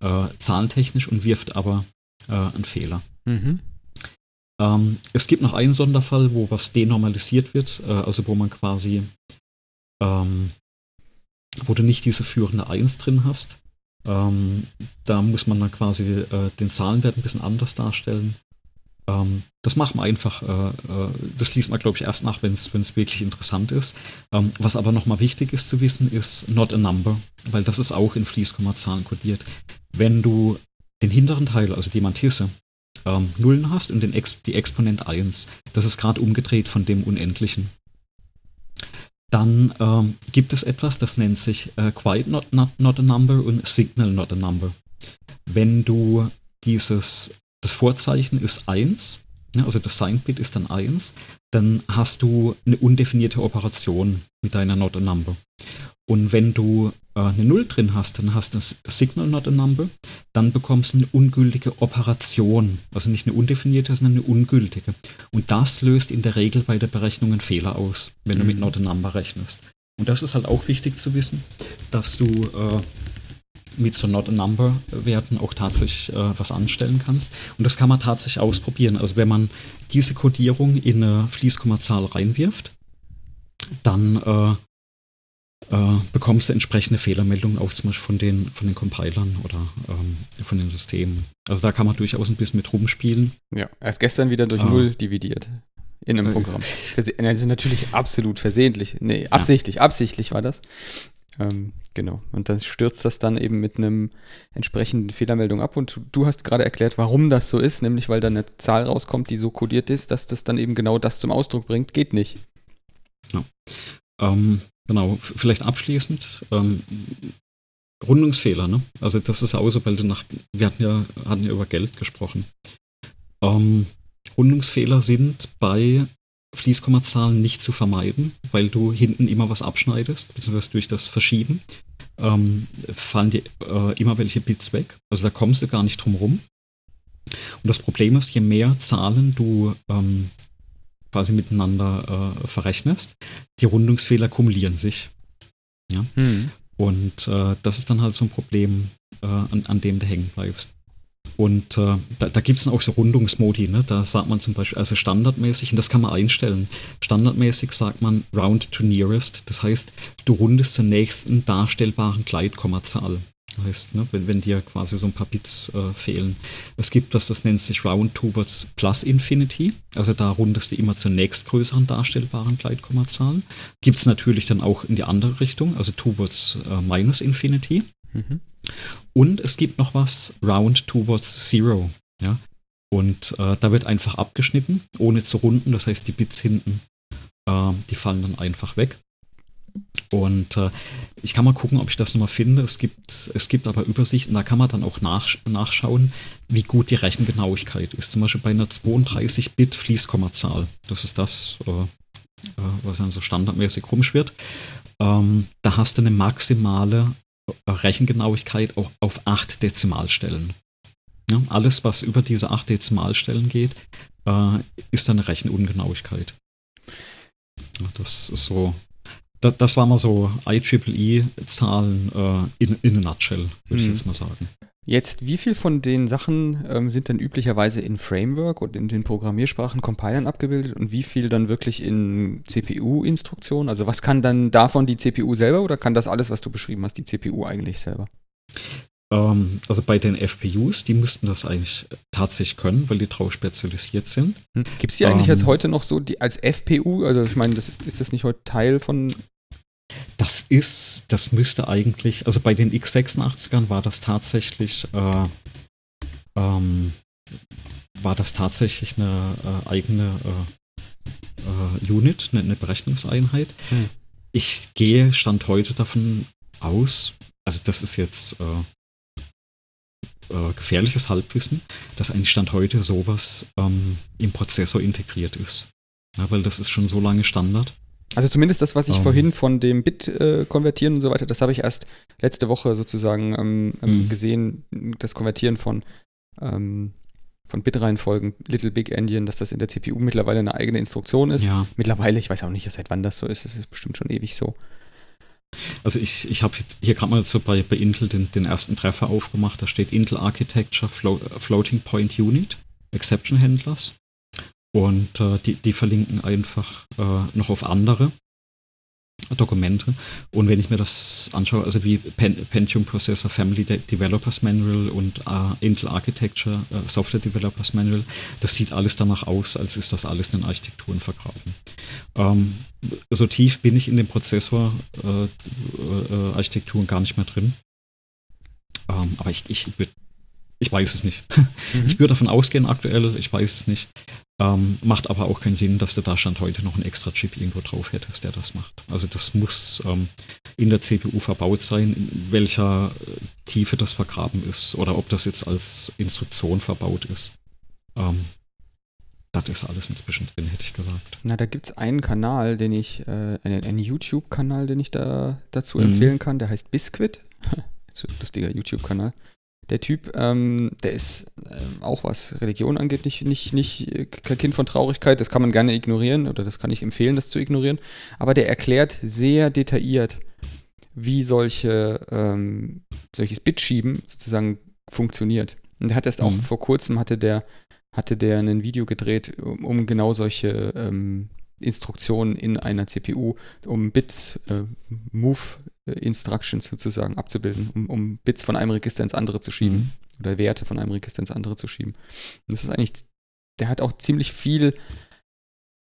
äh, zahlentechnisch und wirft aber äh, einen Fehler. Mhm. Ähm, es gibt noch einen Sonderfall, wo was denormalisiert wird, äh, also wo man quasi ähm, wo du nicht diese führende 1 drin hast. Ähm, da muss man dann quasi äh, den Zahlenwert ein bisschen anders darstellen. Ähm, das macht man einfach, äh, äh, das liest man, glaube ich, erst nach, wenn es wirklich interessant ist. Ähm, was aber nochmal wichtig ist zu wissen, ist not a number, weil das ist auch in Fließkommazahlen kodiert. Wenn du den hinteren Teil, also die Mantisse, ähm, Nullen hast und den Ex die Exponent 1, das ist gerade umgedreht von dem Unendlichen. Dann ähm, gibt es etwas, das nennt sich äh, Quiet not, not, not a Number und Signal Not a Number. Wenn du dieses, das Vorzeichen ist 1, ne, also das Sign-Bit ist dann 1, dann hast du eine undefinierte Operation mit deiner Not a Number. Und wenn du äh, eine 0 drin hast, dann hast du das Signal not a number, dann bekommst du eine ungültige Operation. Also nicht eine undefinierte, sondern eine ungültige. Und das löst in der Regel bei der Berechnung einen Fehler aus, wenn mhm. du mit mhm. not a number rechnest. Und das ist halt auch wichtig zu wissen, dass du äh, mit so Not a Number Werten auch tatsächlich äh, was anstellen kannst. Und das kann man tatsächlich ausprobieren. Also wenn man diese Codierung in eine Fließkommazahl reinwirft, dann äh, äh, bekommst du entsprechende Fehlermeldungen auch zum Beispiel von den, von den Compilern oder ähm, von den Systemen. Also da kann man durchaus ein bisschen mit rumspielen. Ja, erst gestern wieder durch äh, Null dividiert. In einem äh, Programm. Also natürlich absolut versehentlich. Nee, absichtlich, ja. absichtlich war das. Ähm, genau. Und dann stürzt das dann eben mit einem entsprechenden Fehlermeldung ab. Und du hast gerade erklärt, warum das so ist, nämlich weil da eine Zahl rauskommt, die so kodiert ist, dass das dann eben genau das zum Ausdruck bringt. Geht nicht. Ja. Ähm, Genau, vielleicht abschließend. Ähm, Rundungsfehler, ne? Also das ist weil nach, wir hatten ja, hatten ja über Geld gesprochen. Ähm, Rundungsfehler sind bei Fließkommazahlen nicht zu vermeiden, weil du hinten immer was abschneidest, beziehungsweise durch das Verschieben ähm, fallen dir äh, immer welche Bits weg. Also da kommst du gar nicht drum rum. Und das Problem ist, je mehr Zahlen du ähm, quasi miteinander äh, verrechnest, die Rundungsfehler kumulieren sich. Ja? Mhm. Und äh, das ist dann halt so ein Problem, äh, an, an, dem du hängen bleibst. Und äh, da, da gibt es dann auch so Rundungsmodi, ne? da sagt man zum Beispiel, also standardmäßig, und das kann man einstellen, standardmäßig sagt man round to nearest, das heißt, du rundest zur nächsten darstellbaren Gleitkommazahl heißt, ne, wenn, wenn dir quasi so ein paar Bits äh, fehlen. Es gibt was, das nennt sich Round Towards Plus Infinity. Also da rundest du immer zur nächstgrößeren darstellbaren Gleitkommazahlen. Gibt es natürlich dann auch in die andere Richtung, also Towards äh, Minus Infinity. Mhm. Und es gibt noch was Round Towards Zero. Ja? Und äh, da wird einfach abgeschnitten, ohne zu runden. Das heißt, die Bits hinten, äh, die fallen dann einfach weg. Und äh, ich kann mal gucken, ob ich das nochmal finde. Es gibt, es gibt aber Übersichten, da kann man dann auch nach, nachschauen, wie gut die Rechengenauigkeit ist. Zum Beispiel bei einer 32-Bit Fließkommazahl. Das ist das, äh, äh, was dann so standardmäßig rumschwirrt. Ähm, da hast du eine maximale Rechengenauigkeit auch auf 8 Dezimalstellen. Ja, alles, was über diese 8 Dezimalstellen geht, äh, ist dann eine Rechenungenauigkeit. Das ist so das, das war mal so IEEE-Zahlen äh, in, in a nutshell, würde ich hm. jetzt mal sagen. Jetzt, wie viel von den Sachen ähm, sind denn üblicherweise in Framework und in den Programmiersprachen Compilern abgebildet und wie viel dann wirklich in CPU-Instruktionen? Also was kann dann davon die CPU selber oder kann das alles, was du beschrieben hast, die CPU eigentlich selber? Ähm, also bei den FPUs, die müssten das eigentlich tatsächlich können, weil die drauf spezialisiert sind. Hm. Gibt es die eigentlich ähm, jetzt heute noch so die, als FPU? Also ich meine, das ist, ist das nicht heute Teil von das ist, das müsste eigentlich, also bei den x86ern war das tatsächlich, äh, ähm, war das tatsächlich eine äh, eigene äh, äh Unit, eine, eine Berechnungseinheit. Hm. Ich gehe Stand heute davon aus, also das ist jetzt äh, äh, gefährliches Halbwissen, dass eigentlich Stand heute sowas ähm, im Prozessor integriert ist. Ja, weil das ist schon so lange Standard. Also zumindest das, was ich um. vorhin von dem Bit äh, konvertieren und so weiter, das habe ich erst letzte Woche sozusagen ähm, mhm. gesehen, das Konvertieren von, ähm, von Bit-Reihenfolgen, Little Big Endian, dass das in der CPU mittlerweile eine eigene Instruktion ist. Ja. Mittlerweile, ich weiß auch nicht, seit wann das so ist, es ist bestimmt schon ewig so. Also ich, ich habe hier gerade mal so bei, bei Intel den, den ersten Treffer aufgemacht, da steht Intel Architecture Flo Floating Point Unit, Exception Handlers. Und äh, die, die verlinken einfach äh, noch auf andere Dokumente. Und wenn ich mir das anschaue, also wie Pen Pentium Processor Family De Developers Manual und äh, Intel Architecture äh, Software Developers Manual, das sieht alles danach aus, als ist das alles in Architekturen vergraben. Ähm, so tief bin ich in den Prozessor-Architekturen äh, äh, gar nicht mehr drin. Ähm, aber ich, ich, ich weiß es nicht. Mhm. Ich würde davon ausgehen aktuell, ich weiß es nicht. Ähm, macht aber auch keinen Sinn, dass du da Stand heute noch einen extra Chip irgendwo drauf hättest, der das macht. Also das muss ähm, in der CPU verbaut sein, in welcher äh, Tiefe das vergraben ist oder ob das jetzt als Instruktion verbaut ist. Ähm, das ist alles inzwischen drin, hätte ich gesagt. Na, da gibt es einen Kanal, den ich, äh, einen, einen YouTube-Kanal, den ich da dazu mhm. empfehlen kann, der heißt Biscuit. so ein lustiger YouTube-Kanal. Der Typ, ähm, der ist äh, auch was Religion angeht, nicht, nicht, nicht äh, kein Kind von Traurigkeit. Das kann man gerne ignorieren oder das kann ich empfehlen, das zu ignorieren. Aber der erklärt sehr detailliert, wie solche, ähm, solches Bitschieben sozusagen funktioniert. Und er hat erst mhm. auch vor kurzem hatte der, hatte der ein Video gedreht, um, um genau solche ähm, Instruktionen in einer CPU, um Bits, äh, Move Instructions sozusagen abzubilden, um, um, Bits von einem Register ins andere zu schieben mhm. oder Werte von einem Register ins andere zu schieben. Und das ist eigentlich, der hat auch ziemlich viel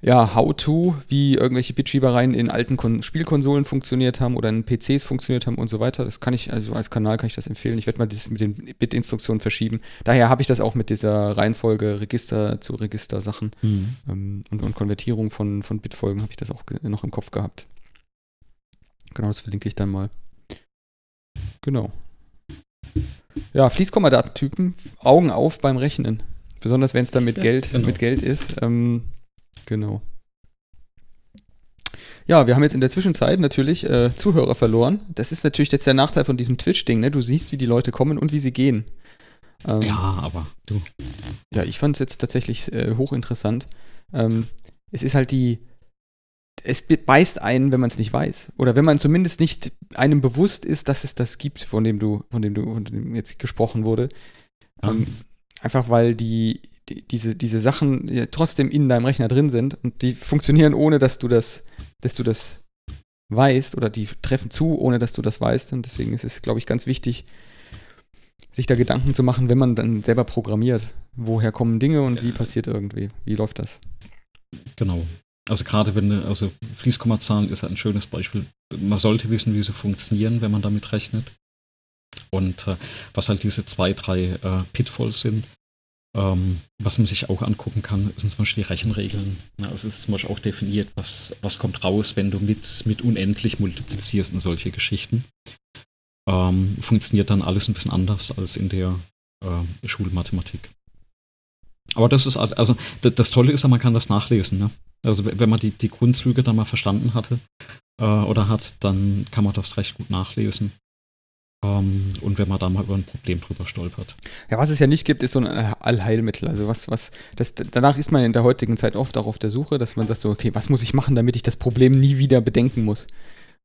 ja, How-to, wie irgendwelche Bitschiebereien in alten Kon Spielkonsolen funktioniert haben oder in PCs funktioniert haben und so weiter. Das kann ich, also als Kanal kann ich das empfehlen. Ich werde mal das mit den Bit-Instruktionen verschieben. Daher habe ich das auch mit dieser Reihenfolge Register zu Register-Sachen mhm. ähm, und, und, Konvertierung von, von Bitfolgen habe ich das auch noch im Kopf gehabt. Genau, das verlinke ich dann mal. Genau. Ja, Fließkommadatentypen, Augen auf beim Rechnen. Besonders wenn es dann mit, ja, Geld, genau. mit Geld ist. Ähm, Genau. Ja, wir haben jetzt in der Zwischenzeit natürlich äh, Zuhörer verloren. Das ist natürlich jetzt der Nachteil von diesem Twitch-Ding, ne? Du siehst, wie die Leute kommen und wie sie gehen. Ähm, ja, aber du. Ja, ich fand es jetzt tatsächlich äh, hochinteressant. Ähm, es ist halt die. Es beißt einen, wenn man es nicht weiß. Oder wenn man zumindest nicht einem bewusst ist, dass es das gibt, von dem du, von dem du, von dem jetzt gesprochen wurde. Ähm, einfach weil die die, diese, diese Sachen ja, trotzdem in deinem Rechner drin sind und die funktionieren ohne, dass du das, dass du das weißt oder die treffen zu, ohne dass du das weißt. Und deswegen ist es, glaube ich, ganz wichtig, sich da Gedanken zu machen, wenn man dann selber programmiert. Woher kommen Dinge und wie passiert irgendwie? Wie läuft das? Genau. Also gerade wenn, also Fließkommazahlen ist halt ein schönes Beispiel. Man sollte wissen, wie sie funktionieren, wenn man damit rechnet. Und äh, was halt diese zwei, drei äh, Pitfalls sind, ähm, was man sich auch angucken kann, sind zum Beispiel die Rechenregeln. Ja, es ist zum Beispiel auch definiert, was, was kommt raus, wenn du mit, mit unendlich multiplizierst und solche Geschichten. Ähm, funktioniert dann alles ein bisschen anders als in der äh, Schulmathematik. Aber das ist, also das Tolle ist ja, man kann das nachlesen. Ne? Also wenn man die, die Grundzüge dann mal verstanden hatte äh, oder hat, dann kann man das recht gut nachlesen. Ähm, und wenn man da mal über ein Problem drüber stolpert. Ja, was es ja nicht gibt, ist so ein Allheilmittel. Also was, was, das, danach ist man in der heutigen Zeit oft auch auf der Suche, dass man sagt so, okay, was muss ich machen, damit ich das Problem nie wieder bedenken muss?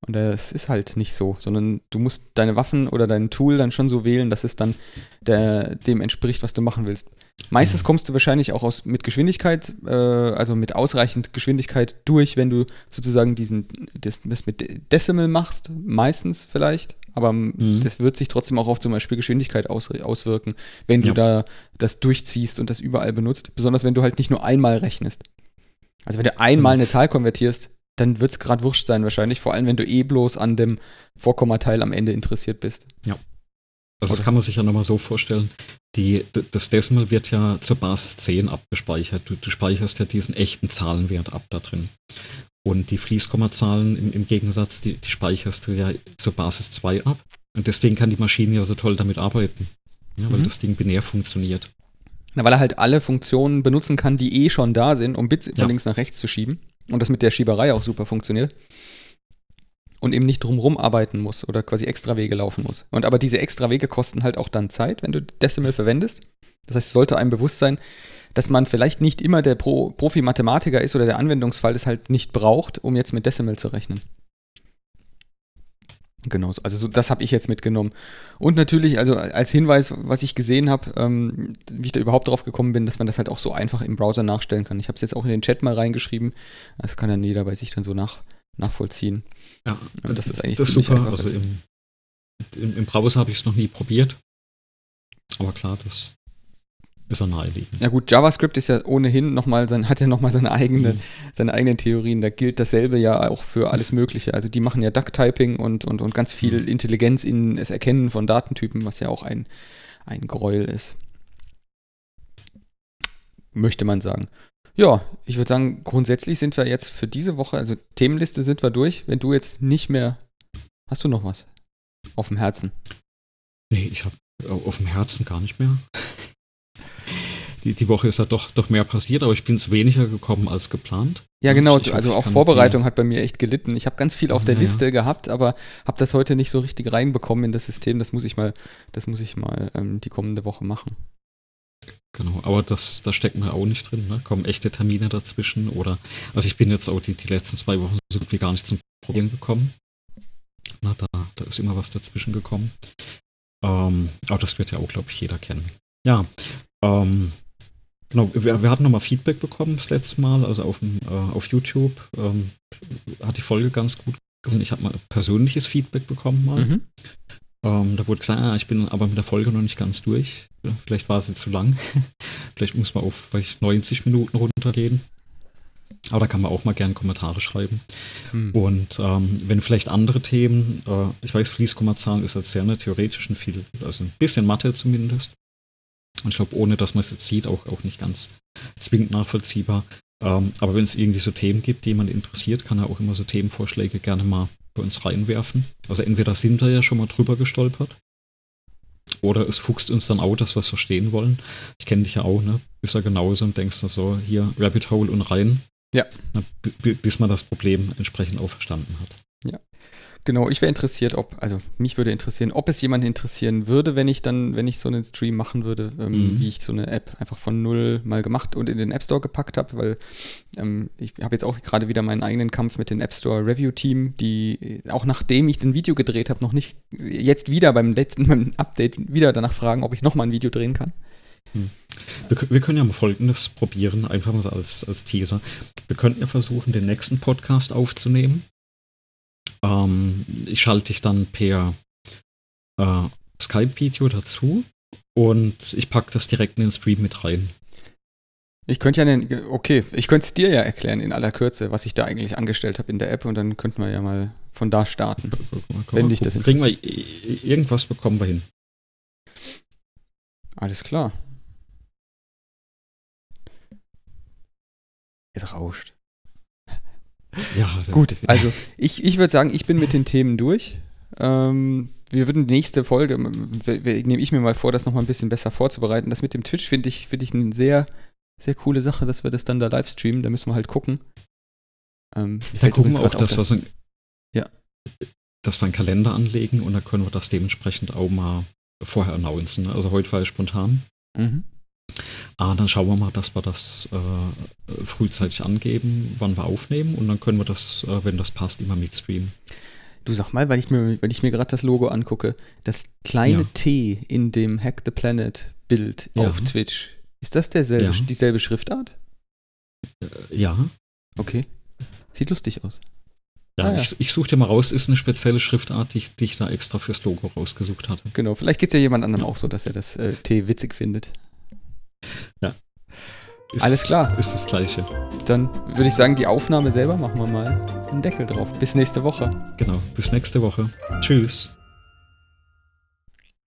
Und das ist halt nicht so, sondern du musst deine Waffen oder dein Tool dann schon so wählen, dass es dann der, dem entspricht, was du machen willst. Meistens kommst du wahrscheinlich auch aus, mit Geschwindigkeit, äh, also mit ausreichend Geschwindigkeit durch, wenn du sozusagen diesen, das, das mit Decimal machst, meistens vielleicht. aber mhm. das wird sich trotzdem auch auf zum Beispiel Geschwindigkeit aus, auswirken, wenn du ja. da das durchziehst und das überall benutzt. Besonders wenn du halt nicht nur einmal rechnest. Also wenn du einmal mhm. eine Zahl konvertierst, dann wird es gerade wurscht sein wahrscheinlich, vor allem wenn du eh bloß an dem Vorkommateil am Ende interessiert bist. Ja. Also das kann man sich ja nochmal so vorstellen. Die, das Decimal wird ja zur Basis 10 abgespeichert. Du, du speicherst ja diesen echten Zahlenwert ab da drin. Und die Fließkommazahlen im, im Gegensatz, die, die speicherst du ja zur Basis 2 ab. Und deswegen kann die Maschine ja so toll damit arbeiten. Ja, weil mhm. das Ding binär funktioniert. Na, weil er halt alle Funktionen benutzen kann, die eh schon da sind, um Bits von ja. links nach rechts zu schieben. Und das mit der Schieberei auch super funktioniert. Und eben nicht drumrum arbeiten muss oder quasi extra Wege laufen muss. Und aber diese extra Wege kosten halt auch dann Zeit, wenn du Decimal verwendest. Das heißt, es sollte einem bewusst sein, dass man vielleicht nicht immer der Pro Profi-Mathematiker ist oder der Anwendungsfall es halt nicht braucht, um jetzt mit Decimal zu rechnen. Genau, also so, das habe ich jetzt mitgenommen. Und natürlich, also als Hinweis, was ich gesehen habe, ähm, wie ich da überhaupt drauf gekommen bin, dass man das halt auch so einfach im Browser nachstellen kann. Ich habe es jetzt auch in den Chat mal reingeschrieben. Das kann dann jeder bei sich dann so nach, nachvollziehen. Ja, und das ist eigentlich das ziemlich super. Einfach. Also im, im, im Browser habe ich es noch nie probiert. Aber klar, das ist er naheliegend. Ja gut, JavaScript ist ja ohnehin nochmal, sein, hat ja nochmal seine, eigene, mhm. seine eigenen Theorien. Da gilt dasselbe ja auch für alles Mögliche. Also die machen ja Duck-Typing und, und, und ganz viel mhm. Intelligenz in das Erkennen von Datentypen, was ja auch ein, ein Gräuel ist. Möchte man sagen. Ja, ich würde sagen, grundsätzlich sind wir jetzt für diese Woche, also Themenliste sind wir durch. Wenn du jetzt nicht mehr. Hast du noch was auf dem Herzen? Nee, ich habe auf dem Herzen gar nicht mehr die, die Woche ist ja doch, doch mehr passiert, aber ich bin es weniger gekommen als geplant. Ja, genau. Ich, also auch Vorbereitung hat bei mir echt gelitten. Ich habe ganz viel auf der ja, Liste gehabt, aber habe das heute nicht so richtig reinbekommen in das System. Das muss ich mal, das muss ich mal ähm, die kommende Woche machen. Genau, aber das, da stecken wir auch nicht drin. Ne? Kommen echte Termine dazwischen oder, also ich bin jetzt auch die, die letzten zwei Wochen so gut wie gar nicht zum Problem gekommen. Na, da, da ist immer was dazwischen gekommen. Ähm, aber das wird ja auch, glaube ich, jeder kennen. Ja, ähm, Genau, wir, wir hatten nochmal Feedback bekommen das letzte Mal, also auf, äh, auf YouTube. Ähm, hat die Folge ganz gut gefunden. Ich habe mal persönliches Feedback bekommen mal. Mhm. Ähm, da wurde gesagt, ah, ich bin aber mit der Folge noch nicht ganz durch. Vielleicht war sie zu lang. Vielleicht muss man auf ich, 90 Minuten runtergehen. Aber da kann man auch mal gerne Kommentare schreiben. Mhm. Und ähm, wenn vielleicht andere Themen, äh, ich weiß, Fließkommazahlen ist halt sehr ne, theoretisch und viel, also ein bisschen Mathe zumindest. Und ich glaube, ohne dass man es jetzt sieht, auch, auch nicht ganz zwingend nachvollziehbar. Ähm, aber wenn es irgendwie so Themen gibt, die jemand interessiert, kann er auch immer so Themenvorschläge gerne mal bei uns reinwerfen. Also entweder sind wir ja schon mal drüber gestolpert, oder es fuchst uns dann auch, dass wir es verstehen wollen. Ich kenne dich ja auch, ne? Bist ja genauso und denkst so, hier Rabbit Hole und rein. Ja. bis man das Problem entsprechend auch verstanden hat. Ja. Genau, ich wäre interessiert, ob, also mich würde interessieren, ob es jemand interessieren würde, wenn ich dann, wenn ich so einen Stream machen würde, ähm, mhm. wie ich so eine App einfach von null mal gemacht und in den App Store gepackt habe, weil ähm, ich habe jetzt auch gerade wieder meinen eigenen Kampf mit dem App Store Review Team, die auch nachdem ich ein Video gedreht habe, noch nicht jetzt wieder beim letzten beim Update wieder danach fragen, ob ich nochmal ein Video drehen kann. Hm. Wir, wir, können ja mal Folgendes probieren, einfach mal so als, als Teaser. Wir könnten ja versuchen, den nächsten Podcast aufzunehmen ähm, ich schalte dich dann per äh, Skype-Video dazu und ich packe das direkt in den Stream mit rein. Ich könnte ja, den, okay, ich könnte es dir ja erklären in aller Kürze, was ich da eigentlich angestellt habe in der App und dann könnten wir ja mal von da starten. wenn dich das Kriegen wir irgendwas bekommen wir hin. Alles klar. Es rauscht. Ja, gut. Also ich, ich würde sagen, ich bin mit den Themen durch. Ähm, wir würden die nächste Folge, nehme ich mir mal vor, das nochmal ein bisschen besser vorzubereiten. Das mit dem Twitch finde ich, find ich eine sehr, sehr coole Sache, dass wir das dann da live streamen. Da müssen wir halt gucken. Ähm, da gucken wir auch, dass wir so ein, ja. dass wir einen Kalender anlegen und dann können wir das dementsprechend auch mal vorher announcen. Also heute war es spontan. Mhm. Ah, dann schauen wir mal, dass wir das äh, frühzeitig angeben, wann wir aufnehmen und dann können wir das, äh, wenn das passt, immer mitstreamen. Du sag mal, weil ich mir, weil ich mir gerade das Logo angucke, das kleine ja. T in dem Hack the Planet Bild ja. auf Twitch, ist das derselbe, ja. dieselbe Schriftart? Äh, ja. Okay. Sieht lustig aus. Ja, ah, ja. ich, ich suche dir mal raus, ist eine spezielle Schriftart, die ich, die ich da extra fürs Logo rausgesucht hatte. Genau, vielleicht geht es ja jemand anderem auch so, dass er das äh, T witzig findet. Ja. Ist, Alles klar. Ist das gleiche. Dann würde ich sagen, die Aufnahme selber machen wir mal einen Deckel drauf. Bis nächste Woche. Genau, bis nächste Woche. Tschüss.